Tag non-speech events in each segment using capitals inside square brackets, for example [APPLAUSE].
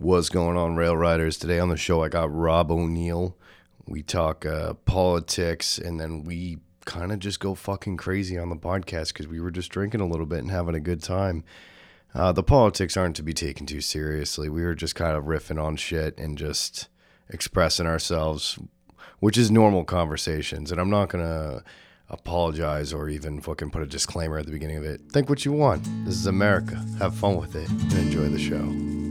What's going on, Rail Riders? Today on the show, I got Rob O'Neill. We talk uh, politics, and then we kind of just go fucking crazy on the podcast because we were just drinking a little bit and having a good time. Uh, the politics aren't to be taken too seriously. We were just kind of riffing on shit and just expressing ourselves, which is normal conversations. And I'm not going to apologize or even fucking put a disclaimer at the beginning of it. Think what you want. This is America. Have fun with it and enjoy the show.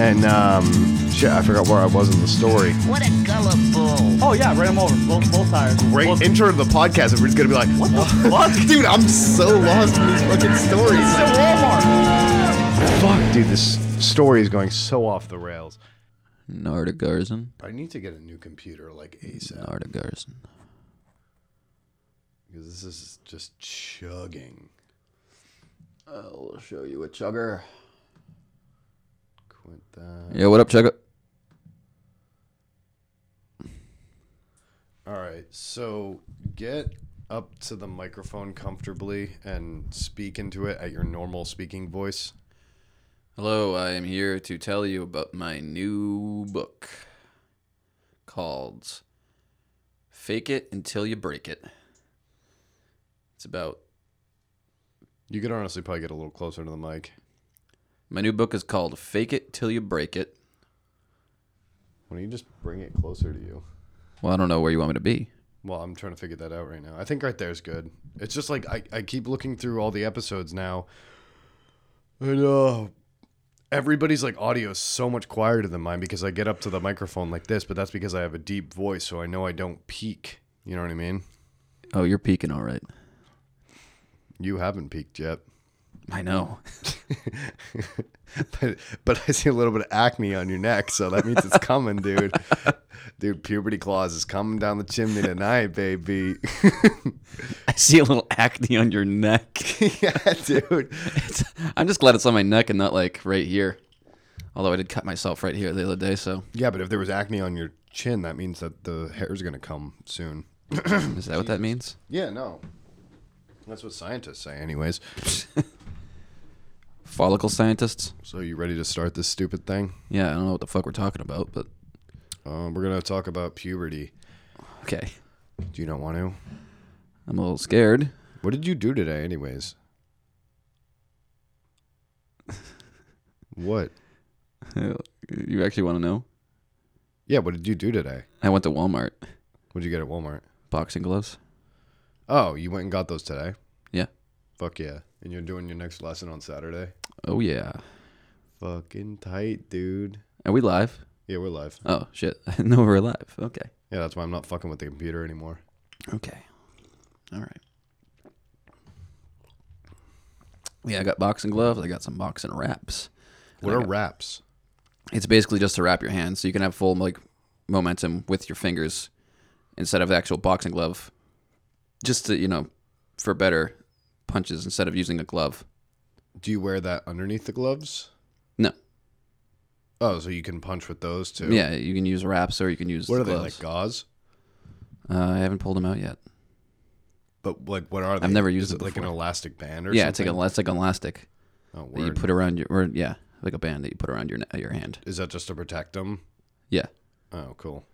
And um, shit, I forgot where I was in the story. What a gullible. Oh yeah, right them over. Both, both tires. Great Both- intro to the podcast, and we're just gonna be like, What the fuck? [LAUGHS] dude? I'm so lost in these fucking stories. It's at Walmart. Fuck, dude, this story is going so off the rails. Nardagarzen. I need to get a new computer like ASAP Nardagarzen. because this is just chugging. I'll show you a chugger. That. Yeah, what up, chugger? All right, so get up to the microphone comfortably and speak into it at your normal speaking voice. Hello, I am here to tell you about my new book called Fake It Until You Break It. It's about You could honestly probably get a little closer to the mic. My new book is called Fake It Till You Break It. Why don't you just bring it closer to you? Well, I don't know where you want me to be. Well, I'm trying to figure that out right now. I think right there is good. It's just like I, I keep looking through all the episodes now. And uh everybody's like audio is so much quieter than mine because I get up to the microphone like this, but that's because I have a deep voice, so I know I don't peak. You know what I mean? Oh, you're peaking all right. You haven't peaked yet. I know. [LAUGHS] but but I see a little bit of acne on your neck, so that means it's coming, dude. [LAUGHS] Dude, puberty claws is coming down the chimney tonight, baby. [LAUGHS] I see a little acne on your neck. yeah, dude. It's, I'm just glad it's on my neck and not like right here. Although I did cut myself right here the other day, so Yeah, but if there was acne on your chin, that means that the hair's gonna come soon. is that what that means? Yeah, no. That's what scientists say, anyways. Follicle scientists? So you ready to start this stupid thing? Yeah, I don't know what the fuck we're talking about, but Um, we're gonna talk about puberty. okay. Do you not want to? I'm a little scared. What did you do today, anyways? [LAUGHS] what? you actually want to know? Yeah, what did you do today? I went to Walmart. What did you get at Walmart? Boxing gloves? Oh, you went and got those today? Yeah. Fuck yeah. And you're doing your next lesson on Saturday? Oh yeah. Fucking tight, dude. Are we live? Yeah, we're live. Oh shit. I didn't know we were live. Okay. Yeah, that's why I'm not fucking with the computer anymore. Okay. All right. Yeah, I got boxing gloves. I got some boxing wraps. What are got- wraps? It's basically just to wrap your hands so you can have full like momentum with your fingers instead of the actual boxing glove. Just to, you know, for better punches instead of using a glove. Do you wear that underneath the gloves? No. Oh, so you can punch with those too? Yeah, you can use wraps or you can use What are they gloves. like gauze? Uh, I haven't pulled them out yet. But like, what are they? I've never used Is it it like an elastic band or yeah, it's something? like a it's like elastic oh, that you put around your or yeah, like a band that you put around your your hand. Is that just to protect them? Yeah, Oh, cool.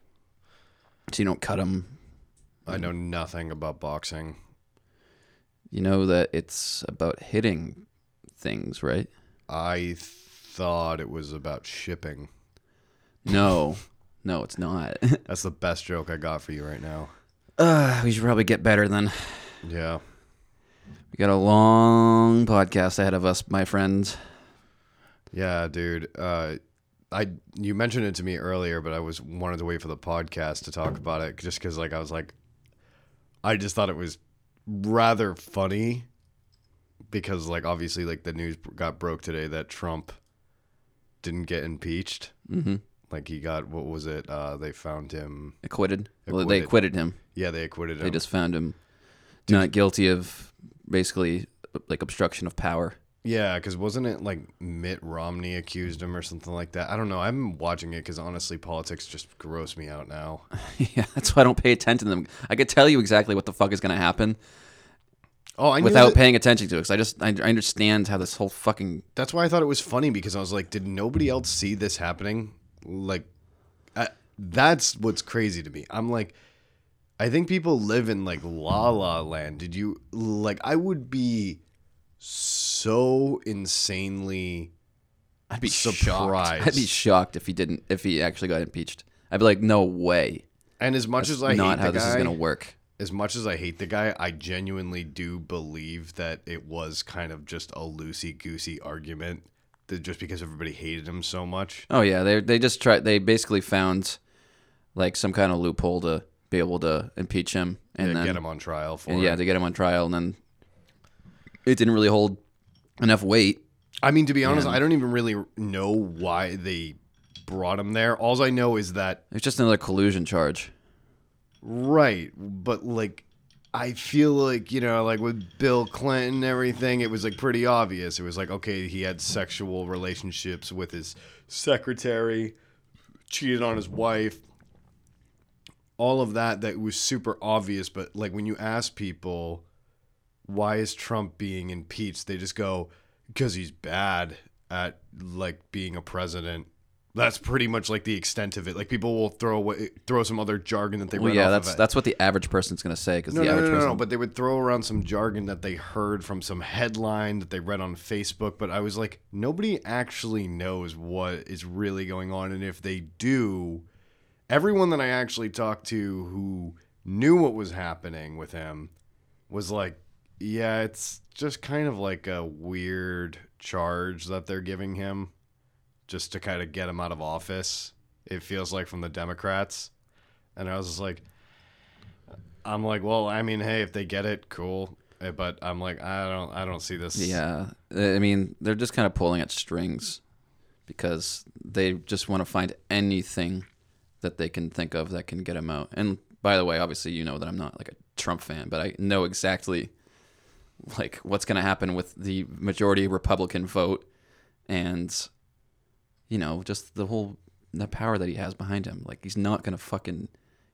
so you don't cut them. I know nothing about boxing. You know that it's about hitting things, right? I thought it was about shipping. No, [LAUGHS] no, it's not. [LAUGHS] That's the best joke I got for you right now. uh, we should probably get better then. Yeah. We got a long podcast ahead of us, my friends. Yeah, dude. Uh, I you mentioned it to me earlier, but I was wanted to wait for the podcast to talk about it just because, like, I was like, I just thought it was rather funny because, like, obviously, like the news got broke today that Trump didn't get impeached. Mm-hmm. Like he got what was it? Uh, they found him. Acquitted. Well, they Acquitted. acquitted him. Yeah, they acquitted him. They just found him not guilty of basically like obstruction of power. Yeah, because wasn't it like Mitt Romney accused him or something like that? I don't know. I'm watching it because honestly, politics just gross me out now. [LAUGHS] yeah, that's why I don't pay attention to them. I could tell you exactly what the fuck is going to happen. Oh, I knew without that- paying attention to it. Because I just I, I understand how this whole fucking That's why I thought it was funny because I was like, did nobody else see this happening? Like, I, that's what's crazy to me. I'm like, I think people live in like la la land. Did you like? I would be so insanely. I'd be Surprised. shocked. I'd be shocked if he didn't if he actually got impeached. I'd be like, no way. And as much as I Not hate how the this guy, is gonna work. as much as I hate the guy, I genuinely do believe that it was kind of just a loosey goosey argument. That just because everybody hated him so much. Oh yeah, they they just tried. They basically found like some kind of loophole to be able to impeach him and to then get him on trial for and it. yeah to get him on trial, and then it didn't really hold enough weight. I mean, to be honest, I don't even really know why they brought him there. All I know is that It's just another collusion charge. right, but like I feel like, you know, like with Bill Clinton and everything, it was like pretty obvious. It was like, okay, he had sexual relationships with his secretary, cheated on his wife. All of that that was super obvious, but like when you ask people why is Trump being impeached, they just go because he's bad at like being a president. That's pretty much like the extent of it. Like people will throw away, throw some other jargon that they Well, read yeah, off that's that's what the average person's gonna say because No, the no, no, average no, person. no, but they would throw around some jargon that they heard from some headline that they read on Facebook. But I was like, nobody actually knows what is really going on. And if they do, everyone that I actually talked to who knew what was happening with him was like, yeah, it's just kind of like a weird charge that they're giving him just to kind of get him out of office. It feels like from the Democrats. And I was just like, I'm like, well, I mean, hey, if they get it, cool. Eh, But I'm like, I don't, I don't see this. Yeah, I mean, they're just kind of pulling at strings because they just want to find anything that they can think of that can get him out. And by the way, obviously, you know that I'm not like a Trump fan, but I know exactly like what's going to happen with the majority Republican vote and you know, just the whole the power that he has behind him. Like he's not going to fucking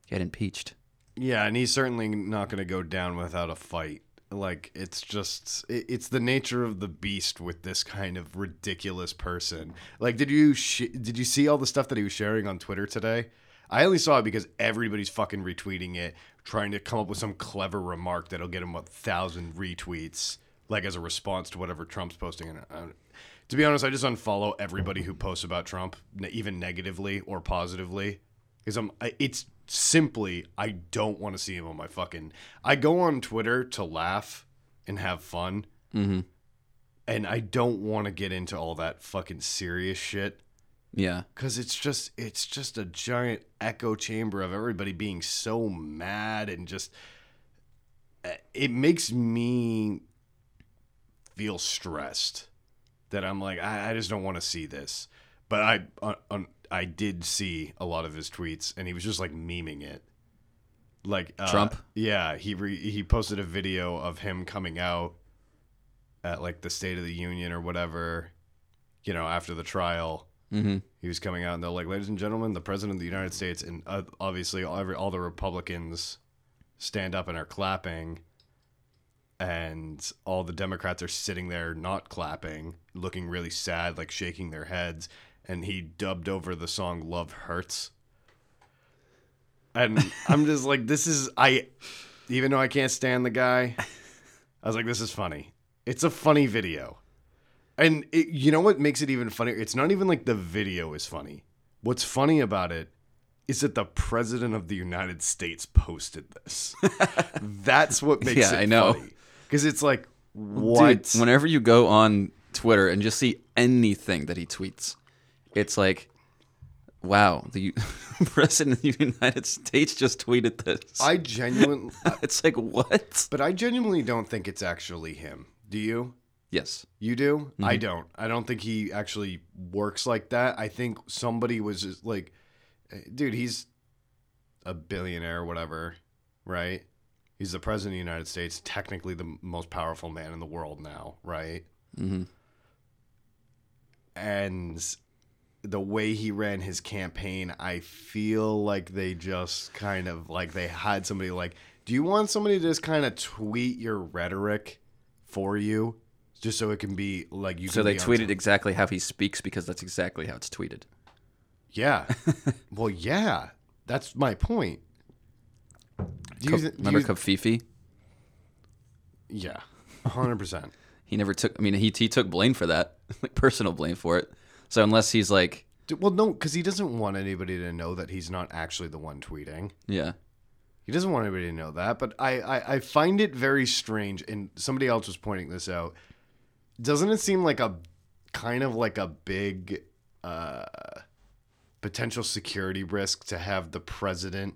get impeached. Yeah, and he's certainly not going to go down without a fight. Like it's just it's the nature of the beast with this kind of ridiculous person. Like did you sh- did you see all the stuff that he was sharing on Twitter today? I only saw it because everybody's fucking retweeting it, trying to come up with some clever remark that'll get him a thousand retweets, like as a response to whatever Trump's posting. And uh, to be honest, I just unfollow everybody who posts about Trump, even negatively or positively, because I'm. It's simply I don't want to see him on my fucking. I go on Twitter to laugh and have fun, Mhm. and I don't want to get into all that fucking serious shit Yeah. because it's just it's just a giant echo chamber of everybody being so mad and just eh, it makes me feel stressed that I'm like I, I just don't want to see this but I uh, um, I did see a lot of his tweets and he was just like memeing it like uh, Trump? yeah he re- he posted a video of him coming out at like the State of the Union or whatever you know after the trial Mm-hmm. he was coming out and they're like, ladies and gentlemen, the president of the United States, and uh, obviously all, every, all the Republicans stand up and are clapping, and all the Democrats are sitting there not clapping, looking really sad, like shaking their heads, and he dubbed over the song "Love Hurts," and [LAUGHS] I'm just like, this is I, even though I can't stand the guy, I was like, this is funny. It's a funny video. And it, you know what makes it even funnier? It's not even like the video is funny. What's funny about it is that the president of the United States posted this. [LAUGHS] That's what makes Yeah, it I know. Because it's like, what? Dude, whenever you go on Twitter and just see anything that he tweets, it's like, wow, the [LAUGHS] president of the United States just tweeted this. I genuinely, [LAUGHS] it's like, what? but I genuinely don't think it's actually him. Do you? Yes. You do? I Mm-hmm. don't. I don't think he actually works like that. I think somebody was just like, eh, dude, he's a billionaire whatever, right? He's the president of the United States, technically the most powerful man in the world now, right? hmm And the way he ran his campaign, I feel like they just kind of like they had somebody like, Do you want somebody to just kind of tweet your rhetoric for you, just so it can be like you? So they tweeted some- exactly how he speaks because that's exactly how it's tweeted. Yeah. [LAUGHS] well, yeah. That's my point. Do you, Co- remember Covfefe? Yeah, hundred percent. [LAUGHS] He never took. I mean, he he took blame for that, [LAUGHS] like personal blame for it. So unless he's like, Well, no, because he doesn't want anybody to know that he's not actually the one tweeting. yeah, He doesn't want anybody to know that. But I, I, I find it very strange, and somebody else was pointing this out. Doesn't it seem like a kind of like a big uh, potential security risk to have the president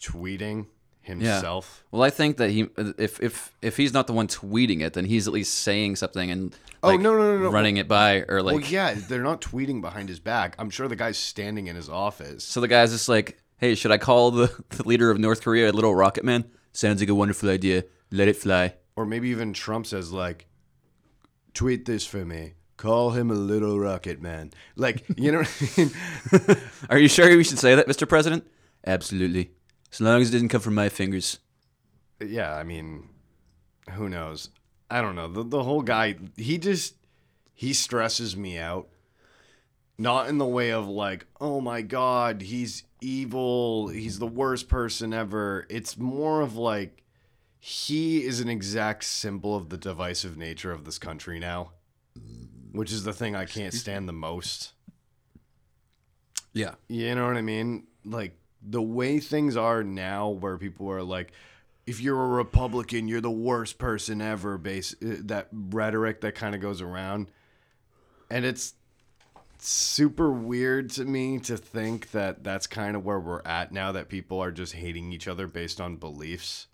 tweeting himself? Well, I think that he, if if if he's not the one tweeting it, then he's at least saying something and Oh, no, no, no, no. running it by or like. well, yeah, they're not tweeting behind his back. I'm sure the guy's standing in his office. So the guy's just like, "Hey, should I call the, [LAUGHS] the leader of North Korea a little rocket man? Sounds like a wonderful idea. Let it fly." Or maybe even Trump says like, tweet this for me. Call him a little rocket man. Like, you know what I mean? [LAUGHS] Are you sure we should say that, Mr. President? Absolutely. As long as it didn't come from my fingers. yeah, I mean, who knows? I don't know. The, the whole guy, he just, he stresses me out. Not in the way of like, oh my God, he's evil. He's the worst person ever. It's more of like, he is an exact symbol of the divisive nature of this country now, which is the thing I can't stand the most. Yeah. You know what I mean? Like the way things are now, where people are like, if you're a Republican, you're the worst person ever. Base uh, that rhetoric that kind of goes around, and it's super weird to me to think that that's kind of where we're at now. That people are just hating each other based on beliefs.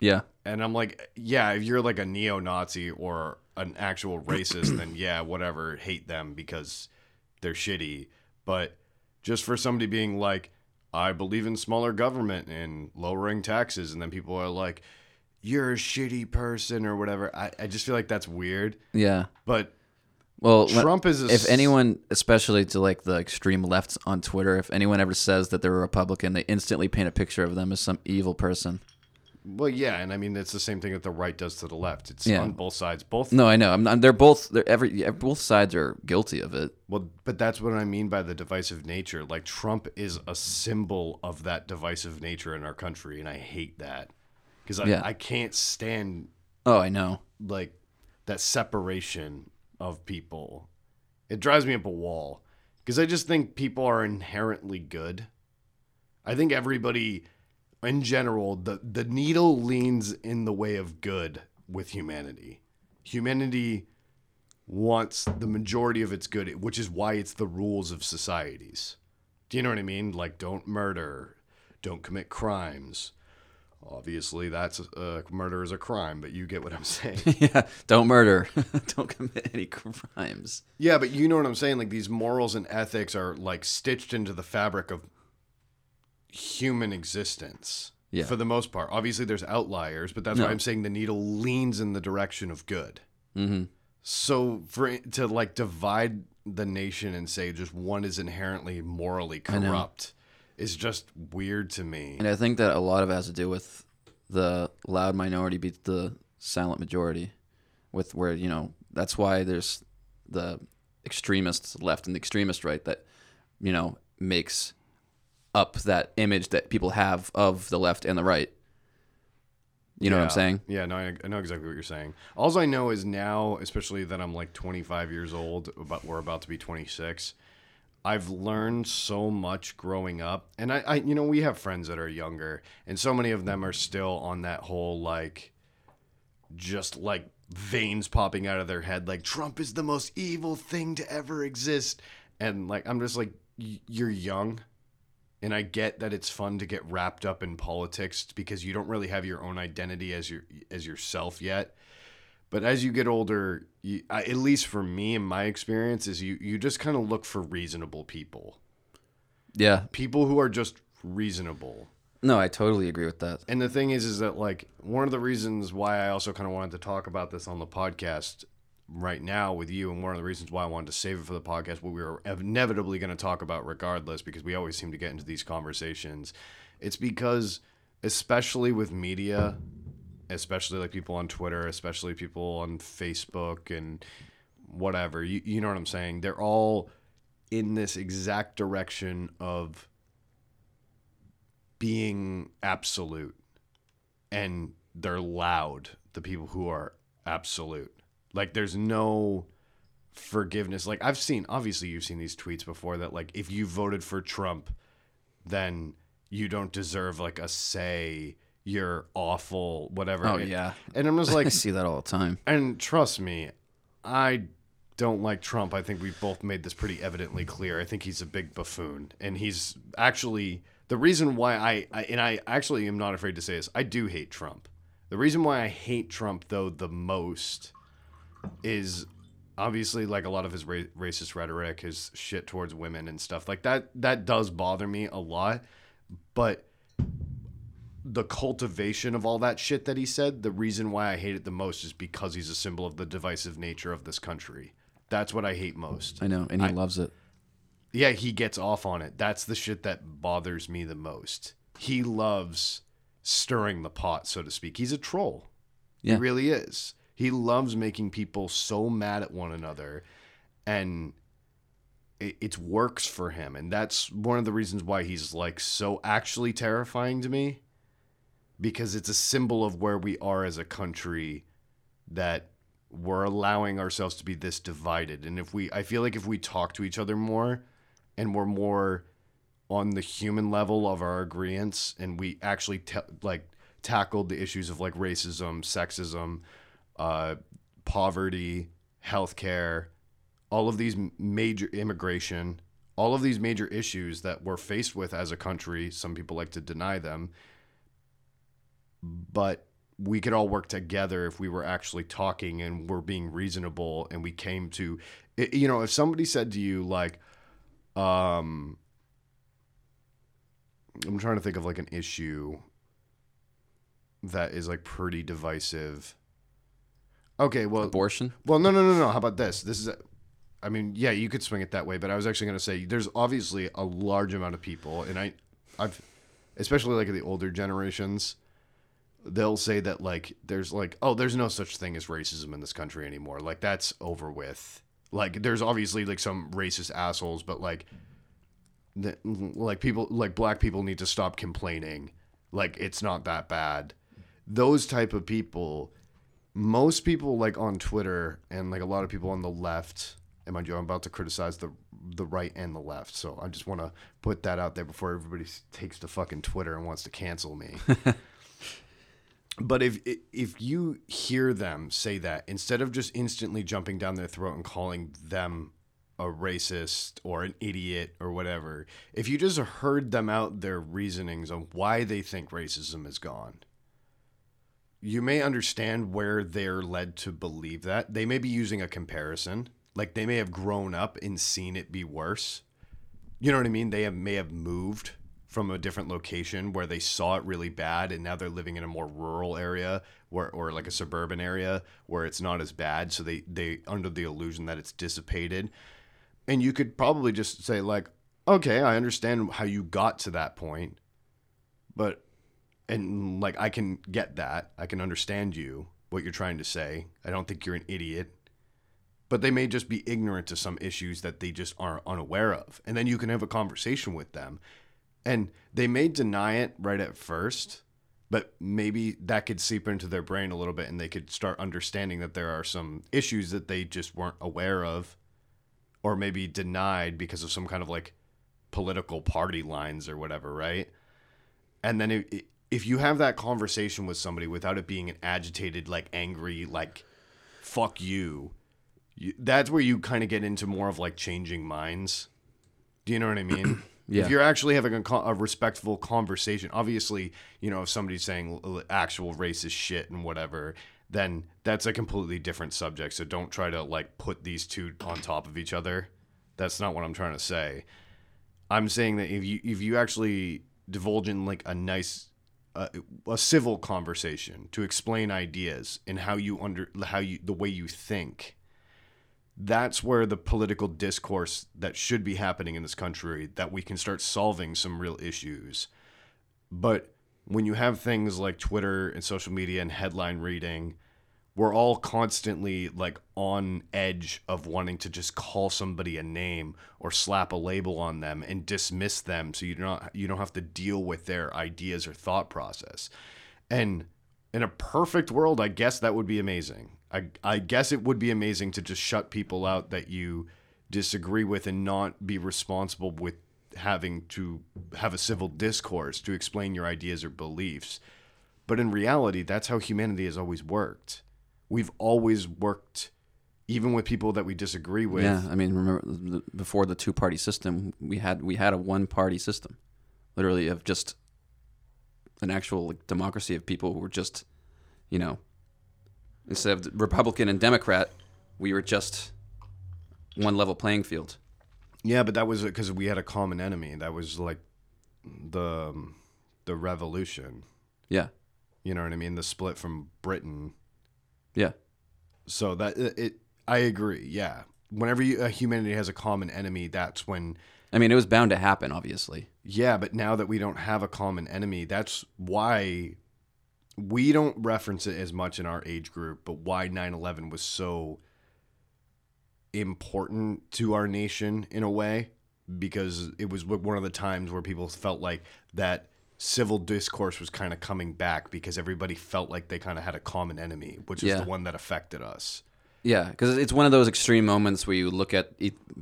Yeah. And I'm like, yeah, if you're like a neo Nazi or an actual racist, then [CLEARS THROAT] yeah, whatever, hate them because they're shitty. But just for somebody being like, I believe in smaller government and lowering taxes, and then people are like, you're a shitty person or whatever. I, I just feel like that's weird. Yeah. But Well, Trump is a if s- anyone, especially to like the extreme left on Twitter, if anyone ever says that they're a Republican, they instantly paint a picture of them as some evil person. Well, yeah, and I mean it's the same thing that the right does to the left. It's Yeah. on both sides. Both No, I know. I'm not, they're both. They're every. yeah, Both sides are guilty of it. Well, but that's what I mean by the divisive nature. Like Trump is a symbol of that divisive nature in our country, and I hate that because I, Yeah. I can't stand Oh, I know. like that separation of people. It drives me up a wall because I just think people are inherently good. I think everybody, in general, the the needle leans in the way of good with humanity. Humanity wants the majority of its good, which is why it's the rules of societies. Do you know what I mean? Like, don't murder, don't commit crimes. Obviously, that's uh, murder is a crime, but you get what I'm [LAUGHS] saying. [LAUGHS] yeah. Don't murder. [LAUGHS] Don't commit any crimes. yeah, but you know what I'm saying? Like, these morals and ethics are like stitched into the fabric of human existence. Yeah. For the most part. Obviously, there's outliers, but that's why I'm saying the needle leans in the direction of good. Mm-hmm. So for to like divide the nation and say just one is inherently morally corrupt is just weird to me. And I think that a lot of it has to do with the loud minority beats the silent majority, with where you know that's why there's the extremist left and the extremist right that you know makes up that image that people have of the left and the right. You know what I'm saying? Yeah, no, I, I know exactly what you're saying. All I know is now, especially that I'm like 25 years old, but we're about to be 26. I've learned so much growing up, and I, I, you know, we have friends that are younger, and so many of them are still on that whole like, just like veins popping out of their head, like Trump is the most evil thing to ever exist, and like I'm just like, y- you're young, and I get that it's fun to get wrapped up in politics because you don't really have your own identity as your as yourself yet. But as you get older, you, I, at least for me and my experience, is you you just kind of look for reasonable people, Yeah. people who are just reasonable. No, I totally agree with that. And the thing is, is that like one of the reasons why I also kind of wanted to talk about this on the podcast right now with you, and one of the reasons why I wanted to save it for the podcast, what we were inevitably going to talk about regardless, because we always seem to get into these conversations. It's because, especially with media, especially like people on Twitter, especially people on Facebook and whatever. You, you know what I'm saying? They're all in this exact direction of being absolute. And they're loud, the people who are absolute. Like there's no forgiveness. Like I've seen obviously you've seen these tweets before that like if you voted for Trump, then you don't deserve like a say. You're awful, whatever. Oh And- yeah, And I'm just [LAUGHS] like I see that all the time. and trust me, I don't like Trump. I think we've both made this pretty evidently clear. I think he's a big buffoon, and he's actually the reason why I, I and I actually am not afraid to say this. I do hate Trump. The reason why I hate Trump though the most is obviously like a lot of his ra- racist rhetoric, his shit towards women and stuff like that. That does bother me a lot, but the cultivation of all that shit that he said, the reason why I hate it the most is because he's a symbol of the divisive nature of this country. That's what I hate most. I know, and he loves it. Yeah, he gets off on it. That's the shit that bothers me the most. He loves stirring the pot, so to speak. He's a troll. Yeah. He really is. He loves making people so mad at one another and it, it works for him. And that's one of the reasons why he's like so actually terrifying to me because it's a symbol of where we are as a country that we're allowing ourselves to be this divided. And if we, I feel like if we talk to each other more and we're more on the human level of our agreements and we actually ta like tackled the issues of like racism, sexism, uh, poverty, healthcare, all of these major immigration, all of these major issues that we're faced with as a country. Some people like to deny them, but we could all work together if we were actually talking and we're being reasonable and we came to, you know, if somebody said to you like, um, I'm trying to think of like an issue that is like pretty divisive. Okay, well, Abortion. well, no, no, no, no. How about this? This is, a, I mean, yeah, you could swing it that way, but I was actually going to say there's obviously a large amount of people, and I, I've, especially like the older generations, they'll say that like there's like oh there's no such thing as racism in this country anymore. Like that's over with. Like there's obviously like some racist assholes, but like, the, like people like black people need to stop complaining. Like it's not that bad. Those type of people most people like on Twitter and like a lot of people on the left, and mind you, I'm about to criticize the the right and the left, so I just want to put that out there before everybody takes to fucking Twitter and wants to cancel me. [LAUGHS] but if if you hear them say that instead of just instantly jumping down their throat and calling them a racist or an idiot or whatever, if you just heard them out their reasonings on why they think racism is gone, you may understand where they're led to believe that. They may be using a comparison. Like they may have grown up and seen it be worse. You know what I mean? They have, may have moved from a different location where they saw it really bad and now they're living in a more rural area where, or like a suburban area where it's not as bad. So they, they under the illusion that it's dissipated. And you could probably just say like, okay, I understand how you got to that point, but and like I can get that. I can understand you what you're trying to say. I don't think you're an idiot. But they may just be ignorant to some issues that they just aren't unaware of. And then you can have a conversation with them. And they may deny it right at first, but maybe that could seep into their brain a little bit and they could start understanding that there are some issues that they just weren't aware of or maybe denied because of some kind of like political party lines or whatever, right? And then if, if you have that conversation with somebody without it being an agitated, like angry, like fuck you, you that's where you kind of get into more of like changing minds. Do you know what I mean? [CLEARS THROAT] Yeah. If you're actually having a, a respectful conversation, obviously, you know, if somebody's saying l- actual racist shit and whatever, then that's a completely different subject. So don't try to like put these two on top of each other. That's not what I'm trying to say. I'm saying that if you if you actually divulge in like a nice uh, a civil conversation to explain ideas and how you under how you the way you think. That's where the political discourse that should be happening in this country that we can start solving some real issues. But when you have things like Twitter and social media and headline reading, we're all constantly like on edge of wanting to just call somebody a name or slap a label on them and dismiss them so you don't you don't have to deal with their ideas or thought process. And in a perfect world, I guess that would be amazing. I I guess it would be amazing to just shut people out that you disagree with and not be responsible with having to have a civil discourse to explain your ideas or beliefs. But in reality, that's how humanity has always worked. We've always worked, even with people that we disagree with. Yeah, I mean, remember before the two-party system, we had we had a one-party system, literally of just an actual like, democracy of people who were just, you know, instead of Republican and Democrat, we were just one level playing field. Yeah, but that was because we had a common enemy. That was like the um, the revolution. Yeah, You know what I mean? The split from Britain. Yeah, So that it, it I agree. Yeah. Whenever you, uh, humanity has a common enemy, that's when I mean, it was bound to happen, obviously. Yeah, but now that we don't have a common enemy, that's why we don't reference it as much in our age group, but why 9 11 was so important to our nation in a way, because it was one of the times where people felt like that civil discourse was kind of coming back because everybody felt like they kind of had a common enemy, which is Yeah. the one that affected us. Yeah, because it's one of those extreme moments where you look at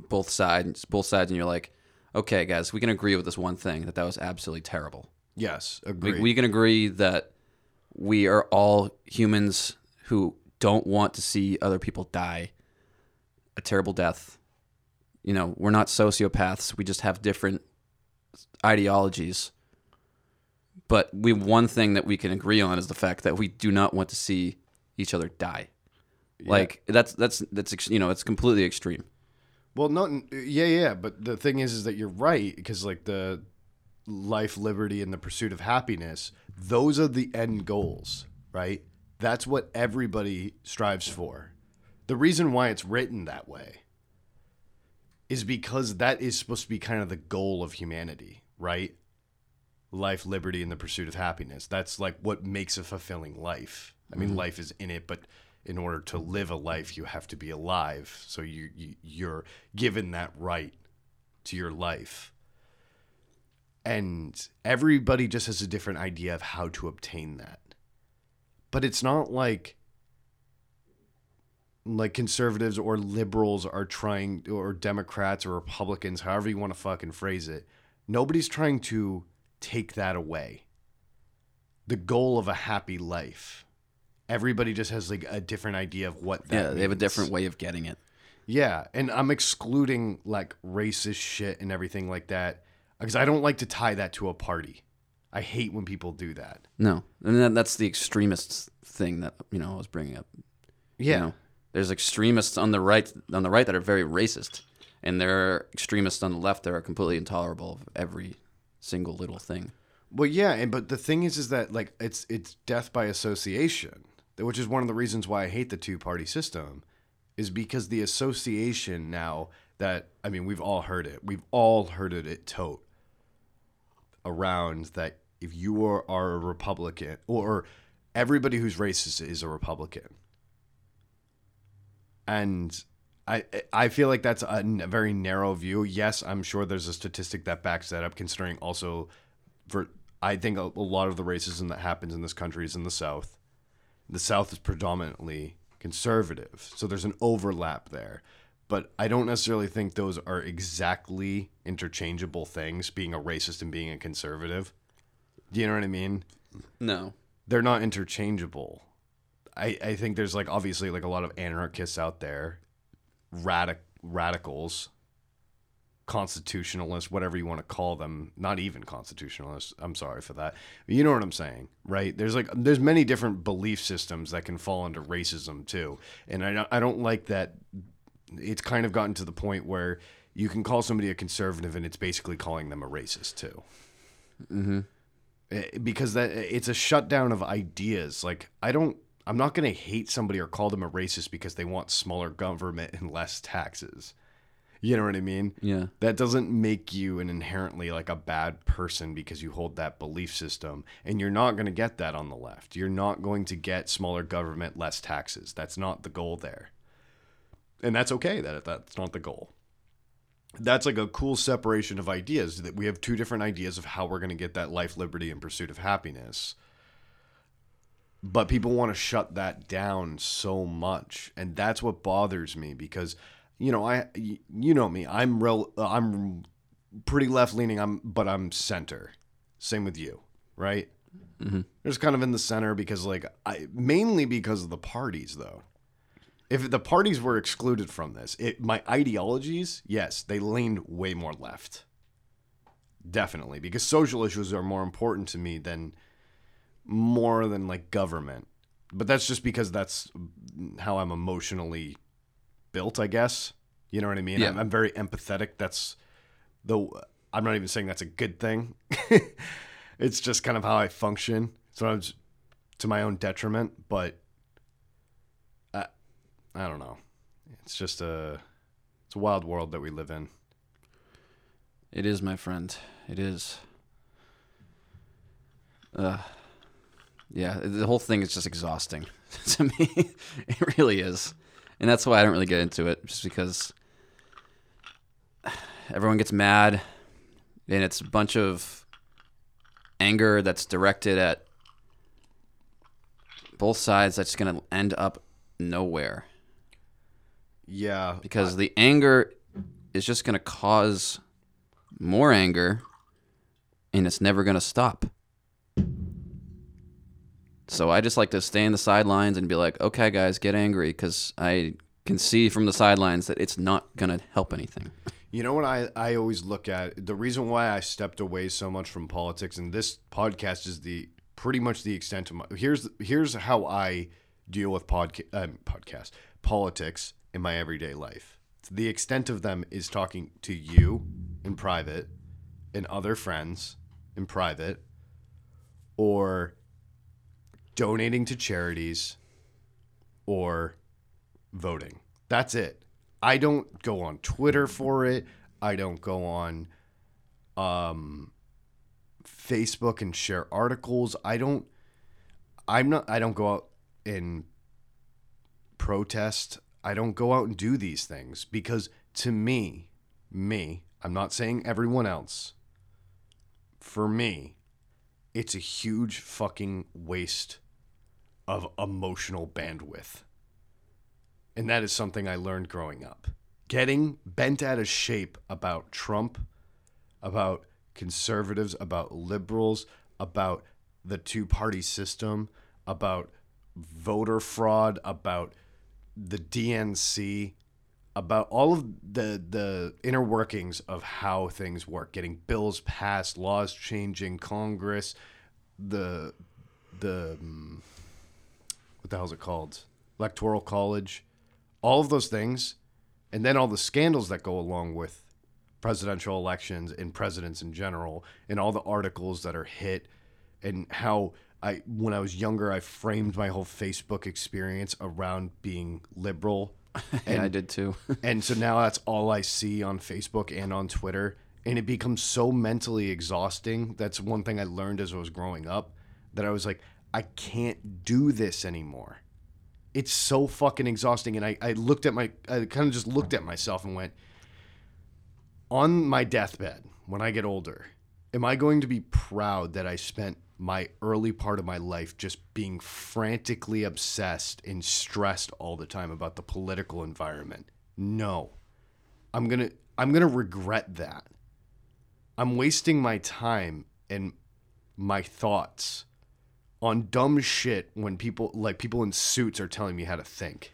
both sides, both sides, and you're like, okay, guys, we can agree with this one thing that that was absolutely terrible. Yes, We, agreed. we can agree that we are all humans who don't want to see other people die a terrible death. You know, we're not sociopaths. We just have different ideologies. But we one thing that we can agree on is the fact that we do not want to see each other die. Like that's that's that's you know it's completely extreme. Well, not yeah, yeah, but the thing is, is that you're right because like the life, liberty, and the pursuit of happiness, those are the end goals, right? That's what everybody strives for. The reason why it's written that way is because that is supposed to be kind of the goal of humanity, right? Life, liberty, and the pursuit of happiness. That's like what makes a fulfilling life. I mean, mm-hmm. life is in it, but in order to live a life, you have to be alive. So you, you you're given that right to your life. And everybody just has a different idea of how to obtain that. But it's not like like conservatives or liberals are trying or Democrats or Republicans, however you want to fucking phrase it. Nobody's trying to take that away. The goal of a happy life. Everybody just has like a different idea of what that yeah, they have a means. different way of getting it. Yeah, and I'm excluding like racist shit and everything like that because I don't like to tie that to a party. I hate when people do that. No, and that, that's the extremist thing that you know I was bringing up. Yeah. You know, there's extremists on the right on the right that are very racist, and there are extremists on the left that are completely intolerable of every single little thing. Well, yeah, and but the thing is, is that like it's it's death by association, which is one of the reasons why I hate the two party system, is because the association now that I mean we've all heard it, we've all heard it at tote around that if you are, are a Republican or everybody who's racist is a Republican, and I I feel like that's a n- very narrow view. Yes, I'm sure there's a statistic that backs that up, considering also for I think a, a lot of the racism that happens in this country is in the South. The South is predominantly conservative, so there's an overlap there. But I don't necessarily think those are exactly interchangeable things, being a racist and being a conservative. Do you know what I mean? No, they're not interchangeable. I, I think there's like obviously like a lot of anarchists out there, radic radicals, constitutionalists, whatever you want to call them. Not even constitutionalists. I'm sorry for that. You know what I'm saying, right? There's like there's many different belief systems that can fall under racism too, and I don't- I don't like that. It's kind of gotten to the point where you can call somebody a conservative and it's basically calling them a racist too. Eh, because that it's a shutdown of ideas. Like I don't I'm not going to hate somebody or call them a racist because they want smaller government and less taxes. You know what I mean? Yeah. That doesn't make you an inherently like a bad person because you hold that belief system. And you're not going to get that on the left. You're not going to get smaller government, less taxes. That's not the goal there. And that's okay that that's not the goal. That's like a cool separation of ideas that we have two different ideas of how we're going to get that life, liberty, and pursuit of happiness. But people want to shut that down so much. And that's what bothers me because you know, i you know me. I'm real I'm pretty left leaning. I'm but I'm center. Same with you, right? Mm-hmm. Just kind of in the center because like I mainly because of the parties though. If the parties were excluded from this, it my ideologies, yes, they leaned way more left. Definitely, because social issues are more important to me than more than like government. But that's just because that's how I'm emotionally built, I guess. You know what I mean? Yeah. I'm, I'm very empathetic. That's the. I'm not even saying that's a good thing. [LAUGHS] it's just kind of how I function. Sometimes to my own detriment, but I, I don't know. It's just a. It's a wild world that we live in. It is, my friend. It is. Uh, yeah, the whole thing is just exhausting [LAUGHS] to me. it really is. And that's why I don't really get into it, just because everyone gets mad and it's a bunch of anger that's directed at both sides that's going to end up nowhere Yeah, because the anger is just going to cause more anger and it's never going to stop. So I just like to stay in the sidelines and be like, okay, guys, get angry because I can see from the sidelines that it's not going to help anything. You know what I, I always look at the reason why I stepped away so much from politics and this podcast is the pretty much the extent of my here's here's how I deal with podca- um, podcast politics in my everyday life. The extent of them is talking to you in private and other friends in private or donating to charities or voting. That's it. I don't go on Twitter for it. I don't go on um, Facebook and share articles. I don't. I'm not. I don't go out and protest. I don't go out and do these things because to me, me, I'm not saying everyone else. For me, it's a huge fucking waste of emotional bandwidth. And that is something I learned growing up. Getting bent out of shape about Trump, about conservatives, about liberals, about the two party system, about voter fraud, about the DNC, about all of the the inner workings of how things work, getting bills passed, laws changing, Congress, the the mm, what the hell is it called? Electoral college, all of those things, and then all the scandals that go along with presidential elections and presidents in general, and all the articles that are hit, and how I when I was younger I framed my whole Facebook experience around being liberal. [LAUGHS] And I did too. [LAUGHS] And so now that's all I see on Facebook and on Twitter. And it becomes so mentally exhausting. That's one thing I learned as I was growing up that I was like, I can't do this anymore. It's so fucking exhausting. And I, I looked at my, I kind of just looked at myself and went, on my deathbed, when I get older, am I going to be proud that I spent my early part of my life just being frantically obsessed and stressed all the time about the political environment? No. I'm going to I'm going to regret that. I'm wasting my time and my thoughts on dumb shit when people like people in suits are telling me how to think.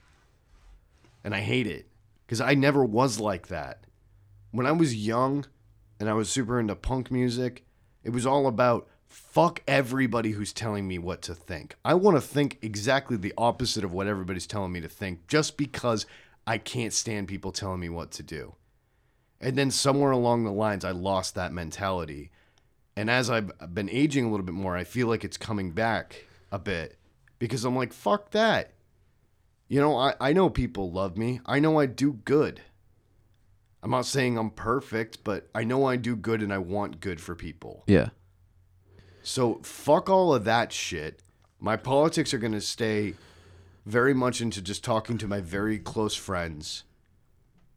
And I hate it cuz I never was like that. When I was young and I was super into punk music, it was all about fuck everybody who's telling me what to think. I want to think exactly the opposite of what everybody's telling me to think just because I can't stand people telling me what to do. And then somewhere along the lines, I lost that mentality. And as I've been aging a little bit more, I feel like it's coming back a bit because I'm like, fuck that. You know, I, I know people love me. I know I do good. I'm not saying I'm perfect, but I know I do good and I want good for people. Yeah. So fuck all of that shit. My politics are going to stay very much into just talking to my very close friends,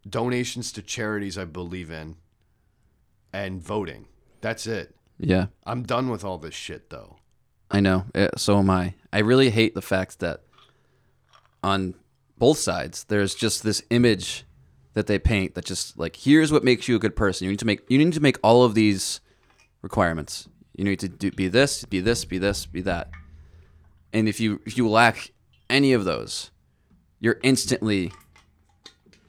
donations to charities I believe in, and voting. That's it. Yeah. I'm done with all this shit though. I know. So am I. I really hate the fact that on both sides there's just this image that they paint that just like here's what makes you a good person. You need to make you need to make all of these requirements. You need to do, be this, be this, be this, be that. And if you if you lack any of those, you're instantly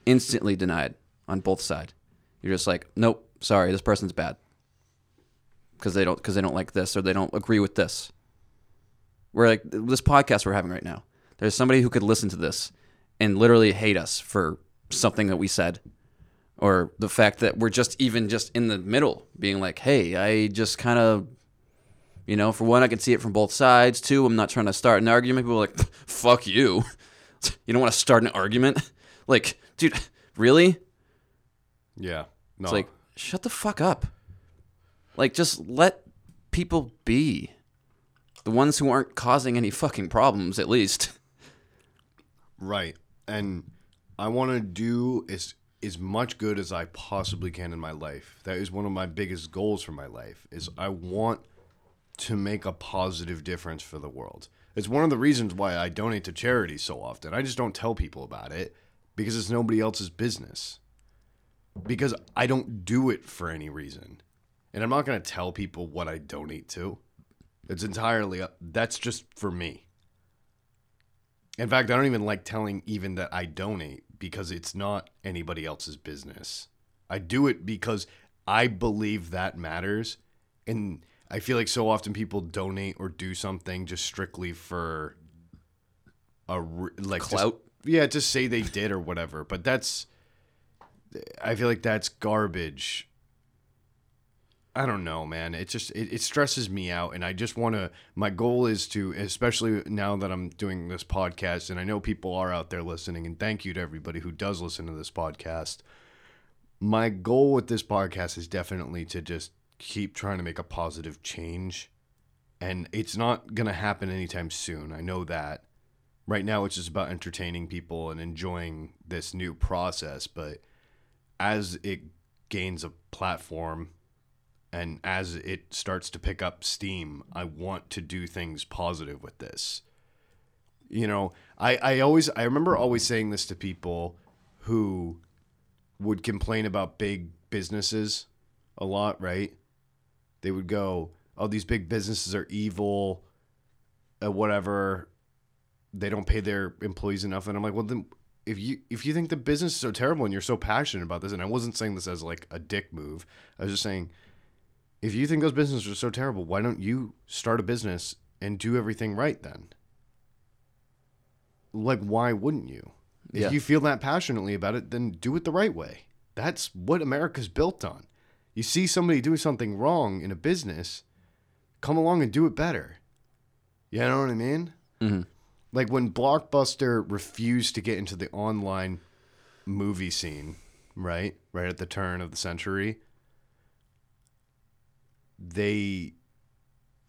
instantly denied on both sides. You're just like, nope, sorry, this person's bad because they don't because they don't like this or they don't agree with this. We're like this podcast we're having right now. There's somebody who could listen to this and literally hate us for something that we said, or the fact that we're just even just in the middle, being like, "Hey, I just kind of." You know, for one, I can see it from both sides. Two, I'm not trying to start an argument. People are like, [LAUGHS] "Fuck you!" [LAUGHS] You don't want to start an argument, like, dude, really? Yeah. No. It's like, shut the fuck up. Like, just let people be. The ones who aren't causing any fucking problems, at least. Right. And I want to do as as much good as I possibly can in my life. That is one of my biggest goals for my life. Is I want to make a positive difference for the world. It's one of the reasons why I donate to charities so often. I just don't tell people about it because it's nobody else's business. Because I don't do it for any reason. And I'm not going to tell people what I donate to. It's entirely up. That's just for me. In fact, I don't even like telling even that I donate because it's not anybody else's business. I do it because I believe that matters. And I feel like so often people donate or do something just strictly for a re- like just- Clout? yeah, just say they did or whatever. But that's I feel like that's garbage. I don't know, man. It just it, it stresses me out, and I just want to. My goal is to, especially now that I'm doing this podcast, and I know people are out there listening, and thank you to everybody who does listen to this podcast. My goal with this podcast is definitely to just keep trying to make a positive change, and it's not gonna happen anytime soon. I know that. Right now, it's just about entertaining people and enjoying this new process, but as it gains a platform and as it starts to pick up steam, I want to do things positive with this. You know, I, I always I remember always saying this to people who would complain about big businesses a lot, right? They would go, "Oh, these big businesses are evil, uh, whatever. They don't pay their employees enough." And I'm like, "Well, then if you if you think the business is so terrible and you're so passionate about this, and I wasn't saying this as like a dick move, I was just saying." If you think those businesses are so terrible, why don't you start a business and do everything right then? Like, why wouldn't you? If Yeah. you feel that passionately about it, then do it the right way. That's what America's built on. You see somebody doing something wrong in a business, come along and do it better. You know what I mean? Mm-hmm. Like when Blockbuster refused to get into the online movie scene, right? Right at the turn of the century they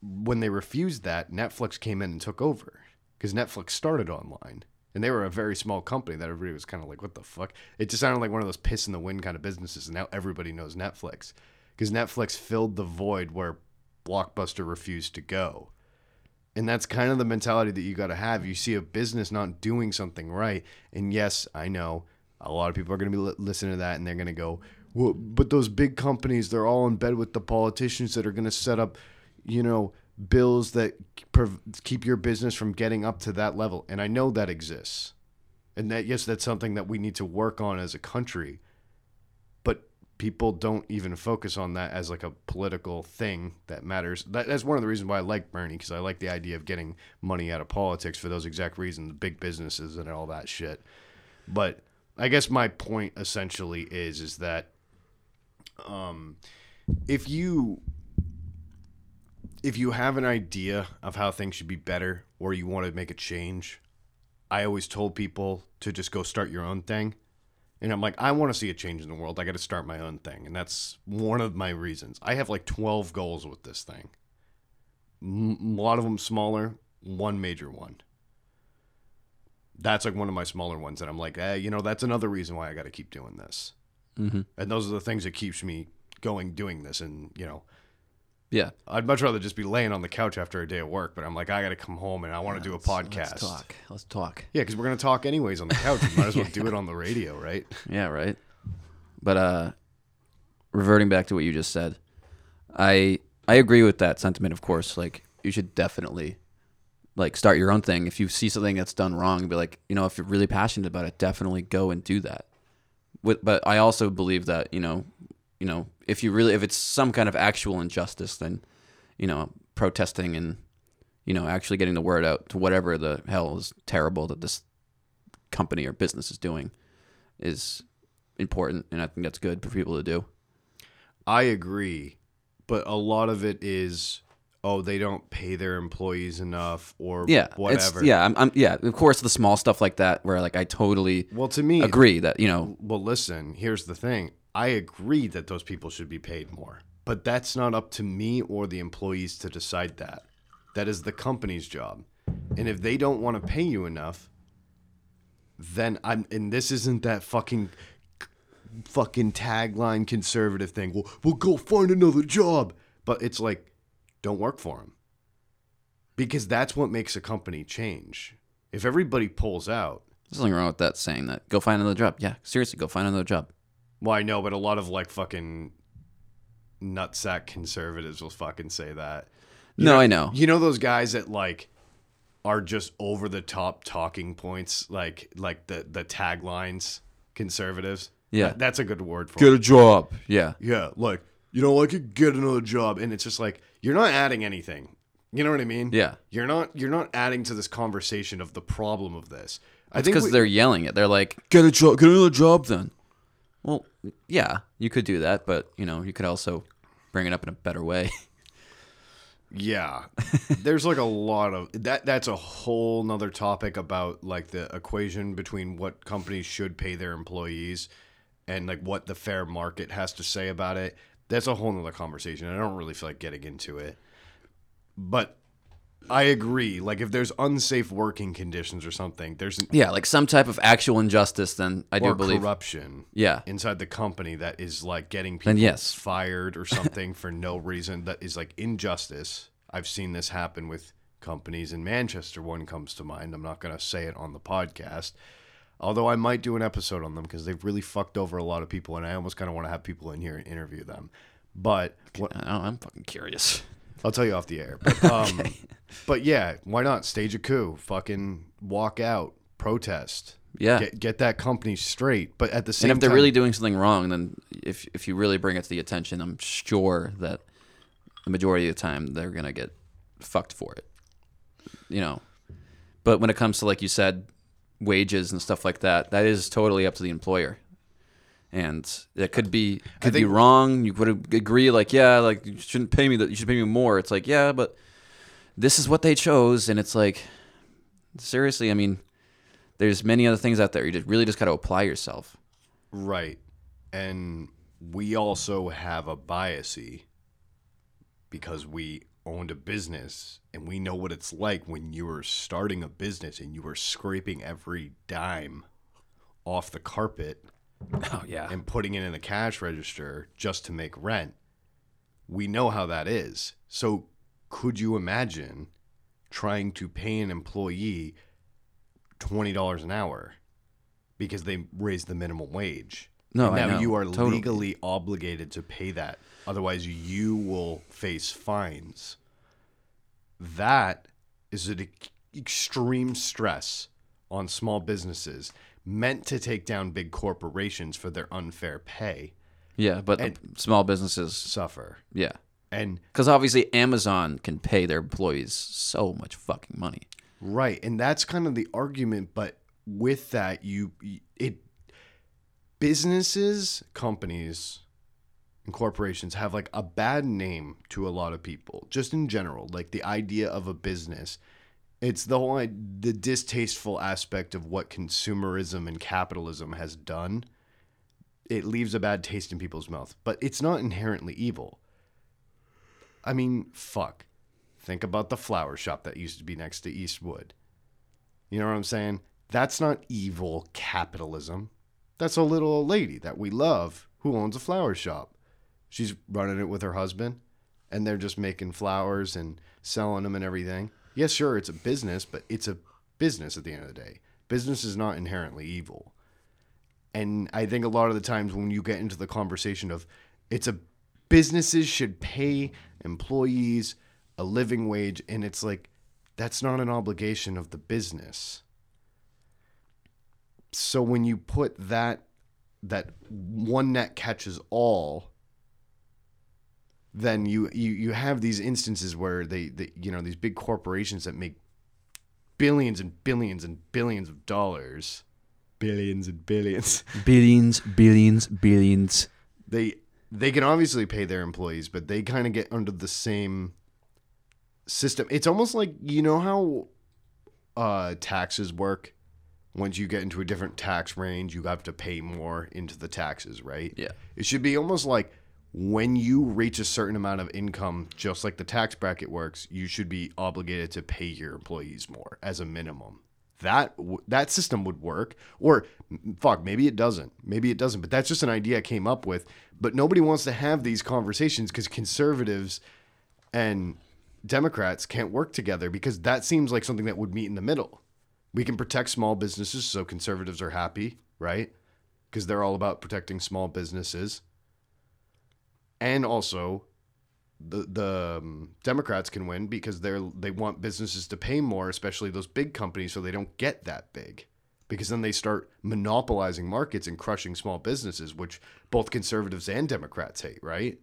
when they refused that, Netflix came in and took over because Netflix started online. And they were a very small company that everybody was kind of like, what the fuck? It just sounded like one of those piss in the wind kind of businesses. And now everybody knows Netflix because Netflix filled the void where Blockbuster refused to go. And that's kind of the mentality that you got to have. You see a business not doing something right. And yes, I know a lot of people are going to be listening to that and they're going to go, well, but those big companies, they're all in bed with the politicians that are going to set up, you know, bills that keep your business from getting up to that level. And I know that exists. And that, yes, that's something that we need to work on as a country. But people don't even focus on that as like a political thing that matters. That, that's one of the reasons why I like Bernie, because I like the idea of getting money out of politics for those exact reasons, the big businesses and all that shit. But I guess my point essentially is is that um, if you if you have an idea of how things should be better or you want to make a change, I always told people to just go start your own thing And I'm like, I want to see a change in the world. I got to start my own thing. And that's one of my reasons. I have like 12 goals with this thing. M- a lot of them smaller, one major one. That's like one of my smaller ones And I'm like, eh, you know, that's another reason why I got to keep doing this. Mm-hmm. And those are the things that keeps me going doing this. And, you know, Yeah. I'd much rather just be laying on the couch after a day of work, but I'm like, I got to come home and I want to do a podcast. Let's talk. Let's talk. Yeah, because we're gonna talk anyways on the couch. We might as well do it on the radio, right? [LAUGHS] Yeah, right. But uh reverting back to what you just said, I I agree with that sentiment, of course. Like you should definitely like start your own thing. If you see something that's done wrong, be like, you know, if you're really passionate about it, definitely go and do that. With, but I also believe that, you know, you know, if you really if it's some kind of actual injustice, then, you know, protesting and you know, actually getting the word out to whatever the hell is terrible that this company or business is doing is important and I think that's good for people to do. I agree, but a lot of it is, oh, they don't pay their employees enough, or Yeah. whatever. It's, yeah, I'm, I'm yeah, of course the small stuff like that where like I totally Well, to me, agree that, you know, Well, listen. Here's the thing. I agree that those people should be paid more, but that's not up to me or the employees to decide that. That is the company's job, and if they don't want to pay you enough, then I'm. And this isn't that fucking fucking tagline conservative thing. Well, we'll go find another job, but it's like, don't work for them, because that's what makes a company change. If everybody pulls out, there's nothing wrong with that saying that. Go find another job. Yeah, seriously, go find another job. Well, I know, but a lot of like fucking nutsack conservatives will fucking say that. You no, know- I know. You know those guys that like are just over the top talking points, like like the the taglines, conservatives. Yeah. That- that's a good word for Get it. a job. Yeah. Yeah, like you know, like could get another job, and it's just like you're not adding anything. You know what I mean? Yeah. You're not you're not adding to this conversation of the problem of this. I It's think because we- they're yelling it. They're like, "Get a job, get another job." Then, well, yeah, you could do that, but you know, you could also bring it up in a better way. [LAUGHS] Yeah. There's like a lot of that that's a whole nother topic about like the equation between what companies should pay their employees and like what the fair market has to say about it. That's a whole nother conversation. I don't really feel like getting into it. But I agree. Like if there's unsafe working conditions or something, there's an yeah, like some type of actual injustice. Then I do believe. corruption Yeah, inside the company that is like getting people yes. fired or [LAUGHS] something for no reason that is like injustice. I've seen this happen with companies in Manchester. One comes to mind. I'm not going to say it on the podcast, although I might do an episode on them because they've really fucked over a lot of people, and I almost kind of want to have people in here and interview them. But what, I am fucking curious. I'll tell you off the air. But, [LAUGHS] um, but yeah, why not stage a coup? Fucking walk out, protest. Yeah. Get, get that company straight. But at the same and if they're time, really doing something wrong, then if if you really bring it to the attention, I'm sure that the majority of the time they're gonna get fucked for it. You know, but when it comes to like you said, wages and stuff like that, that is totally up to the employer. And it could be could be wrong. You would agree, like, yeah, like you shouldn't pay me that. You should pay me more. It's like, yeah, but this is what they chose, and it's like, seriously, I mean, there's many other things out there. You just really just got to apply yourself. Right. And we also have a biasy because we owned a business and we know what it's like when you are starting a business and you are scraping every dime off the carpet Oh yeah. and putting it in the cash register just to make rent. We know how that is. So could you imagine trying to pay an employee $20 an hour because they raised the minimum wage? No, And I now know. you are Totally. legally obligated to pay that. Otherwise, you will face fines. That is an extreme stress on small businesses meant to take down big corporations for their unfair pay Yeah, but the small businesses, suffer. yeah, And because obviously Amazon can pay their employees so much fucking money. right, and that's kind of the argument, but with that you it businesses, companies, and corporations have like a bad name to a lot of people, just in general. Like the idea of a business, it's the whole the distasteful aspect of what consumerism and capitalism has done. it leaves a bad taste in people's mouth, but it's not inherently evil. I mean, fuck. Think about the flower shop that used to be next to Eastwood. You know what I'm saying? That's not evil capitalism. That's a little old lady that we love who owns a flower shop. She's running it with her husband, and they're just making flowers and selling them and everything. Yes, sure, it's a business, but it's a business at the end of the day. Business is not inherently evil. And I think a lot of the times when you get into the conversation of it's a businesses should pay employees a living wage, and it's like that's not an obligation of the business. So when you put that that one net catches all, then you you, you have these instances where they, they you know these big corporations that make billions and billions and billions of dollars, billions and billions. Billions, billions, billions. They they can obviously pay their employees, but they kind of get under the same system. It's almost like you know how uh, taxes work. Once you get into a different tax range, you have to pay more into the taxes, right? Yeah. It should be almost like when you reach a certain amount of income, just like the tax bracket works, you should be obligated to pay your employees more as a minimum. That that system would work, or fuck, maybe it doesn't. Maybe it doesn't. But that's just an idea I came up with. But nobody wants to have these conversations because conservatives and Democrats can't work together because that seems like something that would meet in the middle. We can protect small businesses so conservatives are happy, right? Because they're all about protecting small businesses. And also, the the um, Democrats can win because they're they want businesses to pay more, especially those big companies, so they don't get that big. Because then they start monopolizing markets and crushing small businesses, which both conservatives and Democrats hate, right?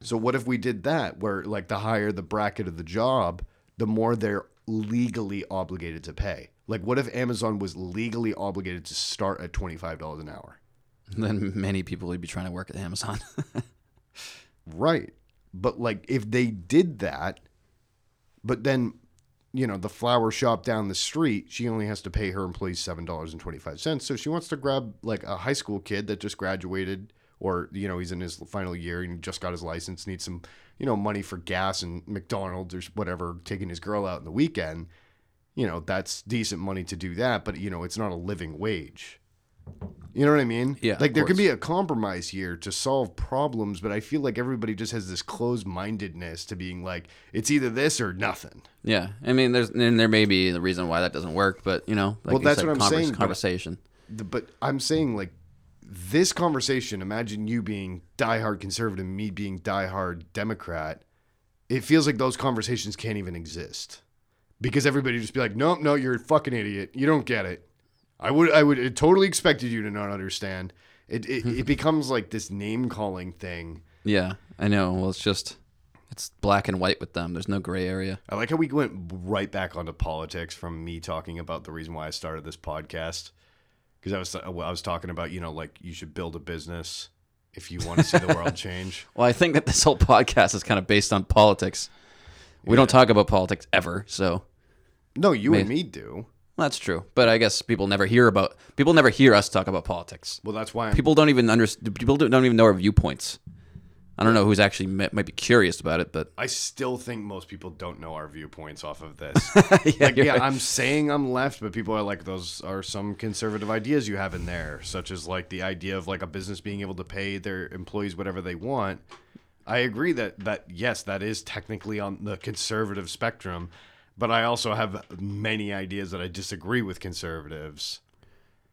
So what if we did that where like the higher the bracket of the job, the more they're legally obligated to pay? Like what if Amazon was legally obligated to start at $25 an hour? Then many people would be trying to work at Amazon. [LAUGHS] Right. But like if they did that, but then you know, the flower shop down the street, she only has to pay her employees seven dollars and twenty five cents. So she wants to grab like a high school kid that just graduated or, you know, he's in his final year and just got his license, needs some, you know, money for gas and McDonald's or whatever, taking his girl out in the weekend. You know, that's decent money to do that, but you know, it's not a living wage. You know what I mean? Yeah, Like there can be a compromise here to solve problems, but I feel like everybody just has this closed mindedness to being like, it's either this or nothing. yeah, I mean, there's and there may be the reason why that doesn't work, but you know, like Well, that's said, what I'm convers- saying, Conversation. The- But I'm saying like this conversation, imagine you being diehard conservative, me being diehard Democrat. It feels like those conversations can't even exist. Because everybody just be like, nope, no, you're a fucking idiot. You don't get it. I would I would totally expected you to not understand. It it, it [LAUGHS] becomes like this name calling thing. Yeah, I know. Well, it's just it's black and white with them. There's no gray area. I like how we went right back onto politics from me talking about the reason why I started this podcast. Because I was I was talking about you know like you should build a business if you want to see the world [LAUGHS] change. Well, I think that this whole podcast is kind of based on politics. We don't talk about politics ever, so No, you and me do. That's true. But I guess people never hear about people never hear us talk about politics. Well, that's why I'm, People don't even understand. People don't even know our viewpoints. I don't know who's actually might, might be curious about it, but I still think most people don't know our viewpoints off of this. [LAUGHS] yeah, like, yeah, right. I'm saying I'm left, but people are like, those are some conservative ideas you have in there, such as like the idea of like a business being able to pay their employees whatever they want. I agree that that yes, that is technically on the conservative spectrum, but I also have many ideas that I disagree with conservatives.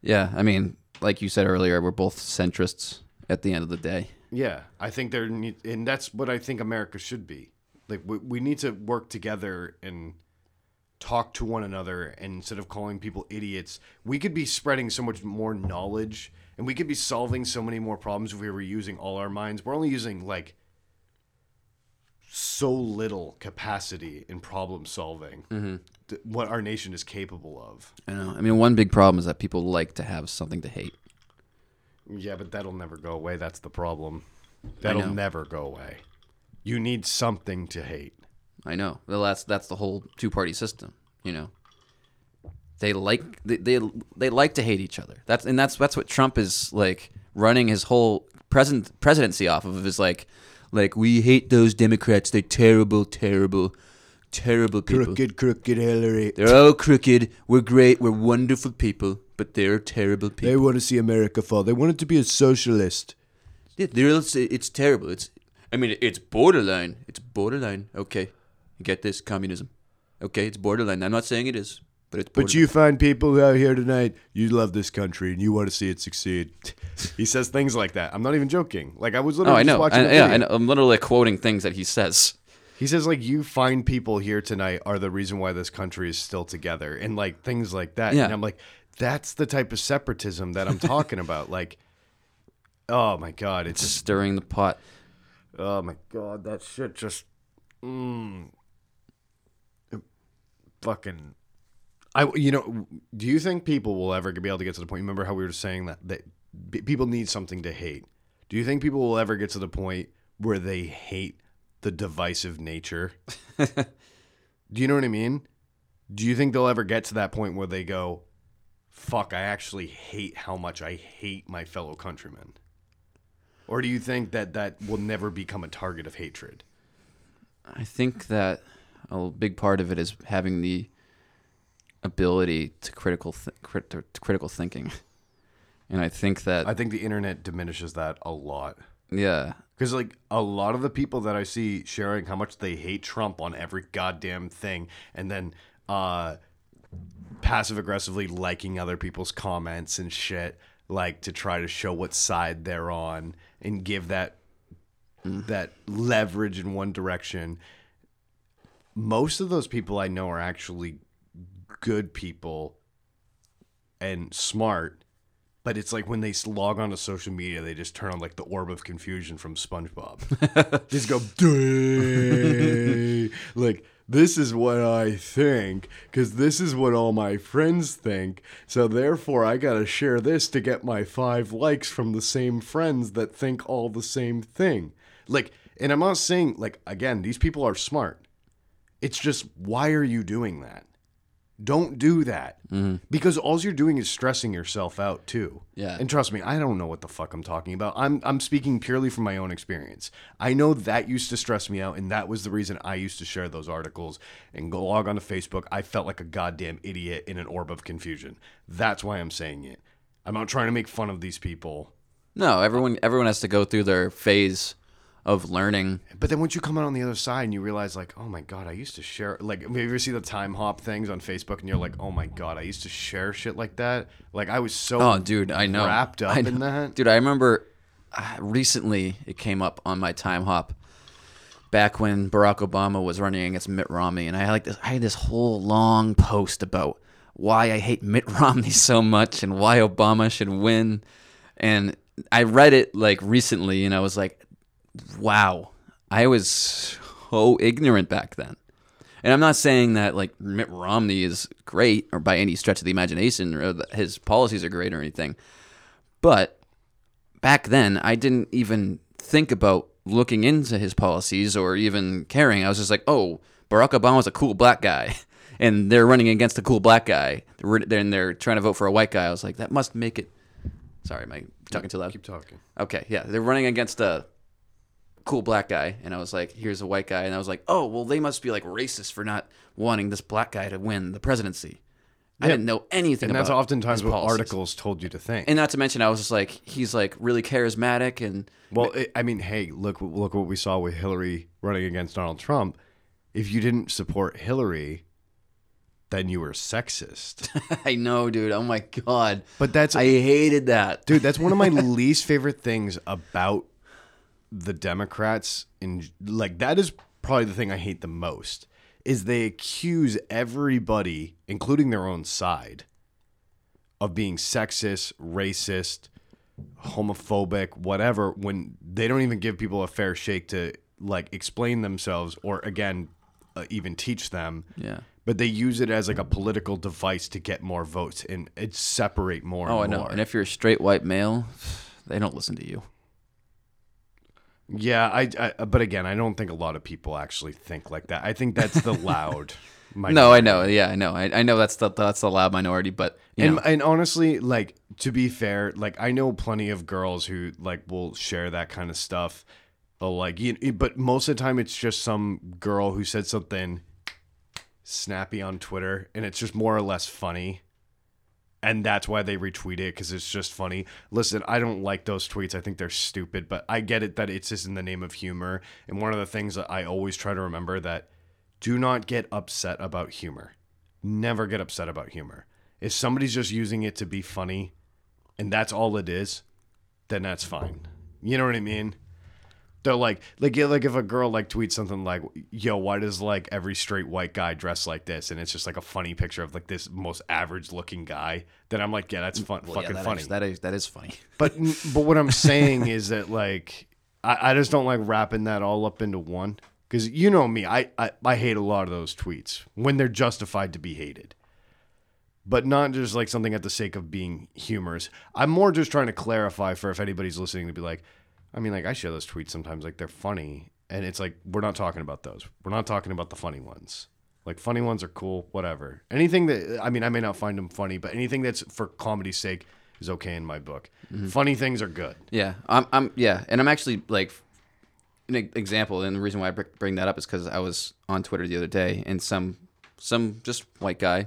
yeah. I mean, like you said earlier, we're both centrists at the end of the day. Yeah, I think there and that's what I think America should be. Like we, we need to work together and talk to one another and instead of calling people idiots, we could be spreading so much more knowledge and we could be solving so many more problems if we were using all our minds. We're only using like so little capacity in problem solving. Mm-hmm. th- What our nation is capable of. I know. I mean, one big problem is that people like to have something to hate. Yeah, but that'll never go away. That's the problem. That'll never go away. You need something to hate. I know. Well, that's that's the whole two party system. You know, they like they, they they like to hate each other. That's and that's that's what Trump is like running his whole present presidency off of is like, like we hate those Democrats. They're terrible, terrible, terrible people. crooked crooked Hillary. They're all crooked. We're great. We're wonderful people, but they're terrible people. They want to see America fall. They want it to be a socialist. Yeah, they're, it's, it's terrible. It's, I mean, it's borderline. It's borderline. Okay, you get this? Communism. Okay, it's borderline. I'm not saying it is, but it's. But you find people out here tonight, you love this country and you want to see it succeed. [LAUGHS] he says things like that. I'm not even joking. Like I was Oh, literally I just know. watching I, yeah. I know. I'm literally quoting things that he says. He says like you find people here tonight are the reason why this country is still together and like things like that. Yeah. And I'm like, that's the type of separatism that I'm talking about. [LAUGHS] Like, oh my god, it's just Stirring the pot. oh my god, that shit just mm, fucking. I you know, do you think people will ever be able to get to the point? Remember how we were saying that that people need something to hate. Do you think people will ever get to the point where they hate the divisive nature? [LAUGHS] Do you know what I mean? Do you think they'll ever get to that point where they go, fuck, I actually hate how much I hate my fellow countrymen? Or do you think that that will never become a target of hatred? I think that a big part of it is having the ability to critical th- crit- to critical thinking, [LAUGHS] and I think that I think the internet diminishes that a lot. yeah, Because, like, a lot of the people that I see sharing how much they hate Trump on every goddamn thing and then uh, passive aggressively liking other people's comments and shit, like to try to show what side they're on and give that that leverage in one direction. Most of those people I know are actually good people and smart but it's like when they log on to social media, they just turn on like the orb of confusion from SpongeBob. [LAUGHS] just go, like, this is what I think, because this is what all my friends think. So therefore, I got to share this to get my five likes from the same friends that think all the same thing. Like, and I'm not saying, like, again, these people are smart. It's just, why are you doing that? Don't do that mm-hmm. because all you're doing is stressing yourself out too. Yeah. And trust me, I don't know what the fuck I'm talking about. I'm I'm speaking purely from my own experience. I know that used to stress me out, and that was the reason I used to share those articles and go log onto Facebook. I felt like a goddamn idiot in an orb of confusion. That's why I'm saying it. I'm not trying to make fun of these people. no, everyone everyone has to go through their phase of learning. But then once you come out on the other side and you realize, like, oh my god, I used to share. Like, have you ever see the time hop things on Facebook, and you're like, oh my god, I used to share shit like that. Like, I was so Oh, dude, I know. wrapped up I in that. Dude, I remember uh, recently it came up on my time hop back when Barack Obama was running against Mitt Romney, and I had like this, I had this whole long post about why I hate Mitt [LAUGHS] Romney so much and why Obama should win, and I read it like recently, and I was like, wow, I was so ignorant back then. And I'm not saying that like Mitt Romney is great or by any stretch of the imagination or that his policies are great or anything. But back then, I didn't even think about looking into his policies or even caring. I was just like, oh, Barack Obama's a cool black guy. [LAUGHS] And they're running against a cool black guy. Then they're trying to vote for a white guy. I was like, that must make it. Sorry, am I talking too loud? Keep talking. Okay, yeah, they're running against a cool black guy, and I was like, "Here's a white guy," and I was like, "Oh, well, they must be like racist for not wanting this black guy to win the presidency." I didn't know anything And that's oftentimes what policies. articles told you to think. And not to mention, I was just like, he's like really charismatic, and well, it, I mean, hey, look, look what we saw with Hillary running against Donald Trump. If you didn't support Hillary, then you were sexist. [LAUGHS] I know, dude. Oh my god, But that's I hated that, dude that's one of my [LAUGHS] least favorite things about the democrats and like that is probably the thing i hate the most is they accuse everybody including their own side of being sexist racist homophobic whatever when they don't even give people a fair shake to like explain themselves or again uh, even teach them Yeah. but they use it as like a political device to get more votes and it separate more Oh, I know. more. And if you're a straight white male, they don't listen to you. Yeah, I, I. But again, I don't think a lot of people actually think like that. I think that's the loud. [LAUGHS] No, I know. Yeah, I know. I, I know that's the that's the loud minority, but you and, know, and honestly, like to be fair, like I know plenty of girls who like will share that kind of stuff. uh, Like, you, but most of the time, it's just some girl who said something snappy on Twitter, and it's just more or less funny. And that's why they retweet it because it's just funny. Listen, I don't like those tweets. I think they're stupid, but I get it that it's just in the name of humor. And one of the things that I always try to remember that do not get upset about humor. Never get upset about humor. If somebody's just using it to be funny and that's all it is, then that's fine. You know what I mean? They're like, like, like if a girl like tweets something like, "Yo, why does like every straight white guy dress like this?" and it's just like a funny picture of like this most average looking guy, then I'm like, yeah, that's fun, well, yeah, fucking that funny. is- that is that is funny. [LAUGHS] But but what I'm saying is that like I, I just don't like wrapping that all up into one because you know me, I, I I hate a lot of those tweets when they're justified to be hated, but not just like something at the sake of being humorous. I'm more just trying to clarify for if anybody's listening to be like, I mean, like I share those tweets sometimes, like they're funny, and it's like we're not talking about those. We're not talking about the funny ones. Like funny ones are cool, whatever. Anything that I mean, I may not find them funny, but anything that's for comedy's sake is okay in my book. Mm-hmm. Funny things are good. Yeah, I'm, I'm, yeah, and I'm actually like an example, and the reason why I bring that up is because I was on Twitter the other day, and some, some just white guy,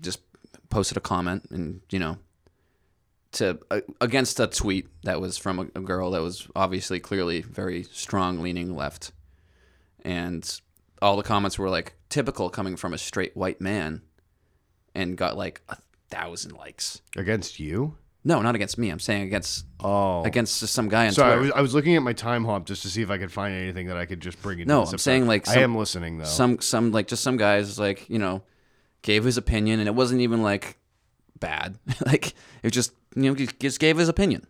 just posted a comment, and you know, to uh, against a tweet that was from a, a girl that was obviously clearly very strong leaning left, and all the comments were like typical coming from a straight white man, and got like a thousand likes. Against you? No, not against me. I'm saying against Oh. against just some guy on Sorry, I was, I was looking at my time hop just to see if I could find anything that I could just bring into No, I'm saying, like, I am listening though. some some like just some guys like you know gave his opinion and it wasn't even like bad. [LAUGHS] Like it just you know just gave his opinion.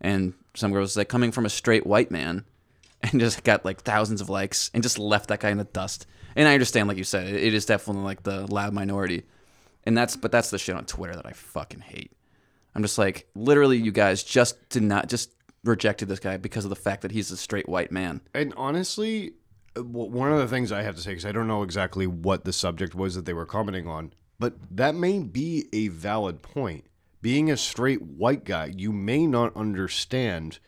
And some girl was like coming from a straight white man and just got like thousands of likes and just left that guy in the dust. And i understand like you said it, is definitely like the loud minority. And that's but that's the shit on twitter that i fucking hate. I'm just like literally you guys just did not just rejected this guy because of the fact that he's a straight white man. And honestly, one of the things I have to say, because I don't know exactly what the subject was that they were commenting on, but that may be a valid point. Being a straight white guy, you may not understand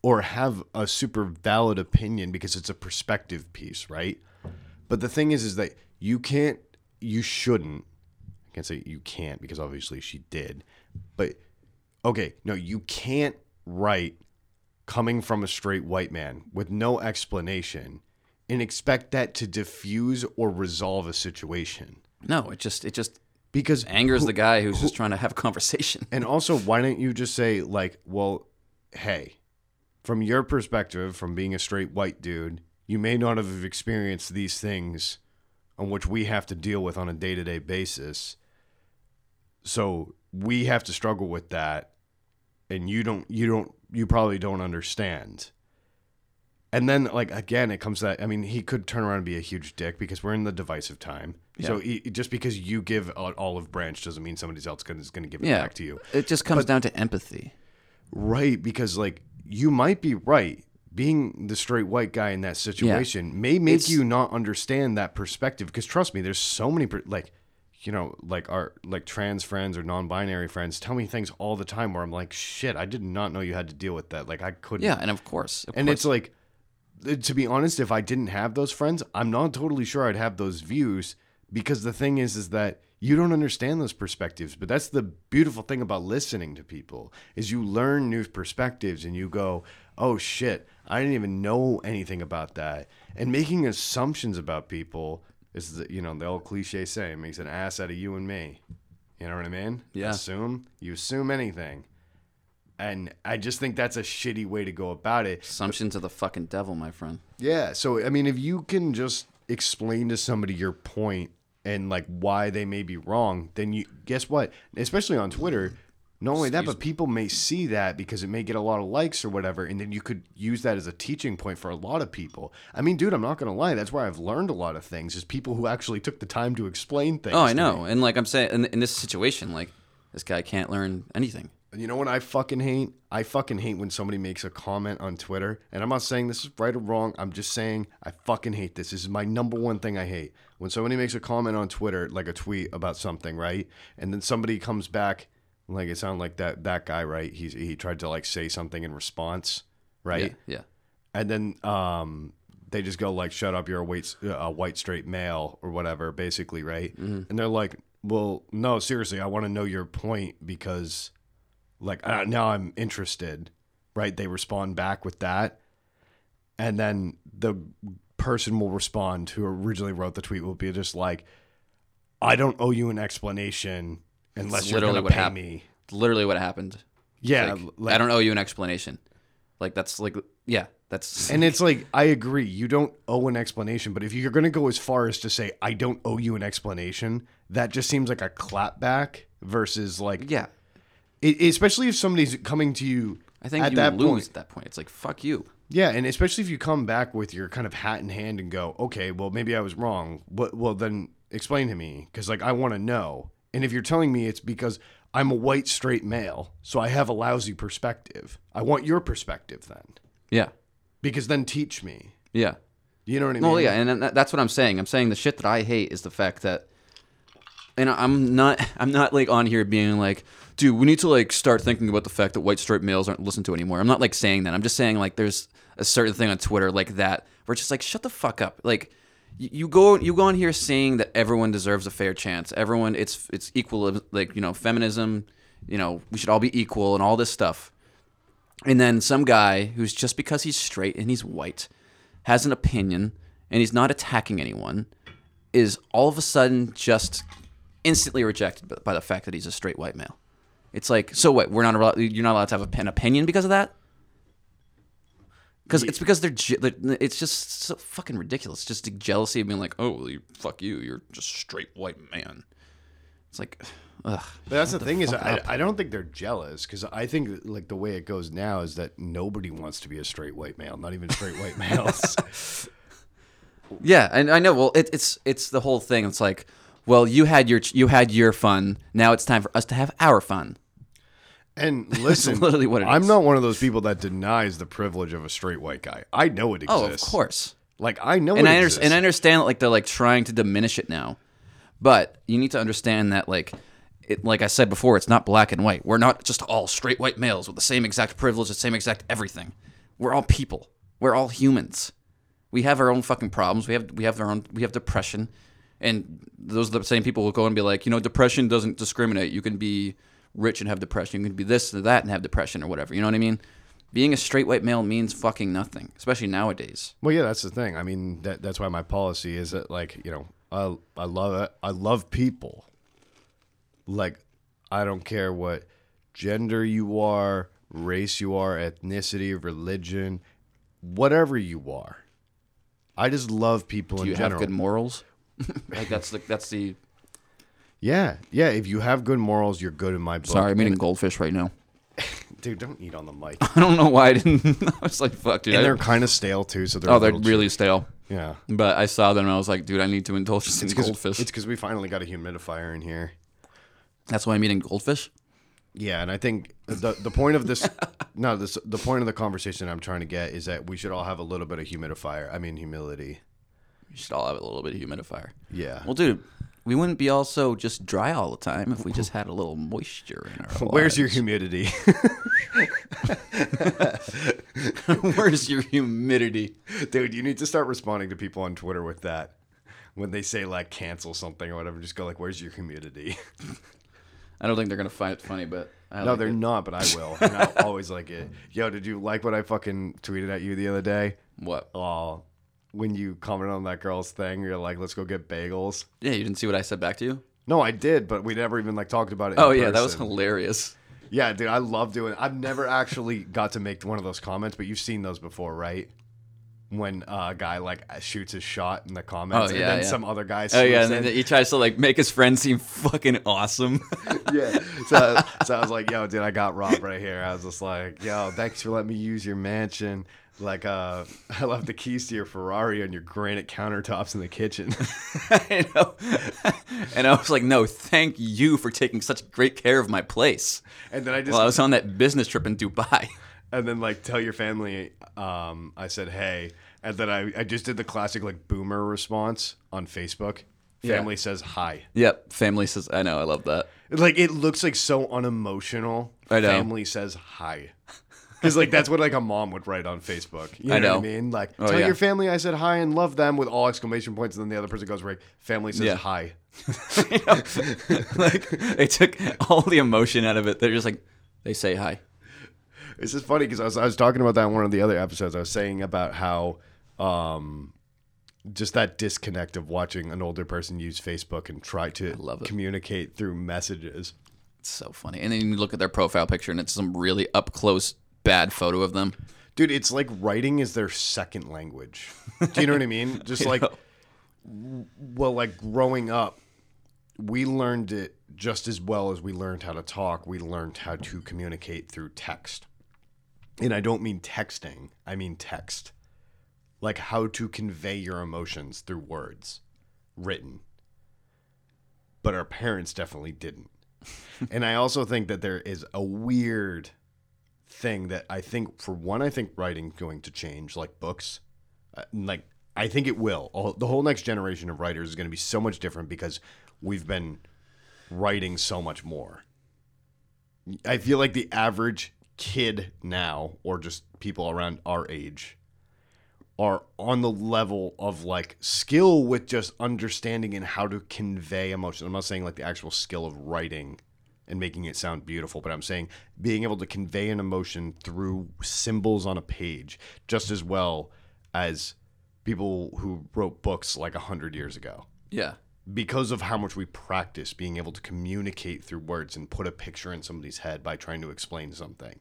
or have a super valid opinion because it's a perspective piece, right? But the thing is, is that you can't, you shouldn't, I can't say you can't because obviously she did, but okay, no, you can't write coming from a straight white man with no explanation and expect that to diffuse or resolve a situation. No it just it just Because angers the guy who's just trying to have a conversation. and also why don't you just say like, well, hey, from your perspective from being a straight white dude, you may not have experienced these things on which we have to deal with on a day-to-day basis. So we have to struggle with that and you don't you don't you probably don't understand. And then like again it comes to that I mean he could turn around and be a huge dick because we're in the divisive time. So he, just because you give an olive branch doesn't mean somebody else is going to give it Yeah, back to you. It just comes down to empathy. Right, because like you might be right. Being the straight white guy in that situation may make It's- you not understand that perspective. Because trust me, there's so many per- like, you know, like our like trans friends or non-binary friends tell me things all the time where I'm like, shit, I did not know you had to deal with that. Like I couldn't. Yeah, and of course, of And course. it's like, to be honest, if I didn't have those friends, I'm not totally sure I'd have those views because the thing is, is that you don't understand those perspectives. But that's the beautiful thing about listening to people is you learn new perspectives and you go, oh shit, I didn't even know anything about that. And making assumptions about people is, the, you know, the old cliche saying makes an ass out of you and me. You know what I mean? Yeah. Assume you assume anything. And I just think that's a shitty way to go about it. assumptions of the fucking devil, my friend. Yeah. So I mean, if you can just explain to somebody your point and like why they may be wrong, then you guess what? Especially on Twitter. Not only that, but people may see that because it may get a lot of likes or whatever, and then you could use that as a teaching point for a lot of people. I mean, dude, I'm not gonna lie. That's where I've learned a lot of things is people who actually took the time to explain things. Oh, I know. me. And like I'm saying, in, in this situation, like this guy can't learn anything. You know what I fucking hate? I fucking hate when somebody makes a comment on Twitter, and I'm not saying this is right or wrong. I'm just saying I fucking hate this. This is my number one thing I hate. When somebody makes a comment on Twitter, like a tweet about something, right? And then somebody comes back, like it sounded like that that guy, right? He's he tried to like say something in response, right? Yeah. yeah. and then um, they just go like, "Shut up, you're a white a white straight male" or whatever, basically, right? And they're like, "Well, no, seriously, I want to know your point because, like, uh, now I'm interested." Right? They respond back with that, and then the person will respond who originally wrote the tweet will be just like, "I don't owe you an explanation unless It's you're literally going what to pay hap- me." Literally what happened. Yeah, Like, like- I don't owe you an explanation. Like that's like yeah, that's [LAUGHS] And it's like, I agree, you don't owe an explanation, but if you're going to go as far as to say, I don't owe you an explanation, that just seems like a clapback versus like, yeah. It, especially if somebody's coming to you I think at you that lose point. at that point. It's like fuck you. Yeah, and especially if you come back with your kind of hat in hand and go, okay, well, maybe I was wrong. What, well, then explain to me because, like, I want to know. And if you're telling me it's because I'm a white straight male, so I have a lousy perspective, I want your perspective then Yeah. because then teach me. Yeah. You know what I mean? Well, yeah, and that's what I'm saying. I'm saying the shit that I hate is the fact that, and I'm not, [LAUGHS] I'm not like on here being like, dude, we need to like start thinking about the fact that white straight males aren't listened to anymore. I'm not like saying that. I'm just saying like there's a certain thing on Twitter like that where it's just like shut the fuck up. Like you, go, you go on here saying that everyone deserves a fair chance. Everyone, it's it's equal, like you know, feminism. You know, we should all be equal and all this stuff. And then some guy who's just because he's straight and he's white has an opinion and he's not attacking anyone is all of a sudden just instantly rejected by the fact that he's a straight white male. It's like, so what? We're not allowed, you're not allowed to have a- an opinion because of that? Because it's because they're, they're- it's just so fucking ridiculous. Just jealousy of being like, oh, well, you, fuck you, you're just straight white man. It's like, ugh. But that's the thing is, I. I don't think they're jealous because I think like the way it goes now is that nobody wants to be a straight white male, not even straight white [LAUGHS] males. Yeah, and I know. Well, it, it's it's the whole thing. It's like, well, you had your you had your fun. Now it's time for us to have our fun. And [LAUGHS] listen, literally what I'm is. not one of those people that denies the privilege of a straight white guy. I know it exists. Oh, of course. Like I know And it I exists. And I understand like they're like trying to diminish it now, but you need to understand that like. It, like I said before, it's not black and white. We're not just all straight white males with the same exact privilege, the same exact everything. We're all people. We're all humans. We have our own fucking problems. We have we have our own we have depression, and those are the same people will go and be like, you know, depression doesn't discriminate. You can be rich and have depression. You can be this or that and have depression or whatever. You know what I mean? Being a straight white male means fucking nothing, especially nowadays. Well, yeah, that's the thing. I mean, that that's why my policy is that like you know, I I love. I love people. Like, I don't care what gender you are, race you are, ethnicity, religion, whatever you are. I just love people Do in you general. have good morals? [LAUGHS] like that's the that's the. Yeah, yeah. If you have good morals, you're good in my book. Sorry, I'm eating goldfish right now. [LAUGHS] dude. Don't eat on the mic. [LAUGHS] I don't know why I didn't. [LAUGHS] I was like, fuck, dude. and I- they're kind of stale too, so they're oh, a they're little really stale. yeah. But I saw them and I was like, dude, I need to indulge in goldfish. it's because we finally got a humidifier in here. That's why I'm eating goldfish. Yeah, and I think the the point of this no, this the point of the conversation I'm trying to get is that we should all have a little bit of humidifier. I mean humility. We should all have a little bit of humidifier. Yeah. Well, dude, we wouldn't be also just dry all the time if we just had a little moisture in our lives. [LAUGHS] Where's your humidity? [LAUGHS] Where's your humidity? Dude, you need to start responding to people on Twitter with that. When they say like cancel something or whatever, just go like, "Where's your humidity?" [LAUGHS] I don't think they're gonna find it funny, but I no, like they're it. not, but I will. And I'll always like it. Yo, did you like what I fucking tweeted at you the other day? What? Oh, when you commented on that girl's thing, you're like, "Let's go get bagels." Yeah, you didn't see what I said back to you? No, I did, but we never even like talked about it. Oh yeah, that was hilarious. Yeah, dude, I love doing. It. I've never actually got to make one of those comments, but you've seen those before, right? when uh, a guy like shoots his shot in the comments, Oh, yeah, and then yeah. some other guy. Oh yeah, and then in. he tries to like make his friend seem fucking awesome. [LAUGHS] yeah. So, so I was like, yo, dude, I got Rob right here. I was just like, yo, thanks for letting me use your mansion. Like, uh, [LAUGHS] I left the keys to your Ferrari on your granite countertops in the kitchen. [LAUGHS] [LAUGHS] I know. and I was like, no, thank you for taking such great care of my place. and then I just, While I was on that business trip in Dubai. and then like tell your family, um, I said, hey, and then I, I just did the classic like boomer response on Facebook. Yeah. Family says hi. Yep, family says. I know, I love that. Like it looks like so unemotional. I know. Family says hi. Because like that's what like a mom would write on Facebook. You know, I know. what I mean? Like Oh, tell yeah. your family I said hi and love them with all exclamation points, and then the other person goes right. Family says Yeah. hi. [LAUGHS] [LAUGHS] like they took all the emotion out of it. They're just like, they say hi. This is funny because I was I was talking about that in one of the other episodes. I was saying about how um just that disconnect of watching an older person use Facebook and try to communicate through messages. It's so funny. And then you look at their profile picture, and it's some really up close bad photo of them. Dude, it's like writing is their second language. Do you know what I mean? [LAUGHS] Just like, well, like growing up, we learned it just as well as we learned how to talk. We learned how to communicate through text. And I don't mean texting, I mean text. Like how to convey your emotions through words written. But our parents definitely didn't. [LAUGHS] and I also think that there is a weird thing that I think, for one, I think writing going to change, like books. Uh, like I think it will. All, the whole next generation of writers is going to be so much different because we've been writing so much more. I feel like the average kid now, or just people around our age, are on the level of like skill with just understanding and how to convey emotion. I'm not saying like the actual skill of writing and making it sound beautiful, but I'm saying being able to convey an emotion through symbols on a page just as well as people who wrote books like a hundred years ago Yeah. because of how much we practice being able to communicate through words and put a picture in somebody's head by trying to explain something.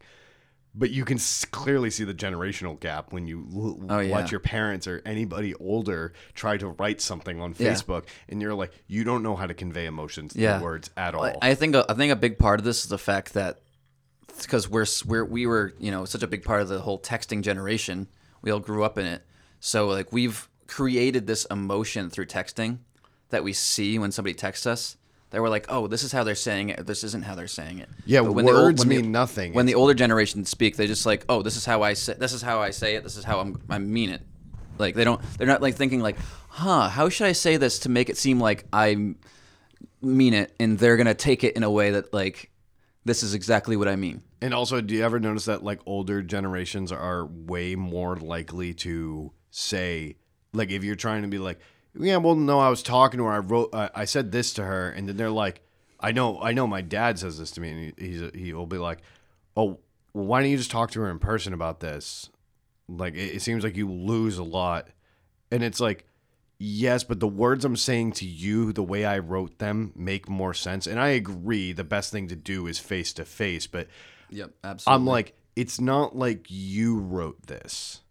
But you can s- clearly see the generational gap when you l- Oh, yeah. watch your parents or anybody older try to write something on Yeah. Facebook, and you're like, you don't know how to convey emotions through Yeah. words at all. I- I think I think a big part of this is the fact that because we're we're we were you know such a big part of the whole texting generation. We all grew up in it, so like we've created this emotion through texting that we see when somebody texts us. That we're like, oh, this is how they're saying it. This isn't how they're saying it. Yeah, But when the old- words when the- mean nothing. When the older generation speak, they just like, oh, this is how I say. This is how I say it. This is how I'm, I mean it. Like they don't. They're not like thinking like, huh? How should I say this to make it seem like I mean it, and they're gonna take it in a way that like, this is exactly what I mean. And also, do you ever notice that like older generations are way more likely to say, like, if you're trying to be like, yeah, well, no, I was talking to her, I wrote, uh, I said this to her, and then they're like, I know, I know, my dad says this to me, and he, he's he will be like, oh, well, why don't you just talk to her in person about this? Like, it, it seems like you lose a lot, and it's like. Yes, but the words I'm saying to you, the way I wrote them, make more sense. And I agree, the best thing to do is face to face. But Yep, absolutely. I'm like, it's not like you wrote this.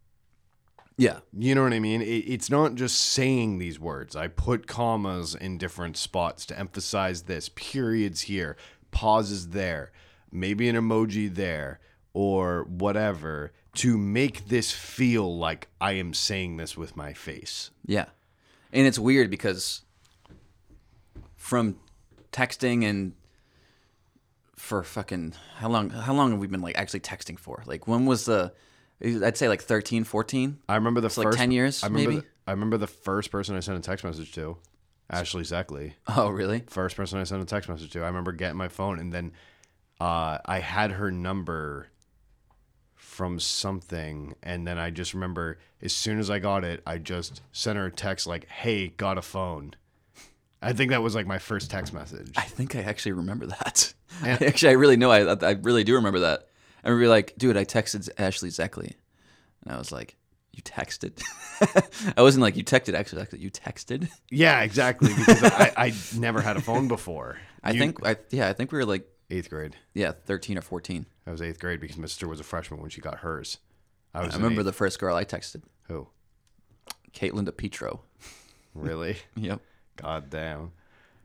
Yeah, You know what I mean? It, it's not just saying these words. I put commas in different spots to emphasize this, periods here, pauses there, maybe an emoji there, or whatever to make this feel like I am saying this with my face. yeah, and it's weird because from texting and for fucking how long? How long have we been like actually texting for? Like when was the? I'd say like 13, 14. I remember the like first 10 years, I remember maybe? The, I remember the first person I sent a text message to, Ashley Zeckley. Oh, really? first person I sent a text message to. I remember getting my phone and then uh, I had her number from something, and then I just remember as soon as I got it, I just sent her a text like, "Hey, got a phone." I think that was like my first text message. I think I actually remember that. [LAUGHS] actually, I really know. I I really do remember that. I remember like, dude, I texted Ashley Zeckley, and I was like, you texted? [LAUGHS] I wasn't like you texted Ashley Zeckley. You texted? Yeah, exactly. Because I, I never had a phone before. I You- think I yeah, I think we were like eighth grade. yeah, thirteen or fourteen. I was eighth grade because my sister was a freshman when she got hers. I was I remember the first girl I texted. who Caitlin DePietro. [LAUGHS] Really? Yep. God damn.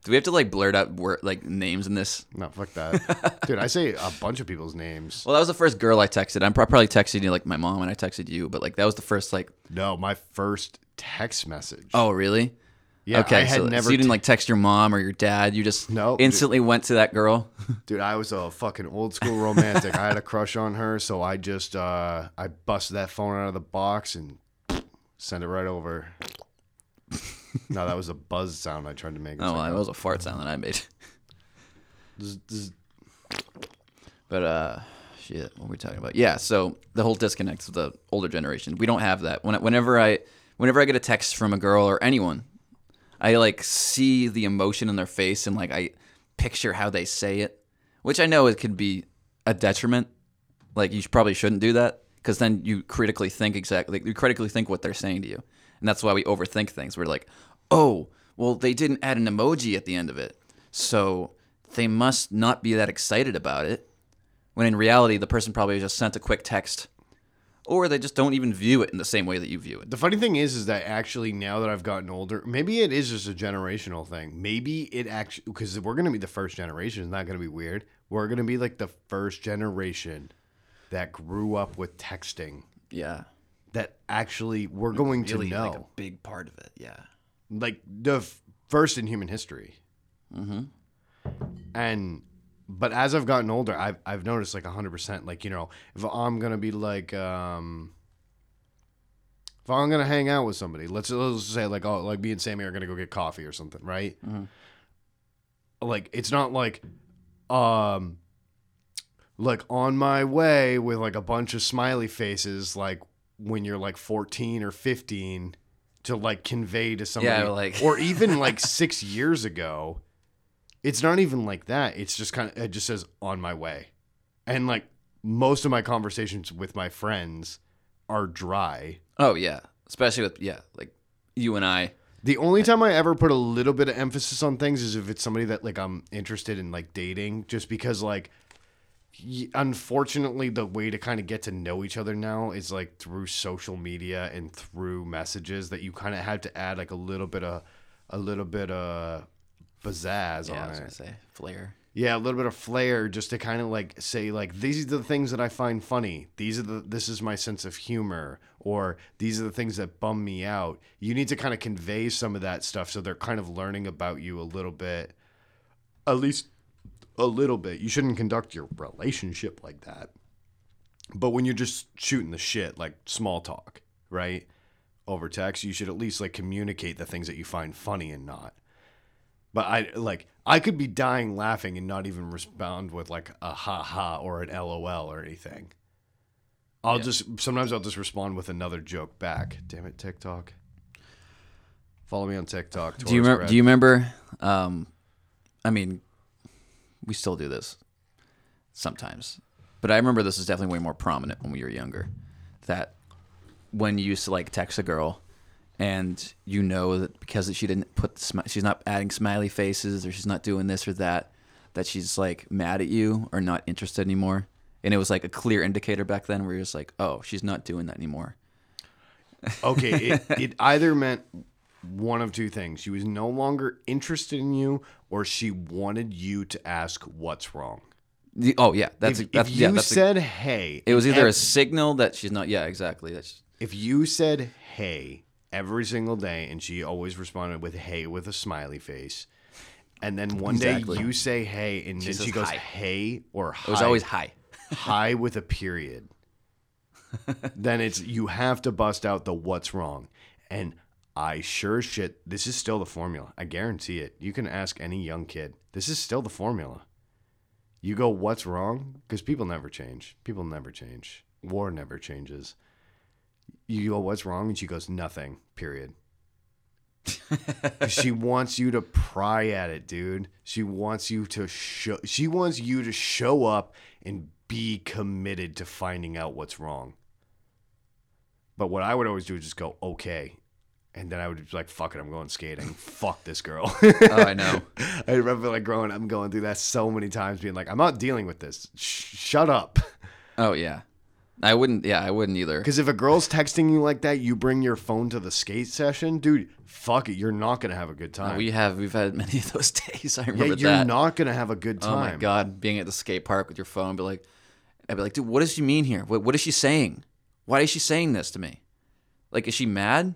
Do we have to like blurt out word, like names in this? No, fuck that. [LAUGHS] Dude, I say a bunch of people's names. Well, that was the first girl I texted. I'm probably texted you like my mom and I texted you, but like that was the first like. No, my first text message. Oh, really? yeah. okay, I had so, never. so you didn't like text your mom or your dad. You just No, dude. instantly went to that girl. [LAUGHS] Dude, I was a fucking old school romantic. I had a crush on her, so I just uh I busted that phone out of the box and sent it right over. No, that was a buzz sound I tried to make. Oh, well, that was a fart sound that I made. [LAUGHS] zzz, zzz. But uh, shit, what were we talking about? Yeah, so the whole disconnect with the older generation. We don't have that. When whenever I whenever I get a text from a girl or anyone, I like see the emotion in their face and like I picture how they say it, which I know it could be a detriment. Like you probably shouldn't do that because then you critically think exactly like, you critically think what they're saying to you, and that's why we overthink things. We're like, oh, well, they didn't add an emoji at the end of it, so they must not be that excited about it when in reality the person probably just sent a quick text or they just don't even view it in the same way that you view it The funny thing is, is that actually now that I've gotten older, maybe it is just a generational thing. Maybe it actually because we're gonna be the first generation. It's not gonna be weird. We're gonna be like the first generation that grew up with texting. yeah That actually we're going to really know, like a big part of it yeah like the f- first in human history. Mm-hmm. And but as I've gotten older, I've I've noticed like hundred percent. Like you know, if I'm gonna be like, um, if I'm gonna hang out with somebody, let's let's say like oh like me and Sammy are gonna go get coffee or something, right? Like it's not like, um, like on my way with like a bunch of smiley faces, like when you're like 14 or 15 to like convey to somebody Yeah, like- or even [LAUGHS] like 6 years ago it's not even like that. It's just kind of it just says on my way. And like most of my conversations with my friends are dry. Oh yeah. Especially with yeah like you and i. The only time I ever put a little bit of emphasis on things is if it's somebody that like I'm interested in like dating, just because like unfortunately the way to kind of get to know each other now is like through social media and through messages that you kind of had to add like a little bit of a little bit of pizzazz yeah i on was it. gonna say flair Yeah, a little bit of flair just to kind of like say like these are the things that I find funny. These are the this is my sense of humor or these are the things that bum me out. You need to kind of convey some of that stuff so they're kind of learning about you a little bit. At least a little bit. You shouldn't conduct your relationship like that. But when you're just shooting the shit like small talk, right? Over text, you should at least like communicate the things that you find funny and not. But I like I could be dying laughing and not even respond with like a ha ha or an LOL or anything. I'll just sometimes I'll just respond with another joke back. Damn it, TikTok. Follow me on TikTok. do you remember do you remember um i mean we still do this sometimes. But i remember this is definitely way more prominent when we were younger that when you used to like text a girl and you know that because she didn't put the smi- she's not adding smiley faces or she's not doing this or that that she's like mad at you or not interested anymore. And it was like a clear indicator back then where you're just like oh she's not doing that anymore. Okay, it, [LAUGHS] it either meant one of two things. She was no longer interested in you or she wanted you to ask what's wrong. The- oh yeah that's If, that's if yeah you that's a- said hey, It was either a signal that she's not. Yeah, exactly. That's if you said hey every single day and she always responded with hey with a smiley face and then one Exactly. day you say hey and then she goes hi. hey or hi it was always high. hi with a period [LAUGHS] then it's you have to bust out the what's wrong and i sure shit this is still the formula. I guarantee it. You can ask any young kid. This is still the formula. You go what's wrong? Because people never change. People never change. War never changes. You go what's wrong? And she goes nothing period. she wants you to pry at it dude. She wants you to show she wants you to show up and be committed to finding out what's wrong. But what i would always do is just go okay and then i would be like fuck it i'm going skating [LAUGHS] fuck this girl Oh, I know. [LAUGHS] I remember like growing up, I'm going through that so many times, being like, I'm not dealing with this. Sh- shut up. Oh yeah. I wouldn't. Yeah, I wouldn't either. Because if a girl's texting you like that, you bring your phone to the skate session, dude. Fuck it, you're not gonna have a good time. We have we've had many of those [LAUGHS] days. I remember yeah, you're that. not gonna have a good time. oh my god, being at the skate park with your phone, be like, I'd be like, dude, what does she mean here? What what is she saying? Why is she saying this to me? Like, is she mad?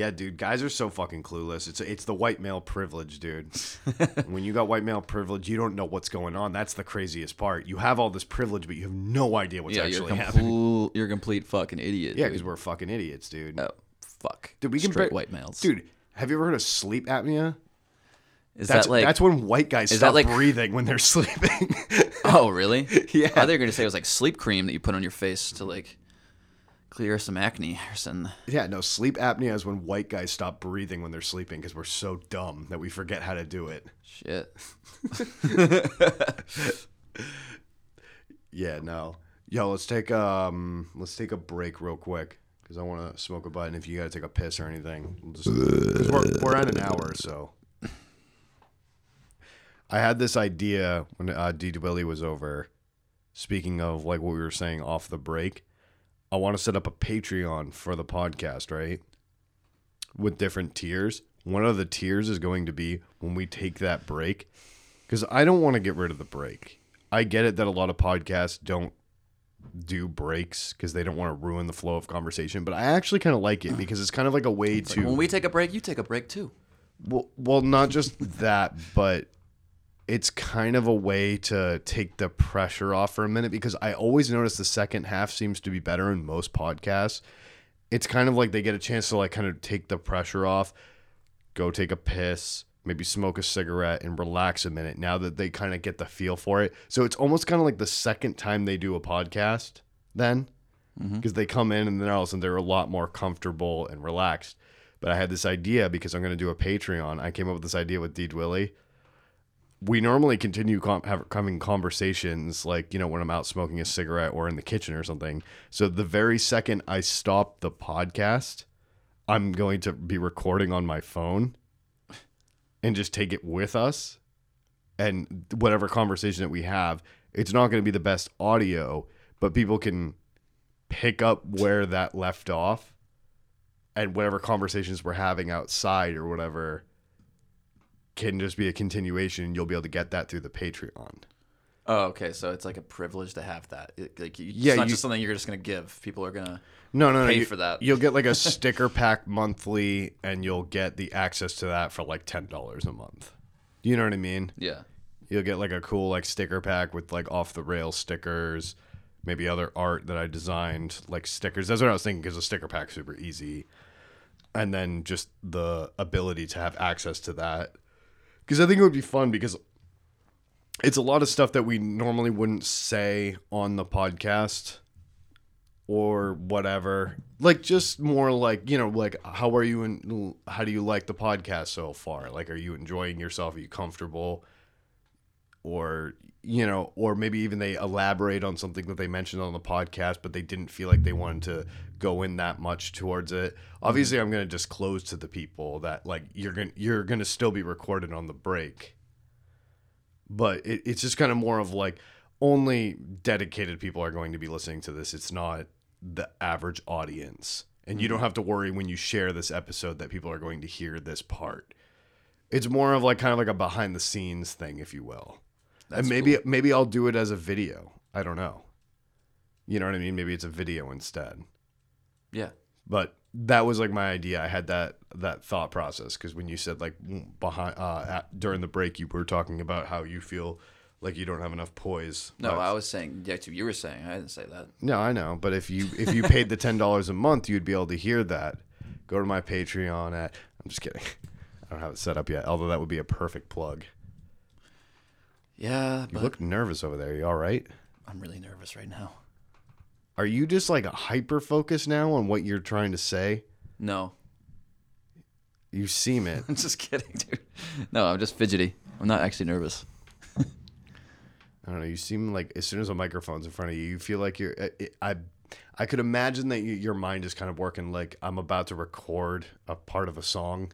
Yeah, dude, guys are so fucking clueless. It's it's the white male privilege, dude. [LAUGHS] when you got white male privilege, you don't know what's going on. That's the craziest part. You have all this privilege, but you have no idea what's yeah, you're actually happening. complete. You're a complete fucking idiot. Yeah, because we're fucking idiots, dude. oh fuck, Dude, we can straight bar- white males, Dude, have you ever heard of sleep apnea? Is That's that like? that's when white guys stop like- breathing when they're [LAUGHS] sleeping. oh really? [LAUGHS] Yeah. I thought you were gonna say it was like sleep cream that you put on your face to like clear some acne or something. yeah, no, sleep apnea is when white guys stop breathing when they're sleeping because we're so dumb that we forget how to do it. Shit. [LAUGHS] Yeah, no. Yo, let's take um let's take a break real quick because I want to smoke a button. If you got to take a piss or anything, we'll just, we're, we're at an hour, so. I had this idea when uh, D. Willie was over. Speaking of like what we were saying off the break, I want to set up a Patreon for the podcast, right? With different tiers. One of the tiers is going to be when we take that break, because I don't want to get rid of the break. I get it that a lot of podcasts don't do breaks because they don't want to ruin the flow of conversation, but I actually kind of like it because it's kind of like a way to When we take a break, you take a break too. well, well, not just that, but it's kind of a way to take the pressure off for a minute because I always notice the second half seems to be better in most podcasts. It's kind of like they get a chance to like kind of take the pressure off, go take a piss, maybe smoke a cigarette and relax a minute now that they kind of get the feel for it. So it's almost kind of like the second time they do a podcast then mm-hmm. because they come in and then all of a sudden they're a lot more comfortable and relaxed. But I had this idea because I'm going to do a Patreon. I came up with this idea with D. Willie. We normally continue com- having conversations like, you know, when I'm out smoking a cigarette or in the kitchen or something. So the very second I stop the podcast, I'm going to be recording on my phone and just take it with us. And whatever conversation that we have, it's not going to be the best audio, but people can pick up where that left off and whatever conversations we're having outside or whatever can just be a continuation and you'll be able to get that through the Patreon. Oh, okay. So it's like a privilege to have that. It, like, you, Yeah, it's not you- just something you're just gonna give. People are gonna. No, no, no. Pay you- for that. You'll get like a [LAUGHS] sticker pack monthly and you'll get the access to that for like $10 a month. You know what I mean? Yeah. You'll get like a cool like sticker pack with like off the rail stickers, maybe other art that I designed, like stickers. That's what I was thinking because a sticker pack's super easy. And then just the ability to have access to that. Because I think it would be fun because it's a lot of stuff that we normally wouldn't say on the podcast or whatever. Like just more like, you know, like how are you and how do you like the podcast so far? Like are you enjoying yourself? Are you comfortable? Or you know, or maybe even they elaborate on something that they mentioned on the podcast, but they didn't feel like they wanted to go in that much towards it. Obviously, mm-hmm. I'm going to disclose to the people that like you're going to you're going to still be recorded on the break but it, it's just kind of more of like only dedicated people are going to be listening to this. It's not the average audience. And you don't mm-hmm. have to worry when you share this episode that people are going to hear this part. It's more of like kind of like a behind the scenes thing, if you will. And maybe maybe I'll do it as a video. I don't know. You know what I mean? Maybe it's a video instead. Yeah. But that was like my idea. I had that that thought process because when you said like behind uh, at, during the break, you were talking about how you feel like you don't have enough poise. No, I was saying. Yeah, you were saying. I didn't say that. no, I know. But if you if you paid the ten dollars a month, you'd be able to hear that. Go to my Patreon at. I'm just kidding. [LAUGHS] I don't have it set up yet. Although that would be a perfect plug. Yeah, You look nervous over there. You all right? I'm really nervous right now. Are you just like hyper focused now on what you're trying to say? No, You seem it. [LAUGHS] I'm just kidding, dude. No, I'm just fidgety. I'm not actually nervous. [LAUGHS] I don't know. You seem like as soon as a microphone's in front of you, you feel like you're. Uh, I, I, I could imagine that you, your mind is kind of working like I'm about to record a part of a song,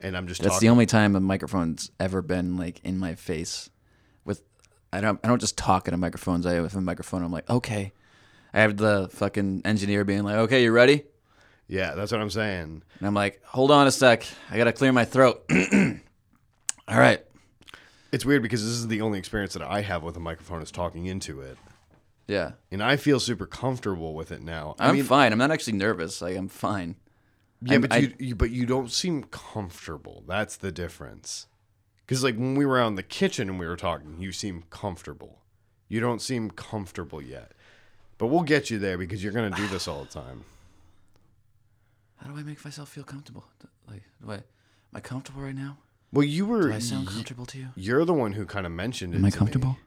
and I'm just That's talking. the only time a microphone's ever been like in my face. I don't I don't just talk into microphones. I have a microphone. I'm like, okay. I have the fucking engineer being like, okay, you ready? Yeah, that's what I'm saying. And I'm like, hold on a sec. I gotta clear my throat. [CLEARS THROAT] All right. It's weird because this is the only experience that I have with a microphone is talking into it. Yeah. And I feel super comfortable with it now. I I'm mean, fine. I'm not actually nervous. Like I'm fine. yeah, I'm- but I- you, you but you don't seem comfortable. That's the difference. Cuz like when we were out in the kitchen and we were talking, you seem comfortable. You don't seem comfortable yet. But we'll get you there because you're going to do this all the time. [SIGHS] How do I make myself feel comfortable? Like, do I, am I comfortable right now? Well, you were Do I sound comfortable to you? You're the one who kind of mentioned it. Am I to me. comfortable?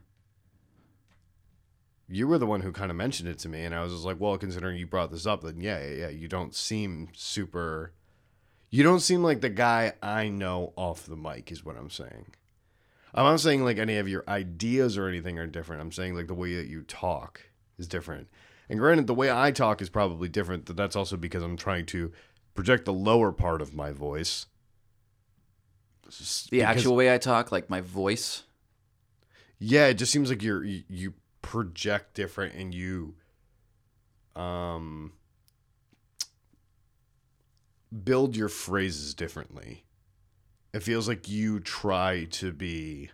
You were the one who kind of mentioned it to me, and I was just like, "Well, considering you brought this up, then yeah, yeah, yeah. You don't seem super. You don't seem like the guy I know off the mic, is what I'm saying. I'm not saying like any of your ideas or anything are different. I'm saying like the way that you talk is different. And granted, the way I talk is probably different. But that's also because I'm trying to project the lower part of my voice. The actual way I talk, like my voice. yeah, it just seems like you're you, you project different and you um build your phrases differently. It feels like you try to be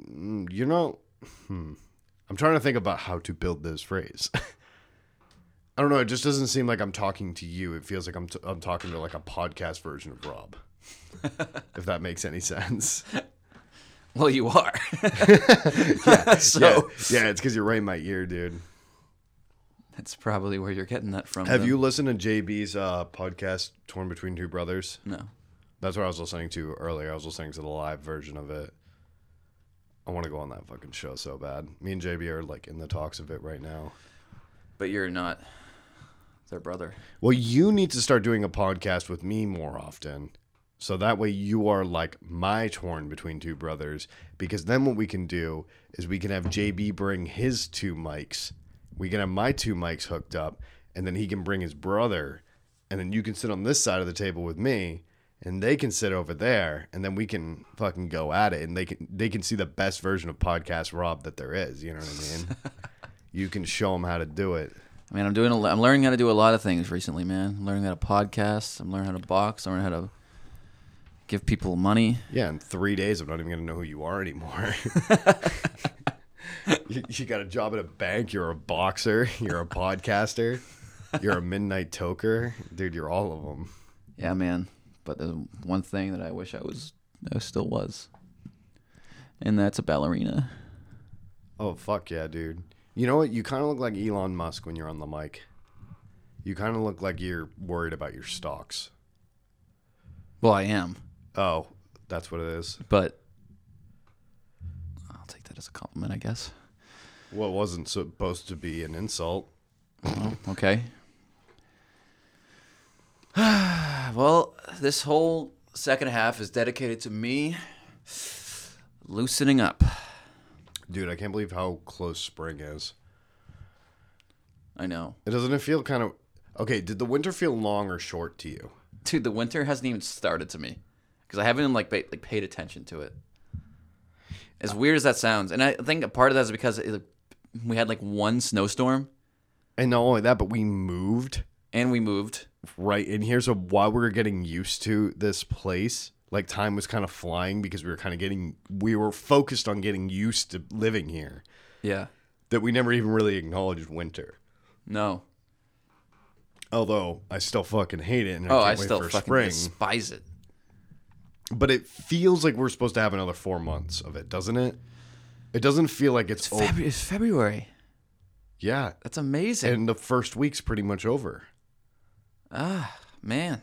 Mm, you know hmm. I'm trying to think about how to build this phrase. [LAUGHS] I don't know, it just doesn't seem like I'm talking to you. It feels like I'm t- I'm talking to like a podcast version of Rob. [LAUGHS] if that makes any sense. Well, you are. [LAUGHS] yeah, so yeah, yeah, it's because you're right in my ear, dude. That's probably where you're getting that from. Have then. you listened to JB's uh, podcast, Torn Between Two Brothers? No. That's what I was listening to earlier. I was listening to the live version of it. I want to go on that fucking show so bad. Me and JB are like in the talks of it right now. But you're not their brother. Well, you need to start doing a podcast with me more often. So that way you are like my torn between two brothers. Because then what we can do is we can have JB bring his two mics. We can have my two mics hooked up. And then he can bring his brother. And then you can sit on this side of the table with me. And they can sit over there. And then we can fucking go at it. And they can they can see the best version of podcast Rob that there is. You know what I mean? [LAUGHS] you can show them how to do it. I mean, I'm doing. A, I'm learning how to do a lot of things recently, man. I'm learning how to podcast. I'm learning how to box. I'm learning how to give people money. Yeah, in three days, I'm not even gonna know who you are anymore. [LAUGHS] [LAUGHS] you, you got a job at a bank. You're a boxer. You're a podcaster. You're a midnight toker, dude. You're all of them. Yeah, man. But there's one thing that I wish I was, I still was, and that's a ballerina. Oh fuck yeah, dude. You know what? You kind of look like Elon Musk when you're on the mic. You kind of look like you're worried about your stocks. Well, I am, Oh, that's what it is. but that as a compliment, I guess. Well, it wasn't supposed to be an insult. Oh, okay. [SIGHS] well, this whole second half is dedicated to me loosening up. Dude, I can't believe how close spring is. I know. It doesn't it feel kind of okay? Did the winter feel long or short to you? Dude, the winter hasn't even started to me because I haven't like like paid attention to it. As weird as that sounds, and I think a part of that is because it, we had like one snowstorm And not only that, but we moved and we moved. right in here. So while we were getting used to this place, like time was kind of flying because we were kind of getting, we were focused on getting used to living here. Yeah. That we never even really acknowledged winter. No. Although I still fucking hate it, and I Oh, can't I wait still for fucking spring. despise it. But it feels like we're supposed to have another four months of it, doesn't it? It doesn't feel like it's, over. February. It's February. Yeah, That's amazing. and the first week's pretty much over. ah, man.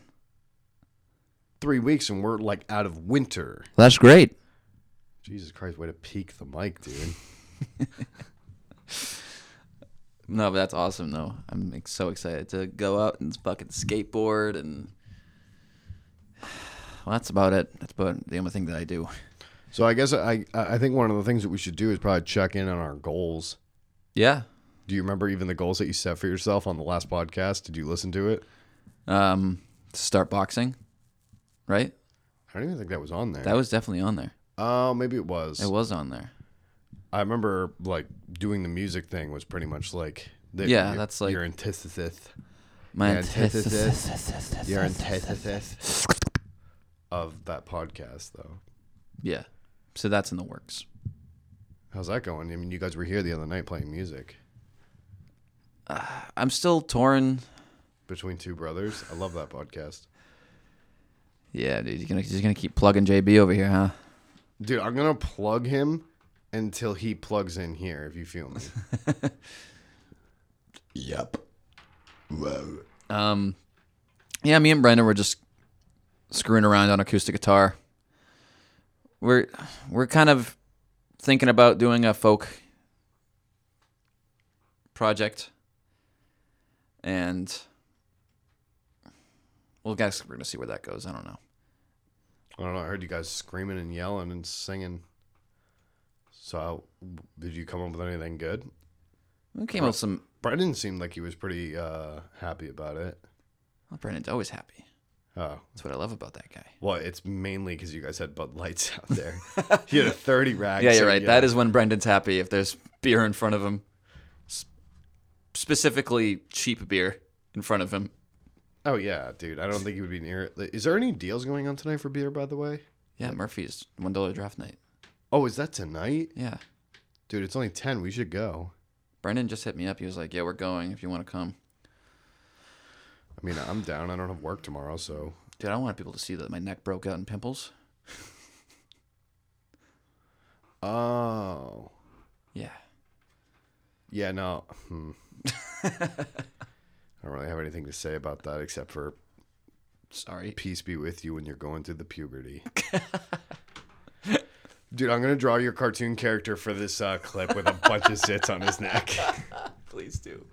Three weeks, and we're like out of winter. That's great. Jesus Christ, way to peak the mic, dude. [LAUGHS] No, but that's awesome though. I'm like, so excited to go out and fucking skateboard and. Well, that's about it. That's about the only thing that I do. So I guess I I think one of the things that we should do is probably check in on our goals. Yeah. Do you remember even the goals that you set for yourself on the last podcast? Did you listen to it? Um, start boxing, right? I don't even think that was on there. That was definitely on there. Oh, maybe it was. It was on there. I remember like doing the music thing was pretty much like the, Yeah, your- that's like- your antithesis. My Your antithesis. Your antithesis of that podcast, though. Yeah. So that's in the works. How's that going? I mean, you guys were here the other night playing music I'm still torn. between two brothers. I love that podcast, Yeah, dude. You're gonna you're gonna keep plugging JB over here, huh? dude. I'm gonna plug him until he plugs in here. If you feel me. [LAUGHS] yep. Whoa. Um, yeah, me and Brendan were just screwing around on acoustic guitar. We're we're kind of thinking about doing a folk project, and well, guys, we're gonna see where that goes. I don't know. I don't know. I heard you guys screaming and yelling and singing. So, did you come up with anything good? We came up with some. Brendan seemed like he was pretty uh, happy about it. Well, Brendan's always happy. Oh, That's what I love about that guy. well, it's mainly because you guys had Bud Lights out there. [LAUGHS] he had a 30 rack. Yeah, you're right. That is when Brendan's happy if there's beer in front of him, S- specifically cheap beer in front of him. Oh, yeah, dude. I don't think he would be near it. Is there any deals going on tonight for beer, by the way? Yeah, Murphy's one dollar draft night. Oh, is that tonight? Yeah. Dude, it's only 10. We should go. Brendan just hit me up. He was like, "Yeah, we're going. If you want to come, I mean, I'm down. I don't have work tomorrow, so. dude. I don't want people to see that my neck broke out in pimples. [LAUGHS] Oh. Yeah, Yeah, no. Hmm. [LAUGHS] I don't really have anything to say about that except for sorry. peace be with you when you're going through the puberty. [LAUGHS] Dude, I'm gonna draw your cartoon character for this uh, clip with a bunch of zits on his neck. Please do.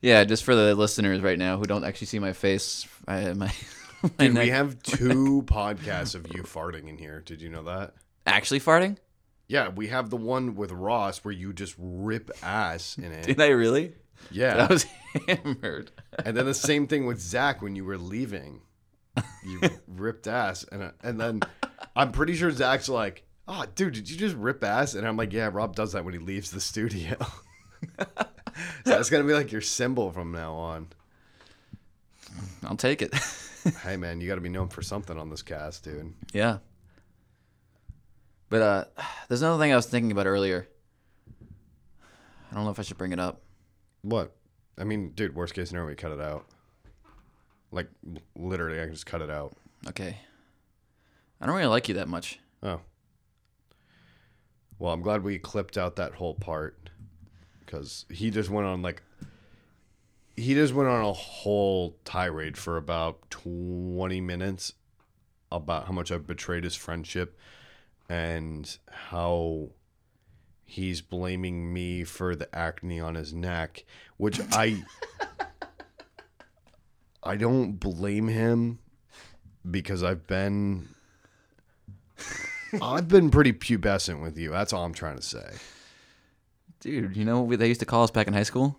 Yeah, just for the listeners right now who don't actually see my face, I, my, [LAUGHS] my Dude, neck we have two [LAUGHS] podcasts of you farting in here. Did you know that? actually farting. Yeah, we have the one with Ross where you just rip ass in it. Did I really? Yeah, [LAUGHS] I was hammered. and then the same thing with Zach when you were leaving. You ripped ass, and uh, and then I'm pretty sure Zach's like, "Oh, dude, did you just rip ass?" And I'm like, "Yeah, Rob does that when he leaves the studio." So that's gonna be like your symbol from now on. I'll take it. [LAUGHS] Hey, man, you got to be known for something on this cast, dude. Yeah. But uh there's another thing I was thinking about earlier. I don't know if I should bring it up. What? I mean, dude, worst case scenario, we cut it out. Like literally, I can just cut it out. Okay. I don't really like you that much. Oh. Well, I'm glad we clipped out that whole part because he just went on like he just went on a whole tirade for about 20 minutes about how much I've betrayed his friendship and how he's blaming me for the acne on his neck, which I [LAUGHS] I don't blame him because I've been I've been pretty pubescent with you. That's all I'm trying to say. Dude, you know what they used to call us back in high school?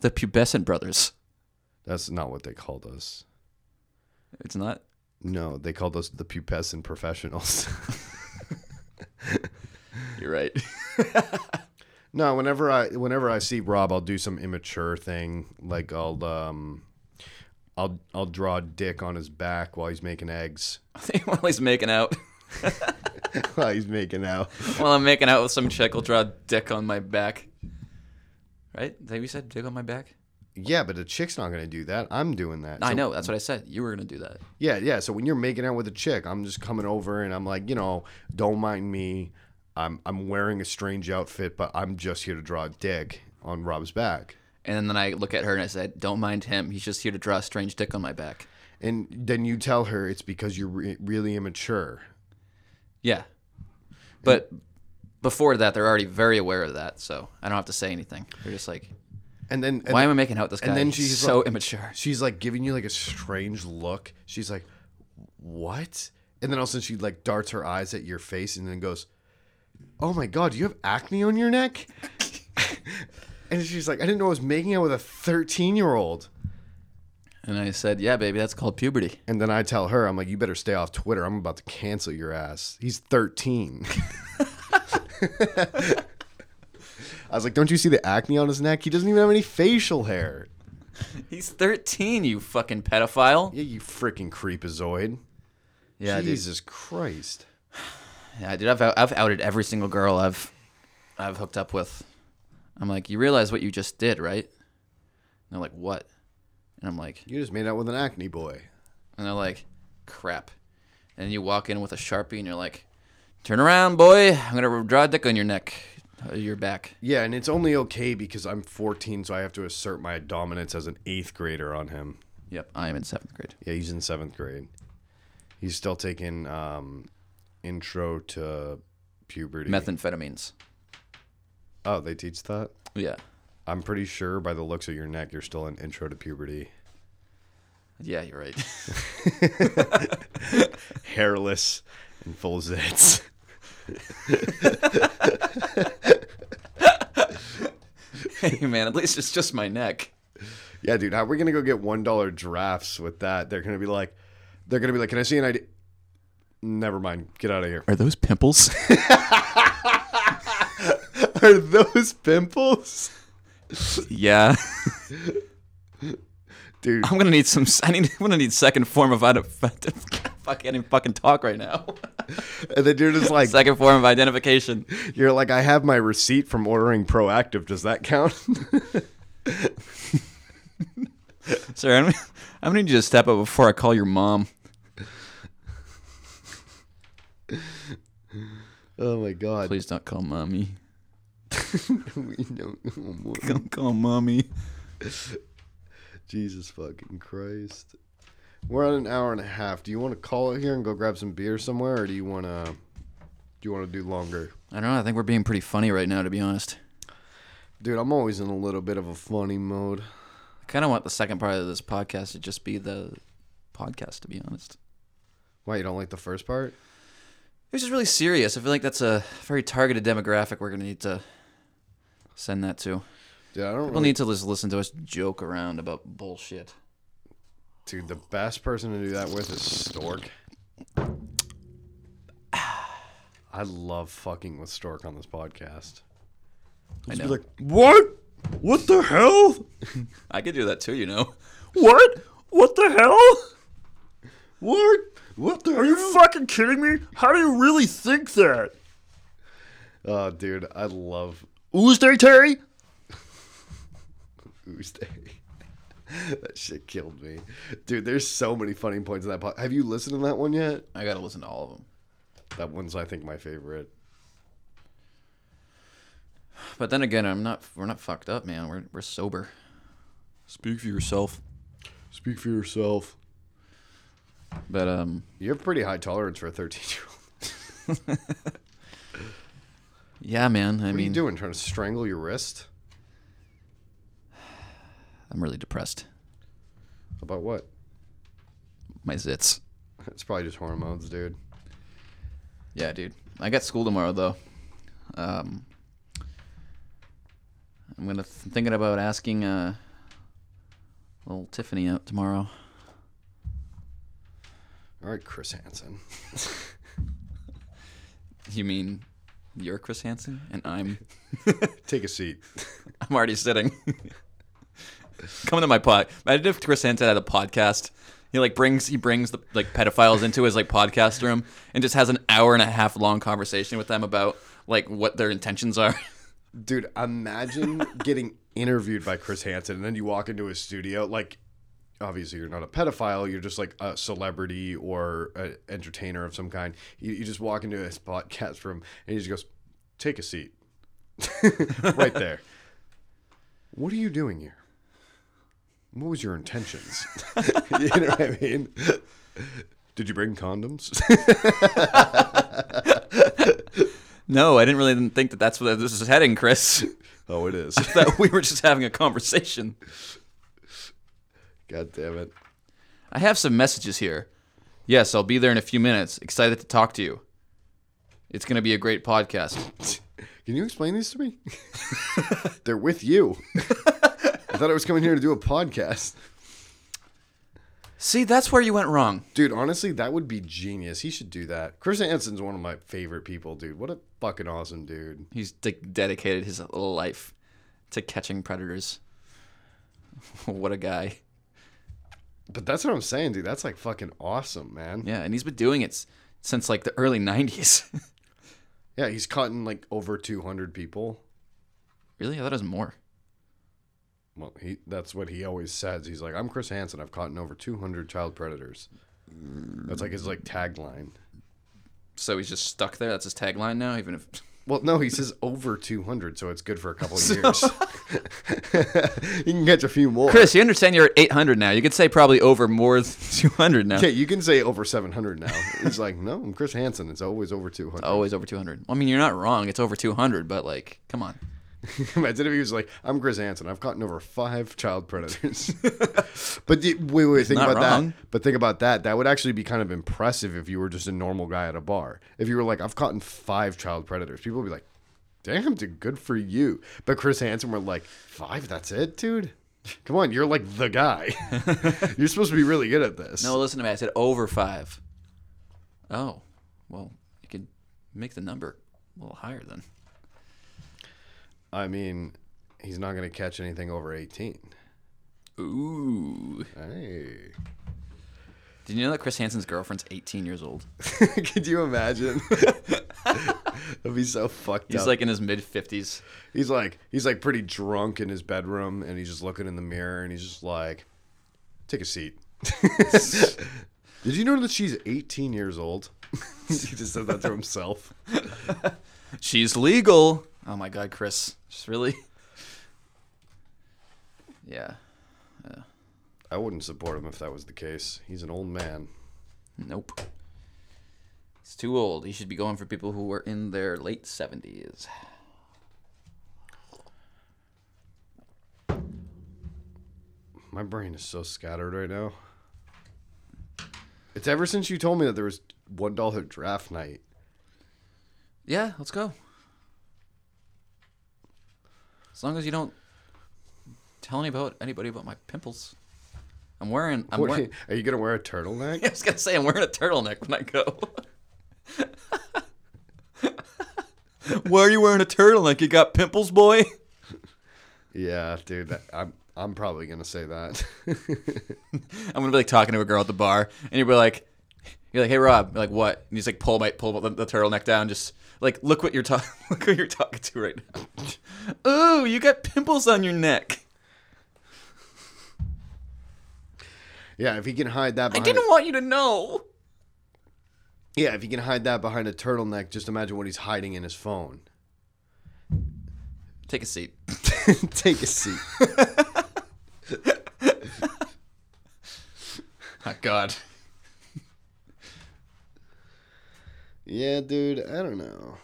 The pubescent brothers. That's not what they called us. It's not. No, they called us the pubescent professionals. [LAUGHS] You're right. [LAUGHS] no, whenever I whenever I see Rob, I'll do some immature thing. Like I'll um I'll I'll draw a dick on his back while he's making eggs. [LAUGHS] While he's making out. [LAUGHS] while he's making out. While I'm making out with some chick, I'll draw a dick on my back. Right? What you said? Dick on my back? Yeah, but a chick's not gonna do that. I'm doing that. I So- know. That's what I said. You were going to do that. Yeah, yeah. So when you're making out with a chick, I'm just coming over and I'm like, you know, don't mind me. I'm I'm wearing a strange outfit, but I'm just here to draw a dick on Rob's back. And then I look at her and I said, Don't mind him. He's just here to draw a strange dick on my back. And then you tell her it's because you're re- really immature. Yeah. But before that, they're already very aware of that. So I don't have to say anything. They're just like, And then and Why am I making out with this guy? and then she's so like- immature. she's like giving you like a strange look. She's like, "What?" And then all of a sudden she like darts her eyes at your face and then goes, "Oh my god, you have acne on your neck?" [LAUGHS] and she's like, "I didn't know I was making out with a 13 year old." And I said, "Yeah, baby, that's called puberty." And then I tell her, I'm like, you better stay off Twitter. I'm about to cancel your ass. He's 13. [LAUGHS] I was like, don't you see the acne on his neck? He doesn't even have any facial hair. He's 13, you fucking pedophile. Yeah, you freaking creepazoid. Yeah, dude. Jesus Christ. Yeah, dude, I've I've outed every single girl I've I've hooked up with. I'm like, you realize what you just did, right? And they're like, what? And I'm like, You just made out with an acne boy. and they're like, crap. And you walk in with a sharpie, and you're like, turn around, boy. I'm gonna draw a dick on your neck, uh, your back. Yeah, and it's only okay because I'm 14, so I have to assert my dominance as an eighth grader on him. Yep, I am in seventh grade. Yeah, he's in seventh grade. He's still taking um, intro to puberty. Methamphetamines. Oh, they teach that? Yeah, I'm pretty sure by the looks of your neck, you're still in intro to puberty. yeah, you're right. [LAUGHS] Hairless and full zits. hey, man, at least it's just my neck. Yeah, dude, how are we gonna go get one dollar drafts with that? They're gonna be like, they're gonna be like, can I see an ID? Never mind, get out of here. Are those pimples? [LAUGHS] Are those pimples, yeah. [LAUGHS] dude? I'm gonna need some. I need. I'm gonna need second form of identification. [LAUGHS] I can't even fucking talk right now. And the dude is like, second form of identification. you're like, I have my receipt from ordering Proactiv. Does that count? [LAUGHS] Sir, I'm, I'm gonna need you to step up before I call your mom. oh my god. Please don't call mommy. [LAUGHS] We don't- Don't call mommy. Jesus fucking Christ. We're on an hour and a half. Do you want to call it here and go grab some beer somewhere, or do you want to? Do you want to do longer? I don't know. I think we're being pretty funny right now, to be honest. Dude, I'm always in a little bit of a funny mode. I kind of want the second part of this podcast to just be the podcast, to be honest. Why you don't like the first part? It was just really serious. I feel like that's a very targeted demographic we're gonna need to send that to. Dude, I don't People really, need to just listen to us joke around about bullshit. Dude, the best person to do that with is Stork. [SIGHS] I love fucking with Stork on this podcast. I Just know. be like, what? What the hell? [LAUGHS] I could do that too, you know. [LAUGHS] What? What the hell? What? What the Are you fucking kidding me? How do you really think that? Oh, dude, I love Tuesday, Terry? Tuesday. [LAUGHS] that shit killed me, dude. There's so many funny points in that. Po- Have you listened to that one yet? I gotta listen to all of them. That one's, I think, my favorite. But then again, I'm not. We're not fucked up, man. We're we're sober. Speak for yourself. Speak for yourself. But um, You have pretty high tolerance for a 13 year old. [LAUGHS] yeah, man. I What are mean, you doing? Trying to strangle your wrist? I'm really depressed. About what? My zits. It's probably just hormones, dude. Yeah, dude. I got school tomorrow though. Um, I'm gonna th- thinking about asking uh, little Tiffany out tomorrow. All right, Chris Hansen. [LAUGHS] You mean you're Chris Hansen and I'm [LAUGHS] Take a seat. [LAUGHS] I'm already sitting. [LAUGHS] Come to my pod. Imagine if Chris Hansen had a podcast. He like brings he brings the like pedophiles into his like podcast room and just has an hour and a half long conversation with them about like what their intentions are. Dude, imagine getting interviewed by Chris Hansen and then you walk into his studio. Like, obviously, you're not a pedophile. You're just like a celebrity or an entertainer of some kind. You, you just walk into his podcast room and he just goes, Take a seat. [LAUGHS] right there. What are you doing here? What was your intentions? [LAUGHS] you know what I mean? Did you bring condoms? [LAUGHS] No, I didn't really think that that's where this is heading, Chris. oh, it is. that we were just having a conversation. God damn it. I have some messages here. Yes, I'll be there in a few minutes. Excited to talk to you. It's going to be a great podcast. [LAUGHS] Can you explain these to me? [LAUGHS] They're with you. [LAUGHS] I thought I was coming here to do a podcast. See, that's where you went wrong. Dude, honestly, that would be genius. He should do that. Chris Hansen's one of my favorite people, dude. What a fucking awesome dude. He's de- dedicated his life to catching predators. what a guy. But that's what I'm saying, dude. That's like fucking awesome, man. Yeah, and he's been doing it since like the early 90s. [LAUGHS] Yeah, he's caught in like over 200 people. really? I thought it was more. Well, he that's what he always says. He's like, I'm Chris Hansen. I've caught in over 200 child predators. That's like his like tagline. So he's just stuck there. That's his tagline now, even if Well, no, he says over 200, so it's good for a couple of years. [LAUGHS] [LAUGHS] you can catch a few more. Chris, you understand you're at 800 now. You could say probably over more than [LAUGHS] 200 now. Yeah, you can say over 700 now. He's like, no, I'm Chris Hansen. It's always over 200. Always over 200. I mean, you're not wrong. It's over 200, but like, come on. [LAUGHS] Imagine if he was like, I'm Chris Hansen. I've caught over five child predators. [LAUGHS] but the, wait, wait, think about wrong. that. But think about that. That would actually be kind of impressive if you were just a normal guy at a bar. If you were like, I've caught five child predators, people would be like, damn, dude, good for you. But Chris Hansen were like, five? That's it, dude? Come on, you're like the guy. [LAUGHS] you're supposed to be really good at this. No, listen to me. I said over five. Oh, well, you could make the number a little higher then. I mean, he's not going to catch anything over 18. Ooh. Hey. Did you know that Chris Hansen's girlfriend's 18 years old? [LAUGHS] Could you imagine? [LAUGHS] That'd be so fucked He's up. like in his mid 50s. he's like he's like pretty drunk in his bedroom, and he's just looking in the mirror, and he's just like, "Take a seat." [LAUGHS] Did you know that she's 18 years old? he just said that to himself. She's legal. Oh my God, Chris. Just really? [LAUGHS] Yeah. I wouldn't support him if that was the case. He's an old man. Nope. He's too old. He should be going for people who are in their late 70s. My brain is so scattered right now. It's ever since you told me that there was one dollar draft night. Yeah, let's go. As long as you don't tell any about anybody about my pimples. I'm wearing. I'm What- wearing. are you gonna wear a turtleneck? [LAUGHS] I was gonna say I'm wearing a turtleneck when I go. [LAUGHS] Why are you wearing a turtleneck? You got pimples, boy. Yeah, dude. That, I'm I'm probably gonna say that. [LAUGHS] I'm gonna be like talking to a girl at the bar, and you'll be like, "You're like, hey Rob, You're like what?" And he's like, "Pull my pull the, the turtleneck down. Just like look what you're talking. [LAUGHS] look who you're talking to right now. [LAUGHS] Ooh, you got pimples on your neck. yeah, if he can hide that I behind didn't want you to know. Yeah, if he can hide that behind a turtleneck, just imagine what he's hiding in his phone. Take a seat. [LAUGHS] Take a seat. Oh God. Yeah, dude, I don't know.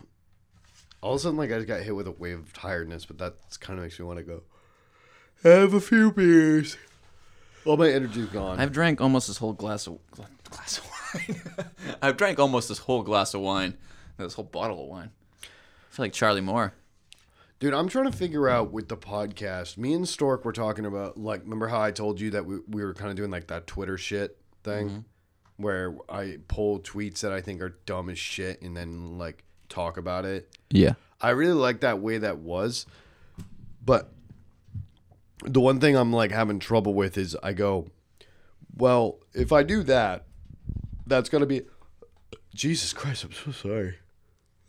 All of a sudden, like, I just got hit with a wave of tiredness, but that kind of makes me want to go have a few beers. All my energy's gone. I've drank almost this whole glass of glass of wine. [LAUGHS] I've drank almost this whole glass of wine, this whole bottle of wine. I feel like Charlie Moore. Dude, I'm trying to figure out with the podcast. Me and Stork were talking about, like, remember how I told you that we, we were kind of doing, like, that Twitter shit thing? Mm-hmm. Where I pull tweets that I think are dumb as shit and then, like, talk about it. Yeah. I really like that way that was. But the one thing I'm like having trouble with is I go, well, if I do that, that's gonna be Jesus Christ, I'm so sorry.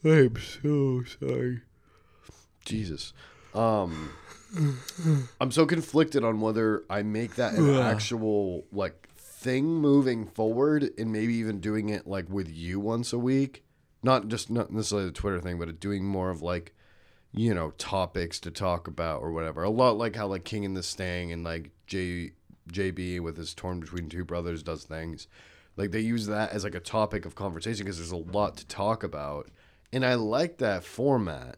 I'm so sorry. Jesus. Um I'm so conflicted on whether I make that an [SIGHS] actual like thing moving forward and maybe even doing it like with you once a week. Not just not necessarily the Twitter thing, but doing more of like you know topics to talk about or whatever. A lot like how like King and the Sting and like J JB with his torn between two brothers does things. Like they use that as like a topic of conversation because there's a lot to talk about, and I like that format.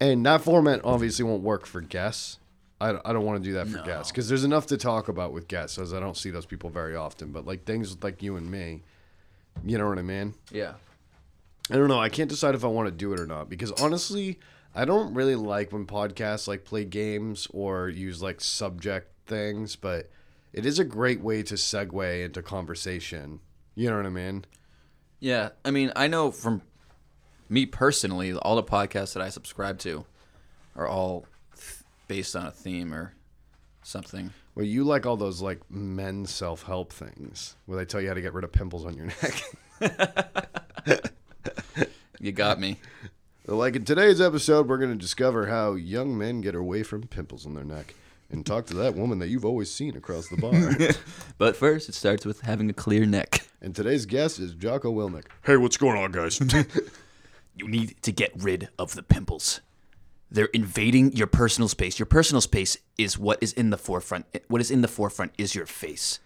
And that format obviously won't work for guests. I, I don't want to do that for guests because there's enough to talk about with guests as I don't see those people very often. But like things like you and me, you know what I mean? Yeah. I don't know. I can't decide if I want to do it or not because honestly, I don't really like when podcasts like play games or use like subject things. But it is a great way to segue into conversation. You know what I mean? Yeah, I mean, I know from me personally, all the podcasts that I subscribe to are all based on a theme or something. Well, you like all those like men self help things where they tell you how to get rid of pimples on your neck. [LAUGHS] You got me. like in today's episode, we're going to discover how young men get away from pimples on their neck and talk to that woman that you've always seen across the bar. [LAUGHS] But first, it starts with having a clear neck. and today's guest is Jocko Willink. Hey, what's going on, guys? [LAUGHS] You need to get rid of the pimples. They're invading your personal space. Your personal space is what is in the forefront. What is in the forefront is your face.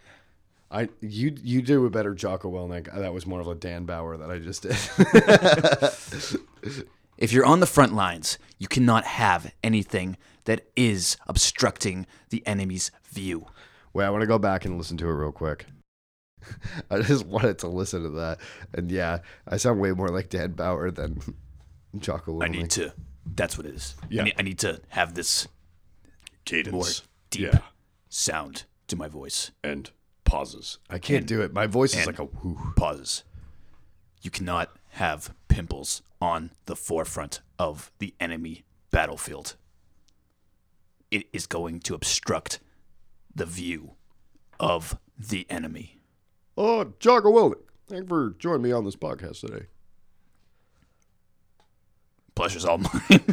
I you you do a better Jocko Willink. That was more of a Dan Bauer that I just did. [LAUGHS] If you're on the front lines, you cannot have anything that is obstructing the enemy's view. Wait, I want to go back and listen to it real quick. [LAUGHS] I just wanted to listen to that, and yeah, I sound way more like Dan Bauer than [LAUGHS] Jocko. I need to. That's what it is. Yeah. I, need, I need to have this Cadence. more deep Yeah. sound to my voice. And pauses. I can't do it. My voice is like a whoo. Pauses. You cannot have pimples on the forefront of the enemy battlefield. It is going to obstruct the view of the enemy. Oh, Jocko Willink. Thank you for joining me on this podcast today. Pleasure's all mine. [LAUGHS]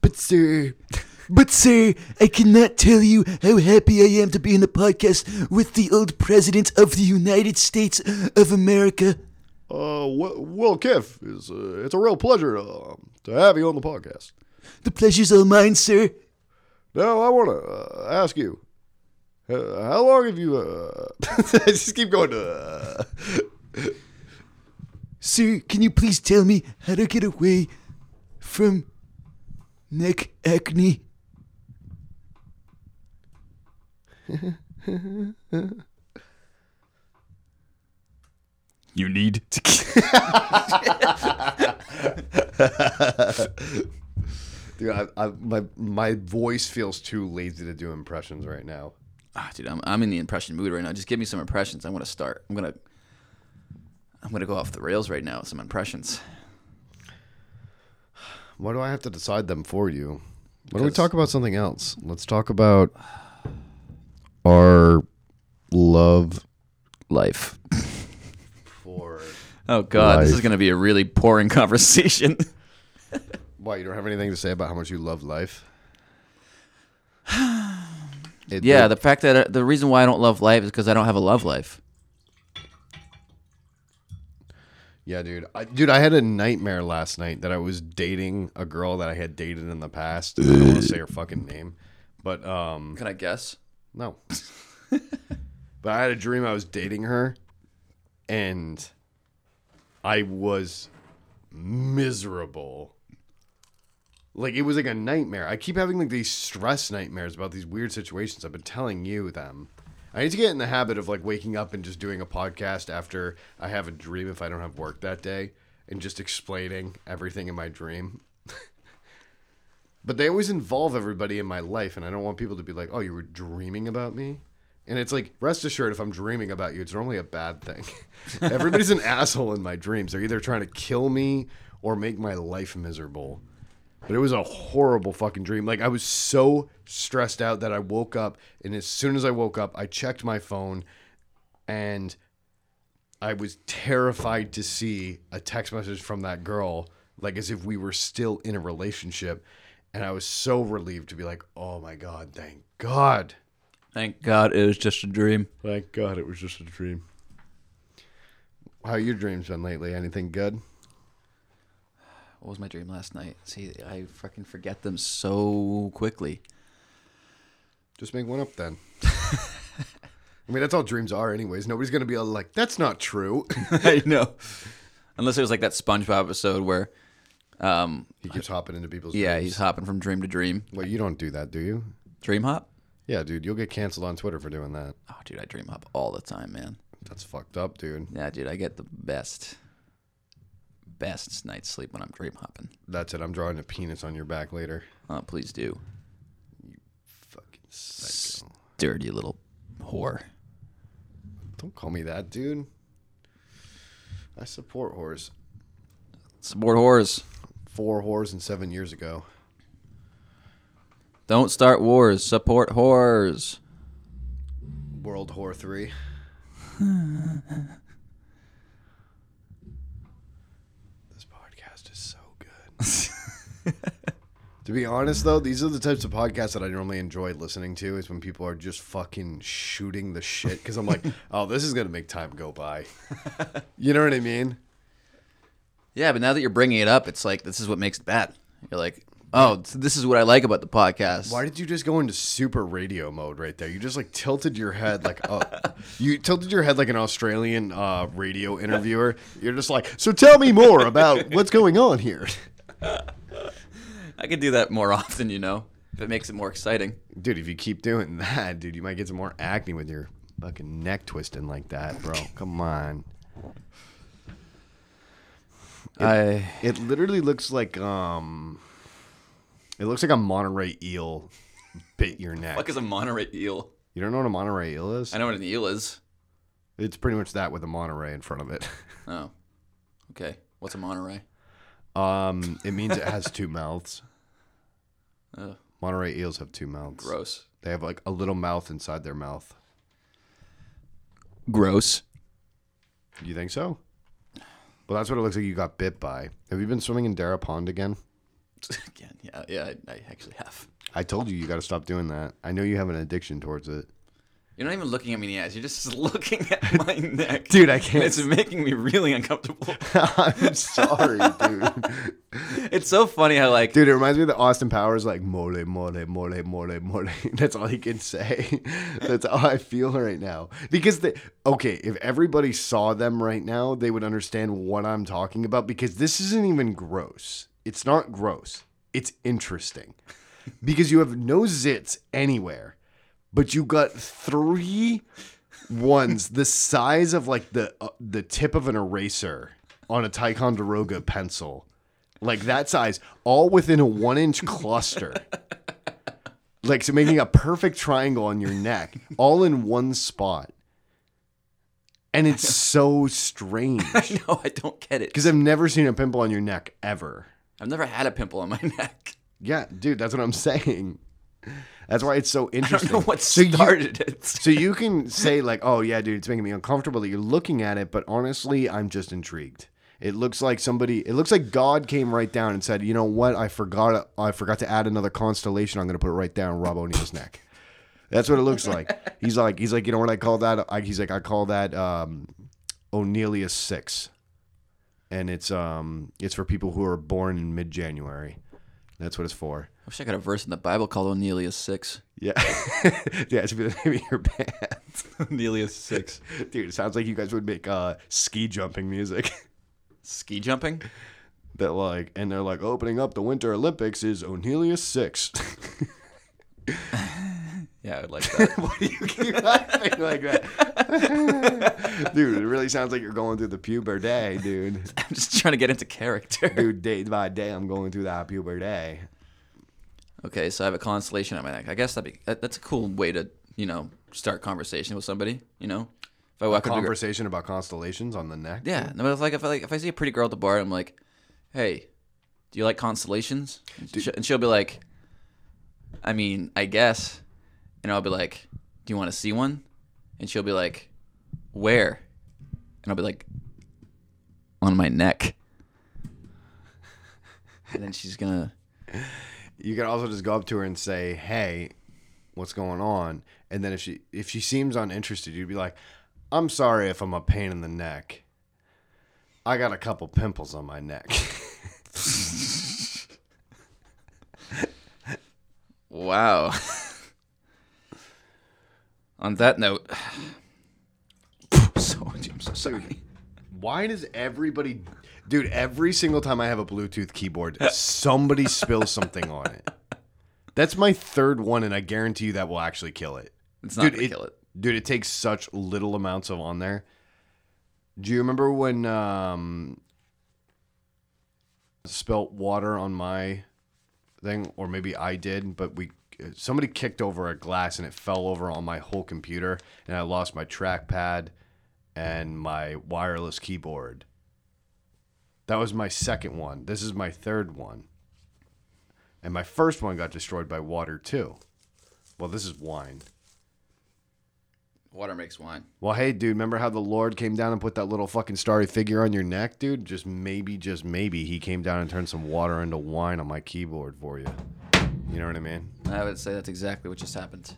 But sir, But, sir, I cannot tell you how happy I am to be in the podcast with the old President of the United States of America. uh, Will, Will Kiff is uh, it's a real pleasure uh, to have you on the podcast. The pleasure's all mine, sir. Now I want to uh, ask you, uh, how long have you? Uh, I [LAUGHS] just keep going to. Sir, can you please tell me how to get away from neck acne? you need to. [LAUGHS] dude, I, I, my my voice feels too lazy to do impressions right now. Ah, dude, I'm, I'm in the impression mood right now. Just give me some impressions. I want to start. I'm gonna I'm gonna go off the rails right now with some impressions. Why do I have to decide them for you? Why don't we talk about something else? Let's talk about our love Life. for. [LAUGHS] Oh God, this is gonna be a really boring [LAUGHS] conversation. [LAUGHS] Why you don't have anything to say about how much you love life? [SIGHS] It- yeah, the fact that uh, the reason why I don't love life is because I don't have a love life. Yeah, dude. I, dude, I had a nightmare last night that I was dating a girl that I had dated in the past. I don't want to say her fucking name, but um, Can I guess? no. [LAUGHS] but I had a dream I was dating her, and I was miserable. Like it was like a nightmare. I keep having like these stress nightmares about these weird situations. I've been telling you them. I need to get in the habit of like waking up and just doing a podcast after I have a dream if I don't have work that day and just explaining everything in my dream. [LAUGHS] but they always involve everybody in my life and I don't want people to be like, "Oh, you were dreaming about me?" And it's like, rest assured, if I'm dreaming about you, it's normally a bad thing. [LAUGHS] Everybody's an asshole in my dreams. They're either trying to kill me or make my life miserable. But it was a horrible fucking dream. Like I was so stressed out that I woke up, and as soon as I woke up, I checked my phone, and I was terrified to see a text message from that girl, like as if we were still in a relationship. And I was so relieved to be like, "Oh my god, thank God." Thank God it was just a dream. Thank God it was just a dream. How are your dreams been lately? Anything good? What was my dream last night? See, I fucking forget them so quickly. Just make one up then. [LAUGHS] I mean, that's all dreams are, anyways. Nobody's gonna be all like, "That's not true." [LAUGHS] I know. Unless it was like that SpongeBob episode where, um, he keeps hopping into people's. yeah, dreams. he's hopping from dream to dream. Well, you don't do that, do you? Dream hop? Yeah, dude, you'll get canceled on Twitter for doing that. Oh, dude, I dream hop all the time, man. That's fucked up, dude. Yeah, dude, I get the best, best night's sleep when I'm dream hopping. That's it. I'm drawing a penis on your back later. Oh, please do. You fucking psycho. Dirty little whore. Don't call me that, dude. I support whores. Support whores. Four whores and seven years ago. Don't start wars. Support whores. World Whore 3. [LAUGHS] this podcast is so good. [LAUGHS] to be honest, though, these are the types of podcasts that I normally enjoy listening to is when people are just fucking shooting the shit. Because I'm like, [LAUGHS] oh, this is going to make time go by. you know what I mean? Yeah, but now that you're bringing it up, it's like this is what makes it bad. You're like, oh, so this is what I like about the podcast. Why did you just go into super radio mode right there? You just like tilted your head like uh, [LAUGHS] you tilted your head like an Australian uh, radio interviewer. You're just like, so tell me more about what's going on here, I could do that more [LAUGHS] often, you know, if it makes it more exciting. dude. If you keep doing [LAUGHS] that, dude, you might get some more acne with your fucking neck twisting like that, bro. [LAUGHS] Come on. I It literally looks like um, it looks like a Monterey eel bit your neck. What is a Monterey eel. You don't know what a Monterey eel is? I know what an eel is. It's pretty much that with a Monterey in front of it. Oh, okay. What's a Monterey? Um, it means it has two mouths. [LAUGHS] Ugh. Monterey eels have two mouths. Gross. They have like a little mouth inside their mouth. Gross. Do you think so? Well, that's what it looks like you got bit by. Have you been swimming in Dara Pond again? [LAUGHS] Again, yeah, yeah, I, I actually have. I told you you got to stop doing that. I know you have an addiction towards it. You're not even looking at me in the eyes. You're just [LAUGHS] looking at [LAUGHS] my neck, Dude, I can't It's making me really uncomfortable. [LAUGHS] I'm sorry, dude. it's so funny how like Dude, it reminds me of the Austin Powers like mole, mole, mole, mole, mole. That's all he can say. That's how I feel right now. Because the okay, if everybody saw them right now, they would understand what I'm talking about. Because this isn't even gross. It's not gross. It's interesting. Because you have no zits anywhere, but you got three ones the size of like the uh, the tip of an eraser on a Ticonderoga pencil like that size, all within a one inch cluster. like so making a perfect triangle on your neck, all in one spot. And it's so strange. [LAUGHS] no, I don't get it. Because I've never seen a pimple on your neck ever. I've never had a pimple on my [LAUGHS] neck. Yeah, dude, that's what I'm saying. That's why it's so I interesting. don't know what So you- started it. So you can say like, "Oh yeah, dude, it's making me uncomfortable that you're looking at it," but honestly, I'm just intrigued. It looks like somebody. It looks like God came right down and said, "You know what? I forgot. I forgot to add another constellation. I'm going to put it right down Rob O'Neill's neck." That's what it looks like. [LAUGHS] He's like, he's like, you know what I call that? I, he's like, I call that um, O'Neillius six, and it's um, it's for people who are born in mid January. That's what it's for. I wish I got a verse in the Bible called O'Neillus six. Yeah, [LAUGHS] yeah, it should be the name of your band. [LAUGHS] O'Neillus six. Dude, it sounds like you guys would make uh, ski jumping music. Ski jumping? that like, and they're like opening up the Winter Olympics is O'Neillus six. [LAUGHS] Yeah, I would like that. Why do you keep laughing like that, dude? It really sounds like you're going through the puberty, dude. I'm just trying to get into character. Dude, day by day, I'm going through that puberty. Okay, so I have a constellation on my neck. I guess that'd be that, that's a cool way to you know start conversation with somebody. You know, if I walk up to a girl, conversation about constellations on the neck. yeah. No, but if like if I like if I see a pretty girl at the bar, I'm like, hey, do you like constellations? And, she, and she'll be like, I mean, I guess. And I'll be like, do you want to see one? And she'll be like, where? And I'll be like, on my neck. And then she's gonna You can also just go up to her and say, "Hey, what's going on?" And then if she if she seems uninterested, you'd be like, "I'm sorry if I'm a pain in the neck. I got a couple pimples on my neck." Wow. On that note, [SIGHS] so I'm so sorry. Why does everybody, dude? Every single time I have a Bluetooth keyboard, [LAUGHS] somebody spills something on it. That's my third one, and I guarantee you that will actually kill it. It's not gonna kill it. Dude, it takes such little amounts of on there. Do you remember when um spilt water on my thing? Or maybe I did, but we somebody kicked over a glass and it fell over on my whole computer, and I lost my trackpad and my wireless keyboard. That was my second one. This is my third one. And my first one got destroyed by water too. Well, this is wine. Water makes wine. Well, hey, dude, remember how the Lord came down and put that little fucking starry figure on your neck, dude? Just maybe, just maybe, he came down and turned some water into wine on my keyboard for you. You know what I mean? I would say that's exactly what just happened.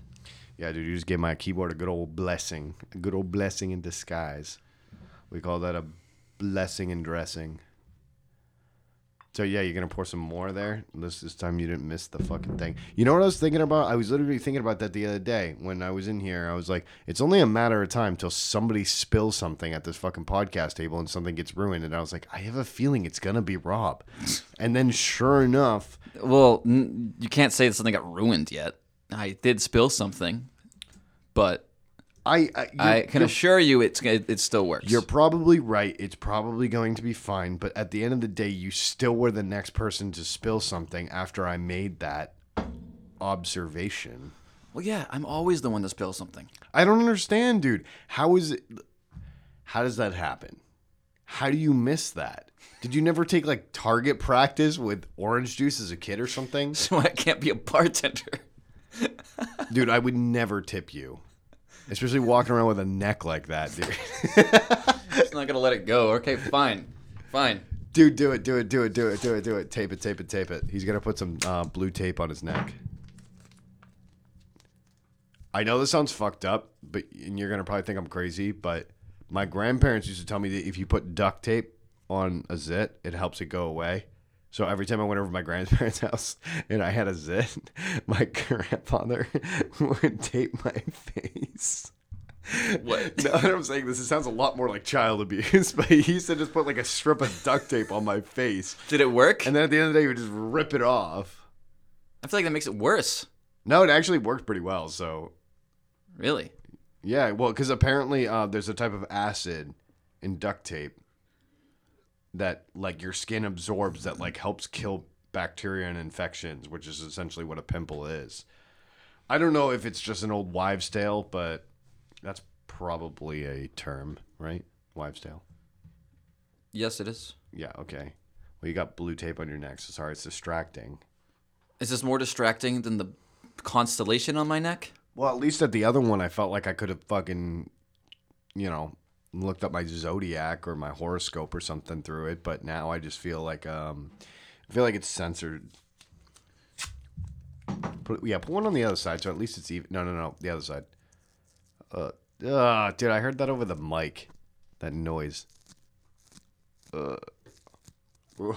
Yeah, dude, you just gave my keyboard a good old blessing. A good old blessing in disguise. We call that a blessing in dressing. So yeah, you're gonna pour some more there. This this time you didn't miss the fucking thing. You know what I was thinking about? I was literally thinking about that the other day when I was in here. I was like, it's only a matter of time till somebody spills something at this fucking podcast table and something gets ruined. And I was like, I have a feeling it's gonna be Rob. And then sure enough, Well, n- you can't say that something got ruined yet. I did spill something, but I uh, I, I can assure you it's it, it still works. You're probably right. It's probably going to be fine. But at the end of the day, you still were the next person to spill something after I made that observation. well, yeah, I'm always the one to spill something. I don't understand, dude. How is it? How does that happen? How do you miss that? Did you never take like target practice with orange juice as a kid or something? [LAUGHS] So I can't be a bartender. Dude, I would never tip you. Especially walking around with a neck like that, dude. It's not gonna let it go. Okay, fine, fine. Dude, do it, do it, do it, do it, do it, do it. Tape it, tape it, tape it. He's gonna put some uh, blue tape on his neck. I know this sounds fucked up, but and you're gonna probably think I'm crazy, but my grandparents used to tell me that if you put duct tape on a zit, it helps it go away. So every time I went over to my grandparents' [LAUGHS] house and I had a zit, [LAUGHS] my grandfather [LAUGHS] would tape my face. What? Now that I'm saying this, it sounds a lot more like child abuse, but he used to just put like a strip of duct tape on my face. Did it work? And then at the end of the day, he would just rip it off. I feel like that makes it worse. No, it actually worked pretty well. So, Really? yeah, well, because apparently uh, there's a type of acid in duct tape that like your skin absorbs that like helps kill bacteria and infections, which is essentially what a pimple is. I don't know if it's just an old wives' tale, but that's probably a term, right? Wives' tale. Yes, it is. Yeah, okay. Well, you got blue tape on your neck, so sorry, it's distracting. Is this more distracting than the constellation on my neck? Well, at least at the other one, I felt like I could have fucking, you know, looked up my zodiac or my horoscope or something through it. But now I just feel like, um, I feel like it's censored. Put, yeah, put one on the other side, so at least it's even. No, no, no, the other side. Uh, uh dude, I heard that over the mic. That noise. Uh. [LAUGHS]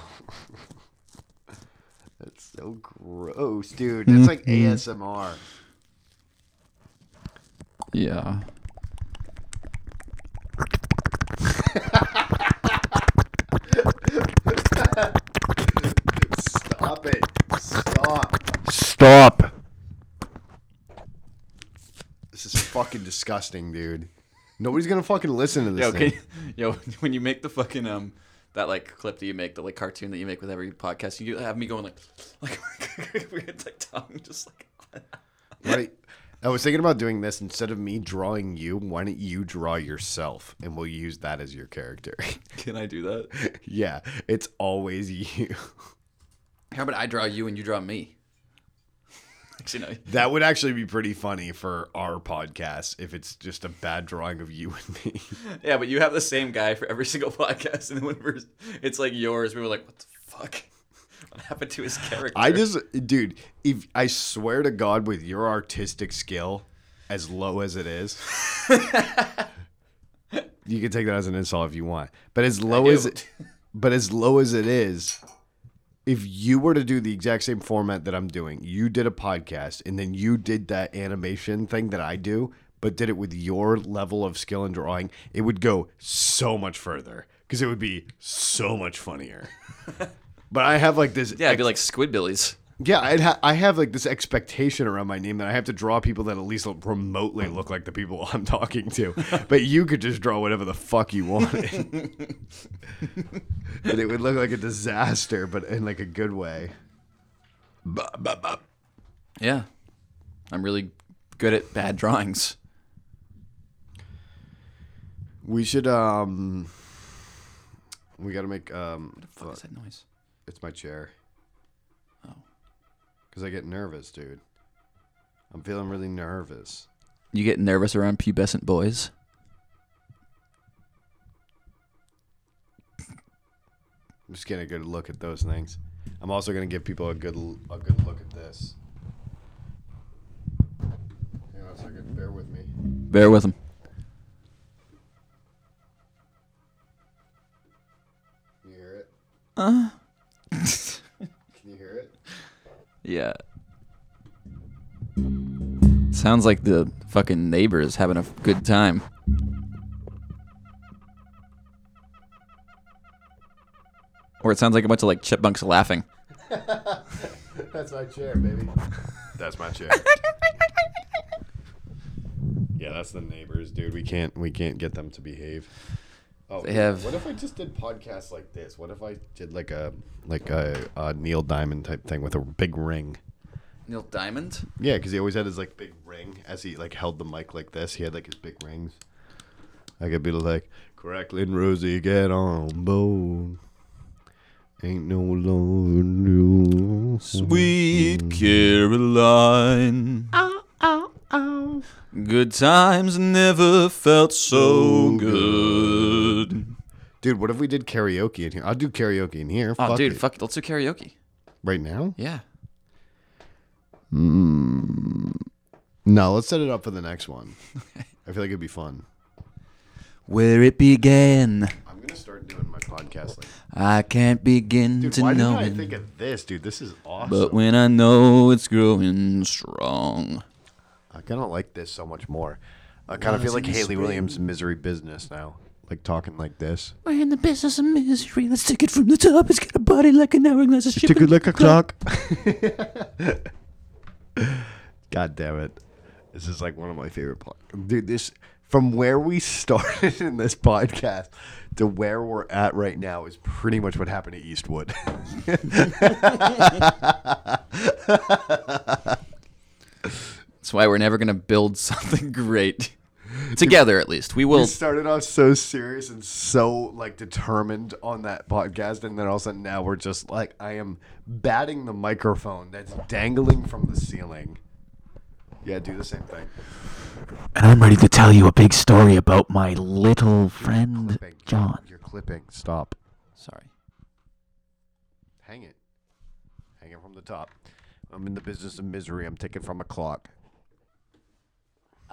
That's so gross, dude. That's like ASMR. Yeah. Stop it. Stop. Stop. This is fucking disgusting, dude. Nobody's gonna fucking listen to this Yo, thing. can you, yo, [LAUGHS] when you make the fucking um that like clip that you make, the like cartoon that you make with every podcast, you have me going like [LAUGHS] like [LAUGHS] weird like tongue, just like Right? I was thinking about doing this instead of me drawing you. Why don't you draw yourself, and we'll use that as your character? [LAUGHS] Can I do that? yeah, it's always you. How about I draw you and you draw me? Actually, no. [LAUGHS] That would actually be pretty funny for our podcast if it's just a bad drawing of you and me. Yeah, but you have the same guy for every single [LAUGHS] podcast, and then whenever it's like yours, we were like, "What the fuck? What happened to his character?" I just, dude, if I swear to God, with your artistic skill, as low as it is, [LAUGHS] you can take that as an insult if you want. But as low as it, but as low as it is, if you were to do the exact same format that I'm doing, you did a podcast and then you did that animation thing that I do, but did it with your level of skill in drawing, it would go so much further because it would be so much funnier. [LAUGHS] but I have like this yeah, I'd be like Squidbillies. yeah, I'd ha- I have like this expectation around my name that I have to draw people that at least remotely look like the people [LAUGHS] I'm talking to. [LAUGHS] but you could just draw whatever the fuck you wanted. [LAUGHS] and it would look like a disaster, but in like a good way. Yeah, I'm really good at bad drawings. We should um. We gotta make um. What the fuck is that noise? It's my chair. Oh. Cause I get nervous, dude. I'm feeling really nervous. You get nervous around pubescent boys? I'm just getting a good look at those things. I'm also gonna give people a good a good look at this. Hang on a second. Bear with me. Bear with them. You hear it? Uh. Can you hear it? Yeah. Sounds like the fucking neighbors having a good time. Or it sounds like a bunch of like chipmunks laughing. [LAUGHS] That's my chair, baby. That's my chair. [LAUGHS] yeah, that's the neighbors, dude. We can't we can't get them to behave. Oh, They have- What if I just did podcasts like this? What if I did like a like a, a Neil Diamond type thing with a big ring? Neil Diamond? Yeah, because he always had his like big ring as he like held the mic like this. He had like his big rings. I could be like, crackling Rosie, get on board. Ain't no loving you. Sweet Caroline. Uh, uh, Good times never felt so good. Dude, what if we did karaoke in here? I'll do karaoke in here. Oh, fuck dude, it. fuck it. Let's do karaoke. Right now? Yeah. Hmm. No, let's set it up for the next one. [LAUGHS] I feel like it'd be fun. Where it began, I'm gonna start doing my podcast like. I can't begin Dude, to why know didn't I it. think of this, dude? This is awesome. But when I know it's growing strong. I kind of like this so much more. I kind of feel like Hayley Williams' misery business now, like talking like this. We're in the business of misery. Let's take it from the top. It's got a body like an hourglass. A ship Tick it like a clock. [LAUGHS] God damn it! This is like one of my favorite parts, dude. This from where we [LAUGHS] started in this podcast to where we're at right now is pretty much what happened at Eastwood. [LAUGHS] That's why we're never gonna build [LAUGHS] something great together. At least we we will. started off so serious and so like determined on that podcast, and then all of a sudden now we're just like I am batting the microphone that's dangling from the ceiling. Yeah, do the same thing. And I'm ready to tell you a big story about my little friend Clipping. John. You're clipping. Stop. Sorry. Hang it. Hang it from the top. I'm in the business of misery. I'm taking from a clock.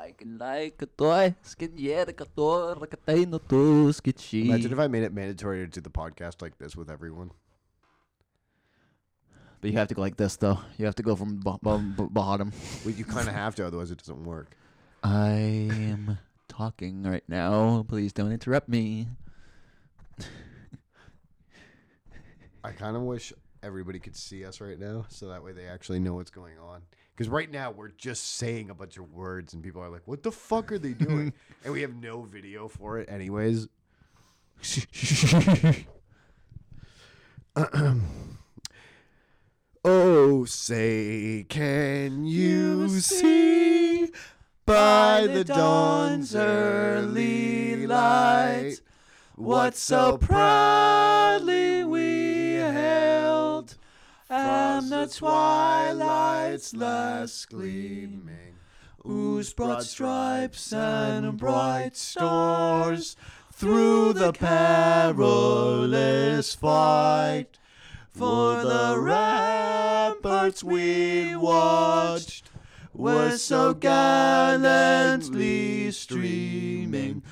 I can like a toy, skin yeah, the kator, the katay no to sketchy. Imagine if I made it mandatory to do the podcast like this with everyone. But you have to go like this though. You have to go from bo- bo- bo- bottom. Well, you kind of have to, otherwise it doesn't work. I am talking right now. Please don't interrupt me. I kind of wish everybody could see us right now, so that way they actually know what's going on. Because right now we're just saying a bunch of words, and people are like, "What the fuck are they doing?" [LAUGHS] and we have no video for it, anyways. [CLEARS THROAT] oh, say, can you see by the dawn's early light what so proudly from the twilight's last gleaming, whose broad stripes and bright stars through the perilous fight for the ramparts we watched were so gallantly streaming.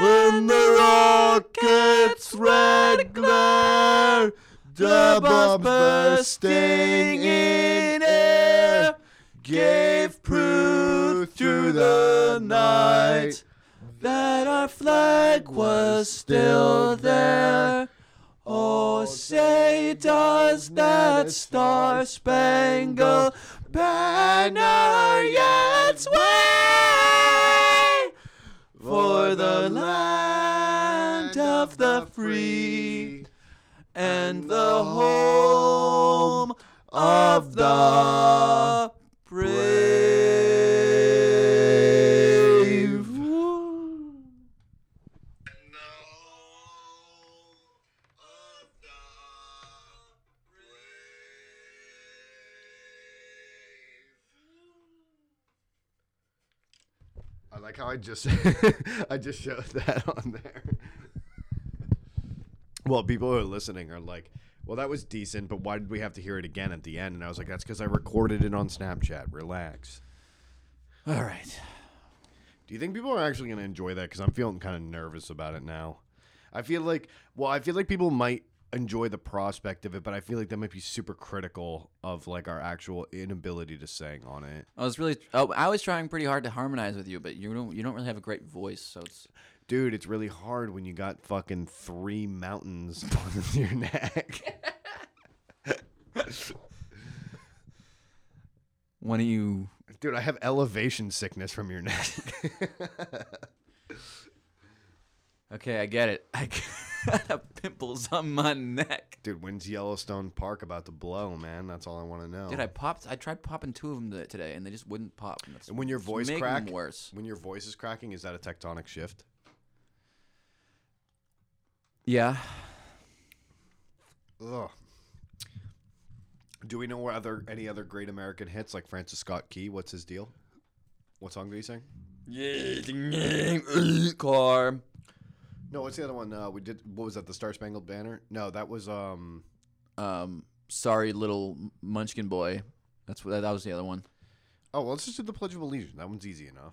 And the rocket's red glare, the bombs bursting in air, gave proof through the night that our flag was still there. Oh, say does that star-spangled banner yet sway? For the land of the free and the home of the brave. I like how I just [LAUGHS] I just showed that on there. Well, people who are listening are like, "Well, that was decent, but why did we have to hear it again at the end?" And I was like, "That's because I recorded it on Snapchat. Relax." All right. Do you think people are actually going to enjoy that? Because I'm feeling kind of nervous about it now. I feel like, well, I feel like people might enjoy the prospect of it, but I feel like they might be super critical of like our actual inability to sing on it. I was really, oh, I was trying pretty hard to harmonize with you, but you don't, you don't really have a great voice, so it's. Dude, it's really hard when you got fucking three mountains [LAUGHS] on [LAUGHS] your neck. Why don't you? Dude, I have elevation sickness from your neck. [LAUGHS] Okay, I get it. I got pimples on my neck. Dude, when's Yellowstone Park about to blow, man? That's all I want to know. Dude, I popped. I tried popping two of them th- today, and they just wouldn't pop. And, that's, and when your it's voice making crack, them worse. when your voice is cracking, is that a tectonic shift? Yeah. Ugh. Do we know where other any other great American hits like Francis Scott Key? What's his deal? What song did he sing? Yeah. Car. No, what's the other one? Uh, we did. What was that? The Star Spangled Banner? No, that was um. Um. Sorry, little Munchkin boy. That's what. That was the other one. Oh well, let's just do the Pledge of Allegiance. That one's easy enough.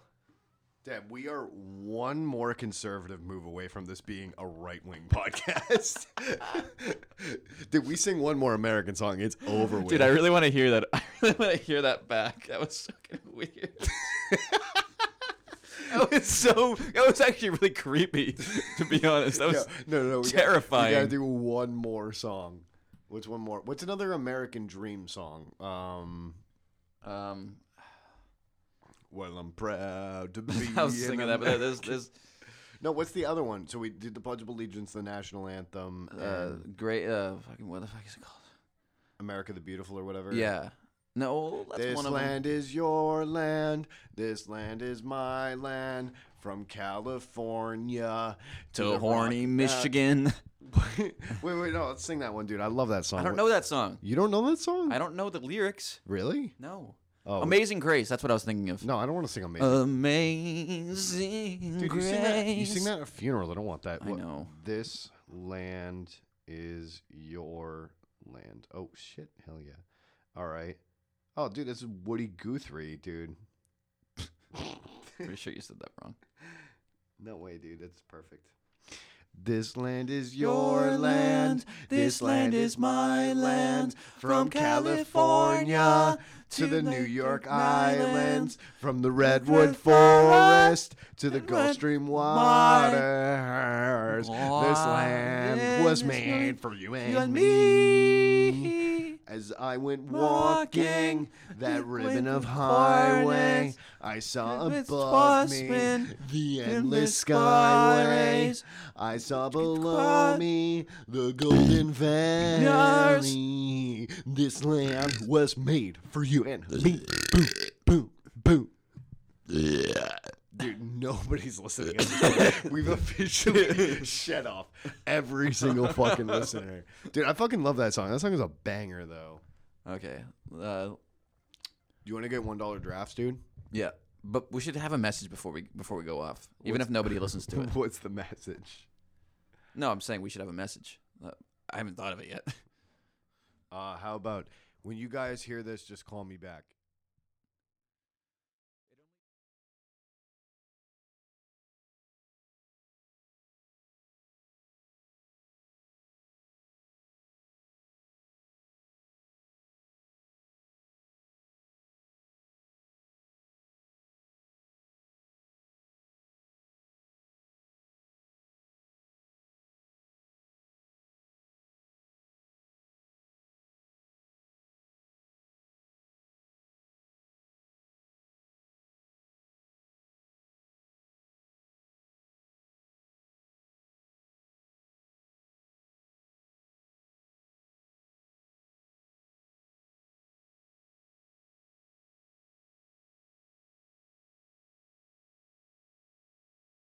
Damn, we are one more conservative move away from this being a right wing [LAUGHS] podcast. [LAUGHS] Did we sing one more American song? It's over with. Dude, I really want to hear that. [LAUGHS] I really want to hear that back. That was fucking weird. that was so. That was actually really creepy, to be honest. That was no, no, no. We terrifying. Gotta, we gotta do one more song. What's one more? What's another American Dream song? Um, um, well, I'm proud to be. [LAUGHS] I was an singing that, but there's, American- there's No, what's the other one? So we did the Pledge of Allegiance, the national anthem, uh, and great. Uh, fucking what the fuck is it called? America the Beautiful or whatever. Yeah. No, that's This one of land is your land. This land is my land. From California to, them. To horny Rocky- Michigan. [LAUGHS] wait, wait, no, let's sing that one, dude. I love that song. I don't know that song. You don't know that song? I don't know the lyrics. Really? No. Oh. Amazing Grace. That's what I was thinking of. No, I don't want to sing Amazing. Amazing Dude, Grace. you sing, that, you sing that at funerals. I don't want that. I know. This land is your land. Oh shit! Hell yeah! All right. Oh, dude, this is Woody Guthrie, dude. [LAUGHS] Pretty sure you said that wrong. No way, dude. That's perfect. This land is your land. This land is my land. From California to the New York Islands. From the Redwood Forest to the Gulf Stream waters. This land was made for you and me. As I went walking that ribbon of highway, I saw above me the endless skyways. I saw below me the golden valley. This land was made for you and me. Boom, boom, boom. Dude, nobody's listening. [LAUGHS] We've officially shut off every single fucking listener. Dude, I fucking love that song. That song is a banger, though. Okay. Uh, Do you want to get one dollar drafts, dude? yeah. But we should have a message before we before we go off, even if nobody listens to it. [LAUGHS] What's the message? No, I'm saying we should have a message. Uh, I haven't thought of it yet. Uh, how about when you guys hear this, just call me back.